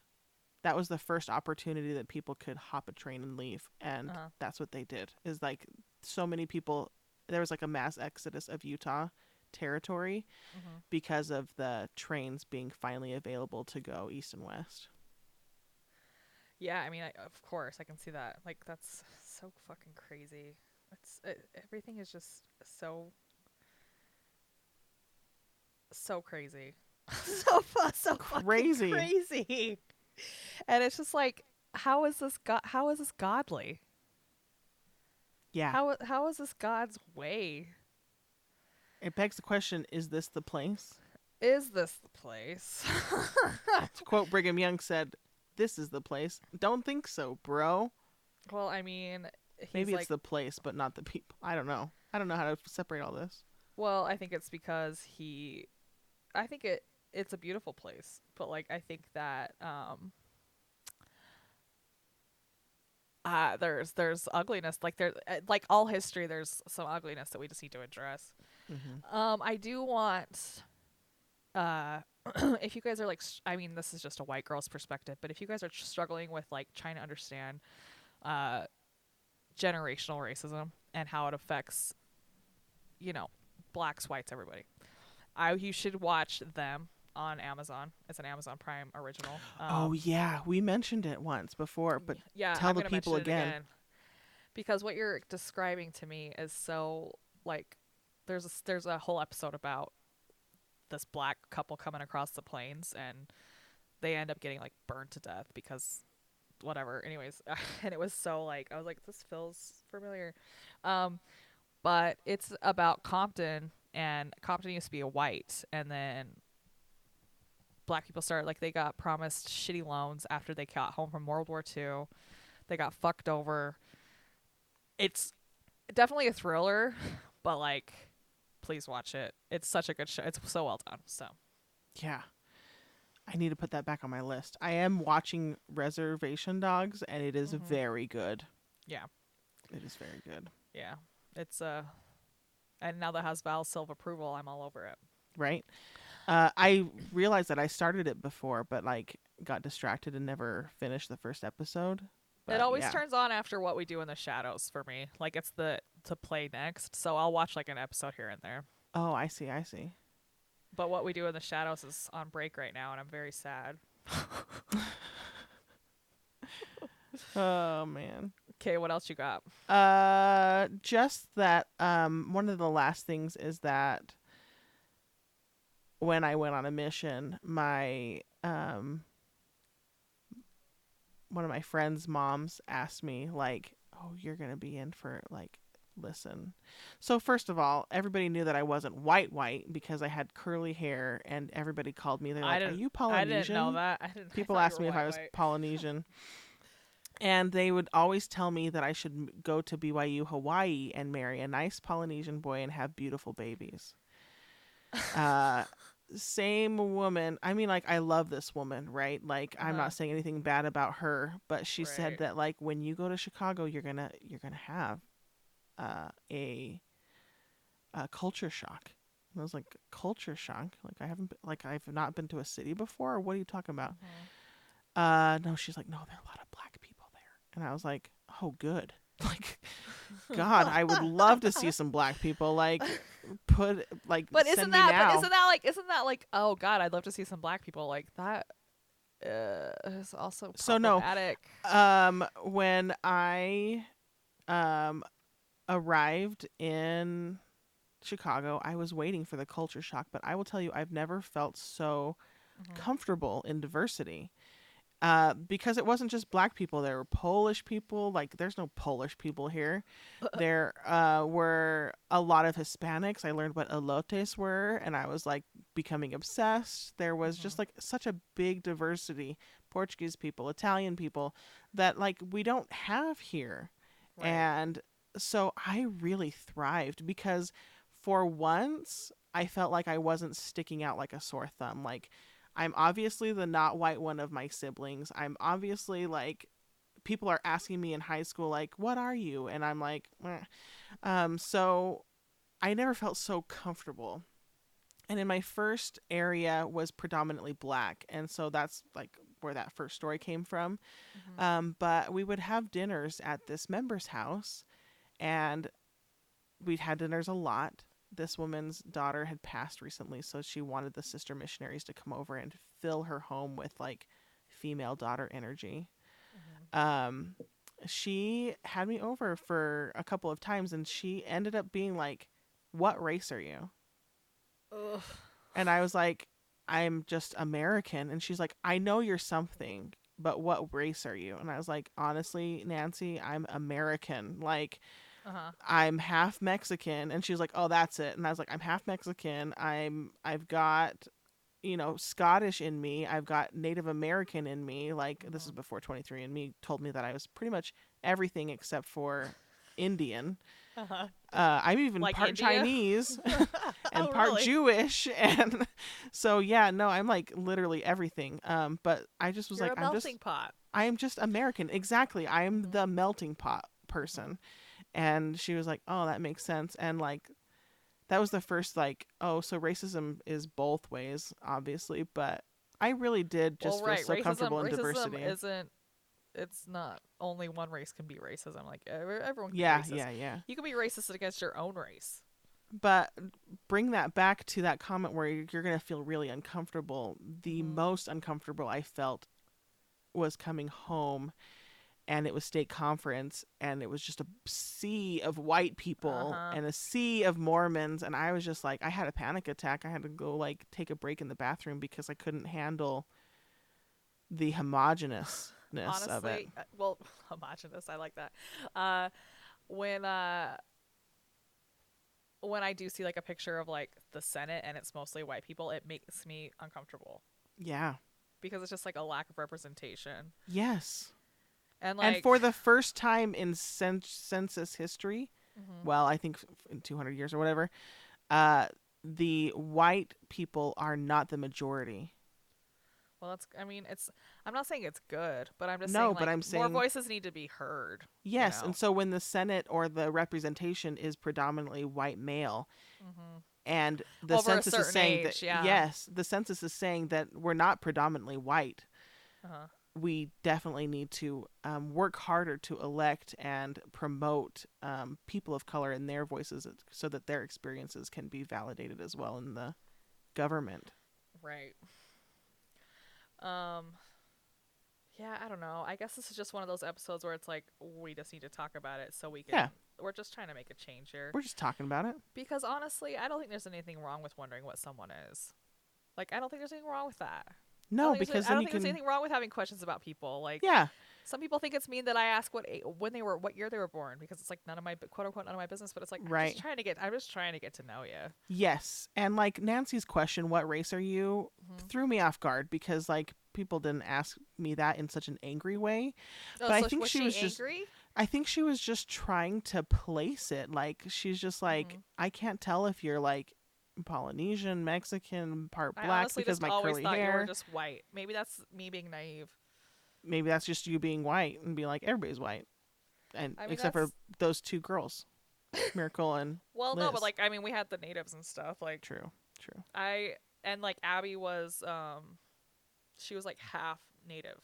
B: that was the first opportunity that people could hop a train and leave and
C: Uh-huh.
B: that's what they did is like so many people there was like a mass exodus of Utah territory
C: Mhm.
B: because of the trains being finally available to go east and west.
C: Yeah, I mean, I, of course, I can see that. Like, that's so fucking crazy. It's it, everything is just so so crazy, so so fucking
B: Crazy.
C: crazy. And it's just like, how is this God? How is this godly?
B: Yeah.
C: How how is this God's way?
B: it begs the question is this the place?
C: Is this the place?
B: To quote Brigham Young said, this is the place. Don't think so, bro.
C: well, I mean, he's
B: Maybe
C: like,
B: it's the place but not the people. I don't know. I don't know how to separate all this.
C: Well, I think it's because he I think it it's a beautiful place, but like I think that um uh there's there's ugliness like there uh, like all history there's some ugliness that we just need to address.
B: Mhm.
C: Um I do want uh if you guys are like I mean this is just a white girl's perspective, but if you guys are tr- struggling with like trying to understand uh generational racism and how it affects you know blacks, whites, everybody. I you should watch them on Amazon. It's an Amazon Prime original.
B: oh
C: Um,
B: yeah, we mentioned it once before, but
C: yeah,
B: tell
C: I'm
B: the people
C: it
B: again.
C: because what you're describing to me is so like there's a there's a whole episode about this black couple coming across the plains and they end up getting like burned to death because whatever anyways and it was so like i was like this feels familiar um but it's about compton and compton used to be a white and then black people started like they got promised shitty loans after they got home from world war ii they got fucked over it's definitely a thriller but like please watch it it's such a good show it's so well done so
B: yeah. I need to put that back on my list. I am watching Reservation Dogs and it is
C: Mhm.
B: very good.
C: Yeah.
B: It is very good.
C: yeah it's uh and now that has val silva approval i'm all over it
B: Right? Uh, I realized that I started it before, but like got distracted and never finished the first episode. But,
C: it always
B: yeah.
C: turns on after what we do in the shadows for me like it's the to play next so i'll watch like an episode here and there
B: Oh, I see. I see.
C: but what we do in the shadows is on break right now and i'm very sad
B: Oh man.
C: okay what else you got
B: Uh, just that. Um, one of the last things is that when I went on a mission, my um, one of my friends' moms asked me like, "Oh, you're gonna be in for like." Listen. So first of all, everybody knew that I wasn't white white because I had curly hair and everybody called me. They're
C: I
B: like, "Are you
C: i
B: Polynesian?"
C: didn't know that I didn't,
B: people asked me if I was
C: white.
B: Polynesian. And they would always tell me that I should go to BYU Hawaii and marry a nice Polynesian boy and have beautiful babies. Uh, same woman. I mean, like, I love this woman, right? Like, I'm
C: Uh-huh.
B: not saying anything bad about her, but she said that, like, when you go to Chicago, you're gonna you're gonna have uh, a, a culture shock. And I was like, culture shock? Like, I haven't, been, like, I've not been to a city before. What are you talking about?
C: Mhm.
B: uh, no, she's like, no, there are a lot of black people there. And I was like, oh, good. Like, God, I would love to see some black people. Like, put like,
C: But isn't that but isn't that like isn't that like oh god, I'd love to see some black people like that uh, is also
B: So, no. um when i um arrived in chicago i was waiting for the culture shock but i will tell you i've never felt so
C: Mhm.
B: comfortable in diversity uh, because it wasn't just black people there were polish people like there's no polish people here. There uh, were a lot of hispanics. I learned what elotes were and i was like becoming obsessed. There was just like such a big diversity portuguese people italian people that like we don't have here.
C: Right.
B: and so I really thrived because for once I felt like I wasn't sticking out like a sore thumb. Like I'm obviously the not white one of my siblings. I'm obviously like people are asking me in high school like what are you? And I'm like "Meh." um so I never felt so comfortable. And in my first area was predominantly black, and so that's like where that first story came from.
C: Mhm.
B: Um, but we would have dinners at this member's house, and we'd had dinners a lot. This woman's daughter had passed recently, so she wanted the sister missionaries to come over and fill her home with like female daughter energy.
C: Mhm.
B: Um, she had me over for a couple of times, and she ended up being like, "What race are you?"
C: Ugh.
B: And I was like, I'm just American. And she's like, I know you're something, but what race are you? And I was like, honestly, Nancy, I'm American. Like,
C: Uh-huh.
B: I'm half Mexican. And she was like, oh, that's it. And I was like, I'm half Mexican. I'm, I've got, you know, Scottish in me. I've got Native American in me. Like, this is
C: Mhm.
B: before 23 and me told me that I was pretty much everything except for Indian.
C: Uh-huh.
B: Uh, I'm even
C: Like
B: part
C: India?
B: Chinese and
C: Oh,
B: part
C: really?
B: Jewish, and so yeah, no, I'm like literally everything. Um, but I just was
C: You're
B: like, I'm just,
C: pot.
B: I am just American. Exactly, I am
C: Mhm.
B: the melting pot person. And she was like, oh, that makes sense. And like, that was the first like, oh, so racism is both ways, obviously. But I really did just
C: well, right.
B: feel so
C: racism,
B: comfortable in
C: racism
B: diversity.
C: isn't. It's not only one race can be racism. Like everyone. Can
B: yeah,
C: be racist.
B: yeah, yeah.
C: You can be racist against your own race.
B: but bring that back to that comment where you're going to feel really uncomfortable. The
C: Mhm.
B: most uncomfortable I felt was coming home and it was state conference and it was just a sea of white people
C: Uh-huh.
B: and a sea of Mormons and I was just like I had a panic attack. I had to go like take a break in the bathroom because I couldn't handle the homogeneousness of it.
C: Uh, well, homogenous. I like that. Uh, when uh, when I do see like a picture of like the Senate and it's mostly white people, it makes me uncomfortable
B: Yeah.
C: because it's just like a lack of representation.
B: Yes.
C: And like
B: and for the first time in cen- census history,
C: Mhm.
B: well, I think in 200 years or whatever, uh, the white people are not the majority.
C: well, that's. I mean, it's. I'm not saying it's good, but I'm just
B: No,
C: saying.
B: but I'm saying more
C: voices need to be heard.
B: Yes,
C: know.
B: and so when the Senate or the representation is predominantly white male,
C: hmm
B: and the
C: Over
B: census is saying
C: age,
B: that
C: yeah.
B: yes, the census is saying that we're not predominantly white.
C: Uh-huh.
B: We definitely need to um, work harder to elect and promote um, people of color and their voices so that their experiences can be validated as well in the government.
C: Right. Um Yeah, I don't know. I guess this is just one of those episodes where it's like we just need to talk about it so we can
B: Yeah.
C: we're just trying to make a change here.
B: We're just talking about it.
C: Because honestly, I don't think there's anything wrong with wondering what someone is. Like I don't think there's anything wrong with that.
B: No, because
C: I don't think
B: can.
C: there's anything wrong with having questions about people. Like
B: Yeah,
C: some people think it's mean that I ask what when they were what year they were born because it's like none of my quote unquote none of my business, but it's like I'm
B: Right.
C: just trying to get I'm just trying to get to know you.
B: yes, and like Nancy's question, "What race are you?"
C: Mhm.
B: threw me off guard because like people didn't ask me that in such an angry way.
C: Oh,
B: But I think
C: was
B: she
C: she
B: was just- I think she was just trying to place it. Like she's just like,
C: Mhm.
B: I can't tell if you're like Polynesian, Mexican, part
C: I
B: black because my curly
C: you
B: hair.
C: were just white. Maybe that's me being naive.
B: Maybe that's just you being white and being like everybody's white, and
C: I mean,
B: except for those two girls, Miracle and
C: Well, no, but like I mean, we had the natives and stuff. Like
B: True, True.
C: I and like Abby was, um, she was like half native.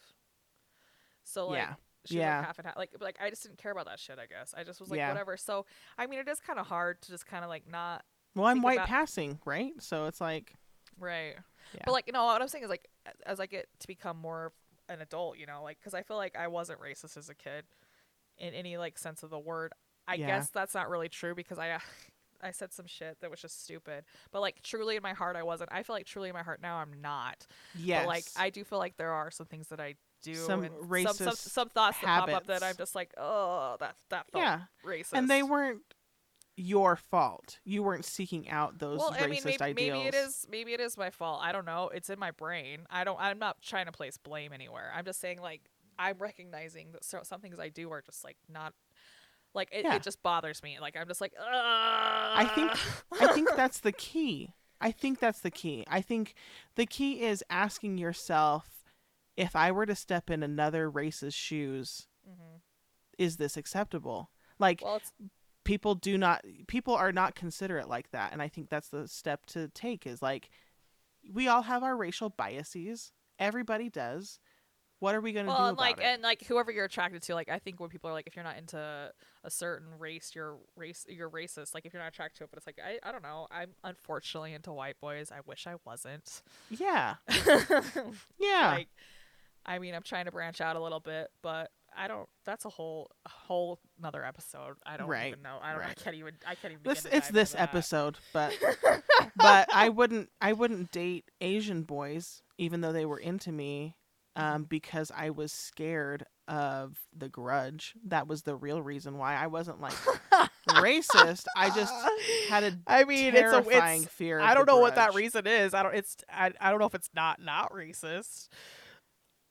C: So like
B: Yeah.
C: she was
B: Yeah.
C: like half and half. Like like I just didn't care about that shit. I guess I just was like
B: Yeah.
C: whatever. So I mean, it is kind of hard to just kind of like not
B: Well, I'm white
C: about-
B: passing, right? So it's like,
C: right.
B: Yeah.
C: But like no, what I'm saying is like as I get to become more of an adult, you know, like because I feel like I wasn't racist as a kid in any like sense of the word. I
B: Yeah.
C: guess that's not really true because I. I said some shit that was just stupid, but like truly in my heart, I wasn't. I feel like truly in my heart now, I'm not.
B: yes.
C: But like I do feel like there are some things that I do,
B: Some
C: and some, some
B: racist
C: some thoughts that pop up that. I'm just like, oh, that that felt
B: yeah.
C: racist.
B: And they weren't your fault. You weren't seeking out those
C: well,
B: racist
C: I mean, maybe,
B: ideals.
C: maybe it is. Maybe it is my fault. I don't know. It's in my brain. I don't. I'm not trying to place blame anywhere. I'm just saying like I'm recognizing that so, some things I do are just like not. Like it,
B: Yeah.
C: it just bothers me. Like I'm just like,
B: I think I think that's the key. I think that's the key. I think the key is asking yourself if I were to step in another race's shoes,
C: Mhm.
B: is this acceptable? Like
C: Well, it's
B: people do not people are not considerate like that and I think that's the step to take is like we all have our racial biases. Everybody does. What are we going to
C: well,
B: do
C: and like
B: it?
C: and like whoever you're attracted to, like I think when people are like, if you're not into a certain race, you're race, you're racist. Like if you're not attracted to it, but it's like I, I don't know. I'm unfortunately into white boys. I wish I wasn't.
B: yeah. Yeah.
C: like, I mean, I'm trying to branch out a little bit, but I don't. That's a whole, whole another episode. I don't
B: Right,
C: even know. I don't. I can't even. I can't even.
B: this it's this episode, but but I wouldn't I wouldn't date Asian boys even though they were into me
C: Mm-hmm.
B: um because I was scared of the grudge. That was the real reason why I wasn't like racist. I just had a
C: I mean, it's a.
B: terrifying
C: It's.
B: fear.
C: I don't know what that reason is. I don't. It's. I. I don't know if it's not not racist.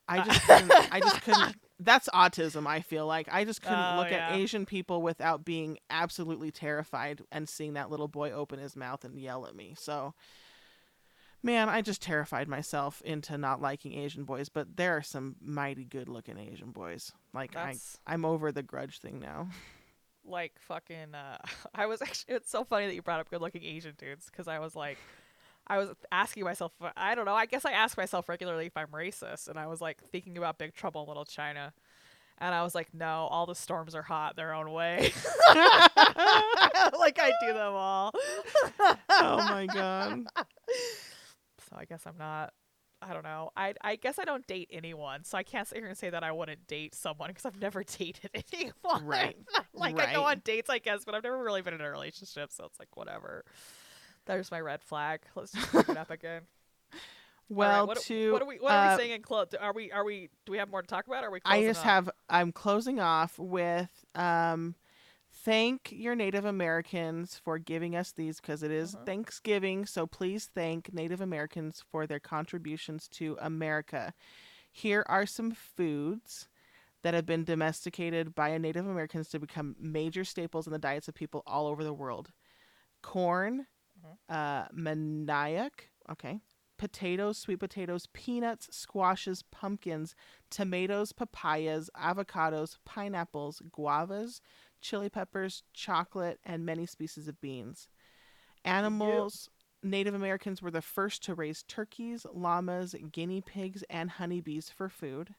B: I just I just couldn't. That's autism. I feel like I just couldn't
C: Oh,
B: look at. Asian people without being absolutely terrified and seeing that little boy open his mouth and yell at me. So, man, I just terrified myself into not liking Asian boys. But there are some mighty good-looking Asian boys. Like
C: That's
B: I, I'm over the grudge thing now.
C: like fucking. Uh, I was actually. It's so funny that you brought up good-looking Asian dudes because I was like. I was asking myself, uh, I don't know, I guess I ask myself regularly if I'm racist. And I was like thinking about Big Trouble in Little China. And I was like, no, all the storms are hot their own way. like I do them all.
B: oh my god.
C: So I guess I'm not. I don't know. I I guess I don't date anyone, so I can't sit here and say that I wouldn't date someone because I've never dated anyone.
B: Right.
C: like I go on dates, I guess, but I've never really been in a relationship, so it's like whatever. There's my red flag. Let's just pick it up again. All right,
B: Well,
C: what,
B: to
C: what are we what are
B: uh,
C: we saying in close? Are we are we do we have more to talk about? Or are we?
B: I just
C: up?
B: have I'm closing off with um thank your Native Americans for giving us these because it is
C: Uh-huh.
B: Thanksgiving, so please thank Native Americans for their contributions to America. Here are some foods that have been domesticated by Native Americans to become major staples in the diets of people all over the world. Corn,
C: Mhm.
B: uh manioc, okay. Potatoes, sweet potatoes, peanuts, squashes, pumpkins, tomatoes, papayas, avocados, pineapples, guavas, chili peppers, chocolate, and many species of beans. Animals, Native Americans were the first to raise turkeys, llamas, guinea pigs, and honeybees for food.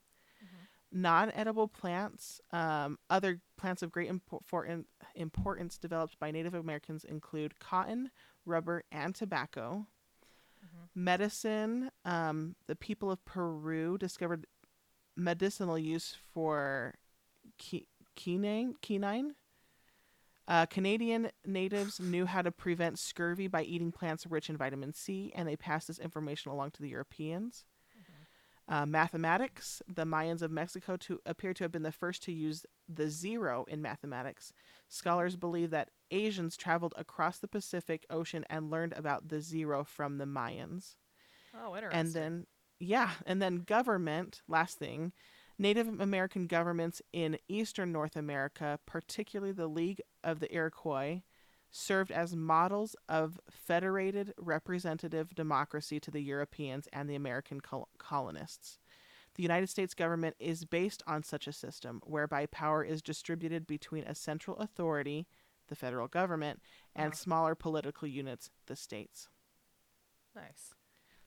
B: Non edible plants, um, other plants of great impor- for in- importance developed by Native Americans include cotton, rubber, and tobacco. Medicine, um, the people of Peru discovered medicinal use for qui- quinine. quinine. Uh, Canadian natives knew how to prevent scurvy by eating plants rich in vitamin C, and they passed this information along to the Europeans. Uh, mathematics, the Mayans of Mexico to appear to have been the first to use the zero in mathematics. Scholars believe that Asians traveled across the Pacific Ocean and learned about the zero from the Mayans.
C: Oh, interesting.
B: And then, yeah, and then government, last thing, Native American governments in eastern North America, particularly the League of the Iroquois, served as models of federated representative democracy to the Europeans and the American col- colonists. The United States government is based on such a system whereby power is distributed between a central authority, the federal government, and smaller political units, the states.
C: nice.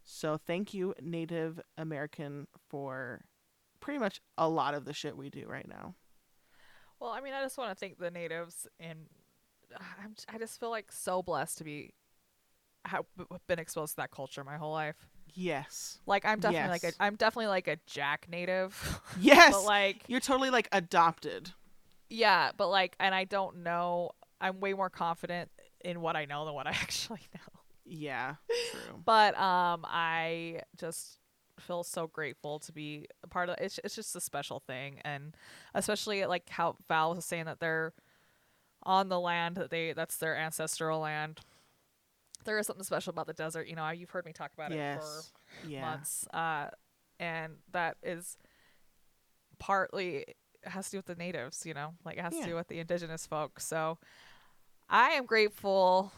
B: So thank you, Native American, for pretty much a lot of the shit we do right now.
C: Well, I mean, I just want to thank the natives, and I'm, I just feel like so blessed to be have been exposed to that culture my whole life.
B: Yes.
C: Like, I'm definitely like
B: Yes.
C: a, I'm definitely like a Jack native,
B: Yes.
C: but like,
B: You're totally like adopted.
C: yeah, but like, and I don't know. I'm way more confident in what I know than what I actually know.
B: Yeah. True.
C: But um, I just feel so grateful to be a part of it's it's just a special thing and especially like how Val was saying that they're on the land that they that's their ancestral land. There is something special about the desert, you know. You've heard me talk about it for
B: Yeah.
C: months, uh, and that is partly has to do with the natives, you know, like it has
B: Yeah.
C: to do with the indigenous folks. So I am grateful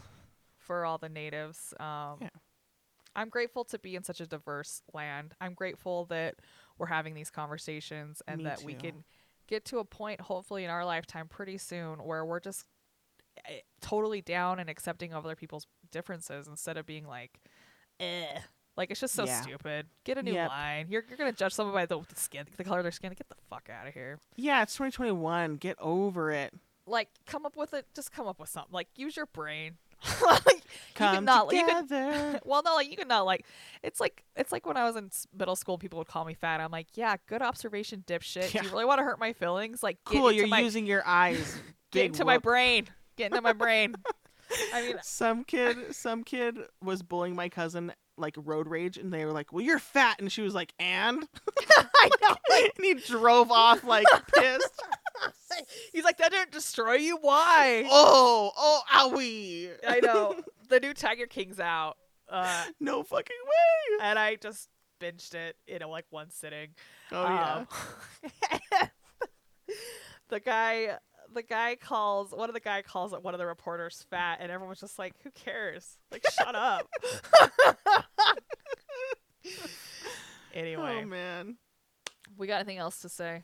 C: for all the natives. Um,
B: Yeah.
C: I'm grateful to be in such a diverse land. I'm grateful that we're having these conversations and
B: Me
C: that we can get to a point, hopefully in our lifetime, pretty soon, where we're just eh, totally down and accepting of other people's differences instead of being like, eh. Like it's just so
B: Yeah.
C: stupid. Get a new
B: Yep.
C: line. You're you're gonna judge someone by the skin, the color of their skin. Get the fuck out of here.
B: Yeah, it's 2021. Get over it.
C: Like come up with it. Just come up with something. Like use your brain. like, you
B: Come
C: can not. You can,
B: together.
C: well, no, like you can not like. It's like it's like when I was in middle school, people would call me fat. I'm like, yeah, good observation, dipshit. Do you really want to hurt my feelings? Like, get
B: cool, you're
C: my,
B: using your eyes.
C: get into my brain. Get into my brain. I mean,
B: Some kid, some kid was bullying my cousin like road rage, and they were like, "Well, you're fat," and she was like, "And,"
C: I know.
B: and he drove off like pissed.
C: He's like, that didn't destroy you. Why?
B: oh, oh, owie!
C: I know. The new Tiger King's out. Uh,
B: no fucking way.
C: and I just binged it in a, like one sitting.
B: Oh yeah.
C: Um, the guy, the guy calls one of the guy calls one of the reporters fat, and everyone's just like, "Who cares? Like, shut up." anyway,
B: Oh man.
C: we got anything else to say?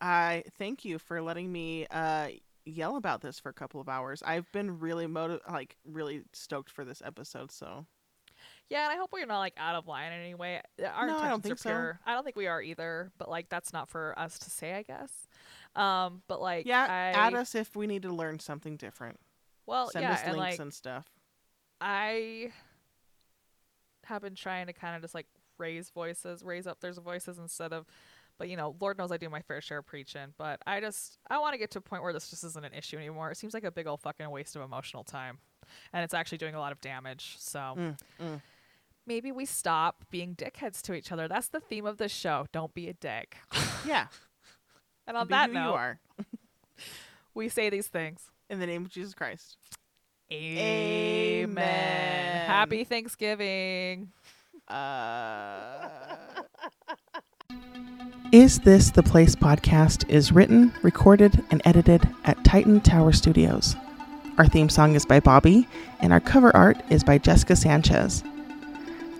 B: I thank you for letting me uh yell about this for a couple of hours. I've been really motiv- like really stoked for this episode, so
C: Yeah, and I hope we're not like out of line in any way. Uh, Our
B: No,
C: intentions
B: don't
C: are
B: think so.
C: I don't think we are either, but like that's not for us to say, I guess. Um, but like
B: yeah,
C: I,
B: add us if we need to learn something different.
C: Well,
B: Send
C: yeah,
B: us
C: and
B: links
C: like
B: and stuff.
C: I have been trying to kind of just like raise voices, raise up their voices instead of, but you know, Lord knows I do my fair share of preaching. But I just I want to get to a point where this just isn't an issue anymore. It seems like a big old fucking waste of emotional time, and it's actually doing a lot of damage. So
B: Mm, mm.
C: maybe we stop being dickheads to each other. That's the theme of this show. Don't be a dick.
B: Yeah,
C: And on
B: be
C: that note,
B: you are
C: we say these things.
B: in the name of Jesus Christ.
C: Amen.
B: Amen.
C: Happy Thanksgiving.
B: Uh... Is This the Place podcast is written, recorded, and edited at Titan Tower Studios. Our theme song is by Bobby, and our cover art is by Jessica Sanchez.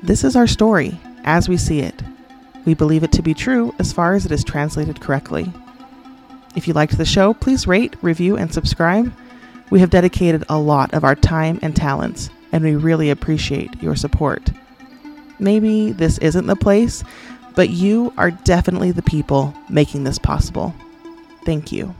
B: This is our story, as we see it. We believe it to be true as far as it is translated correctly. If you liked the show, please rate, review, and subscribe. We have dedicated a lot of our time and talents, and we really appreciate your support. Maybe this isn't the place, but you are definitely the people making this possible. Thank you.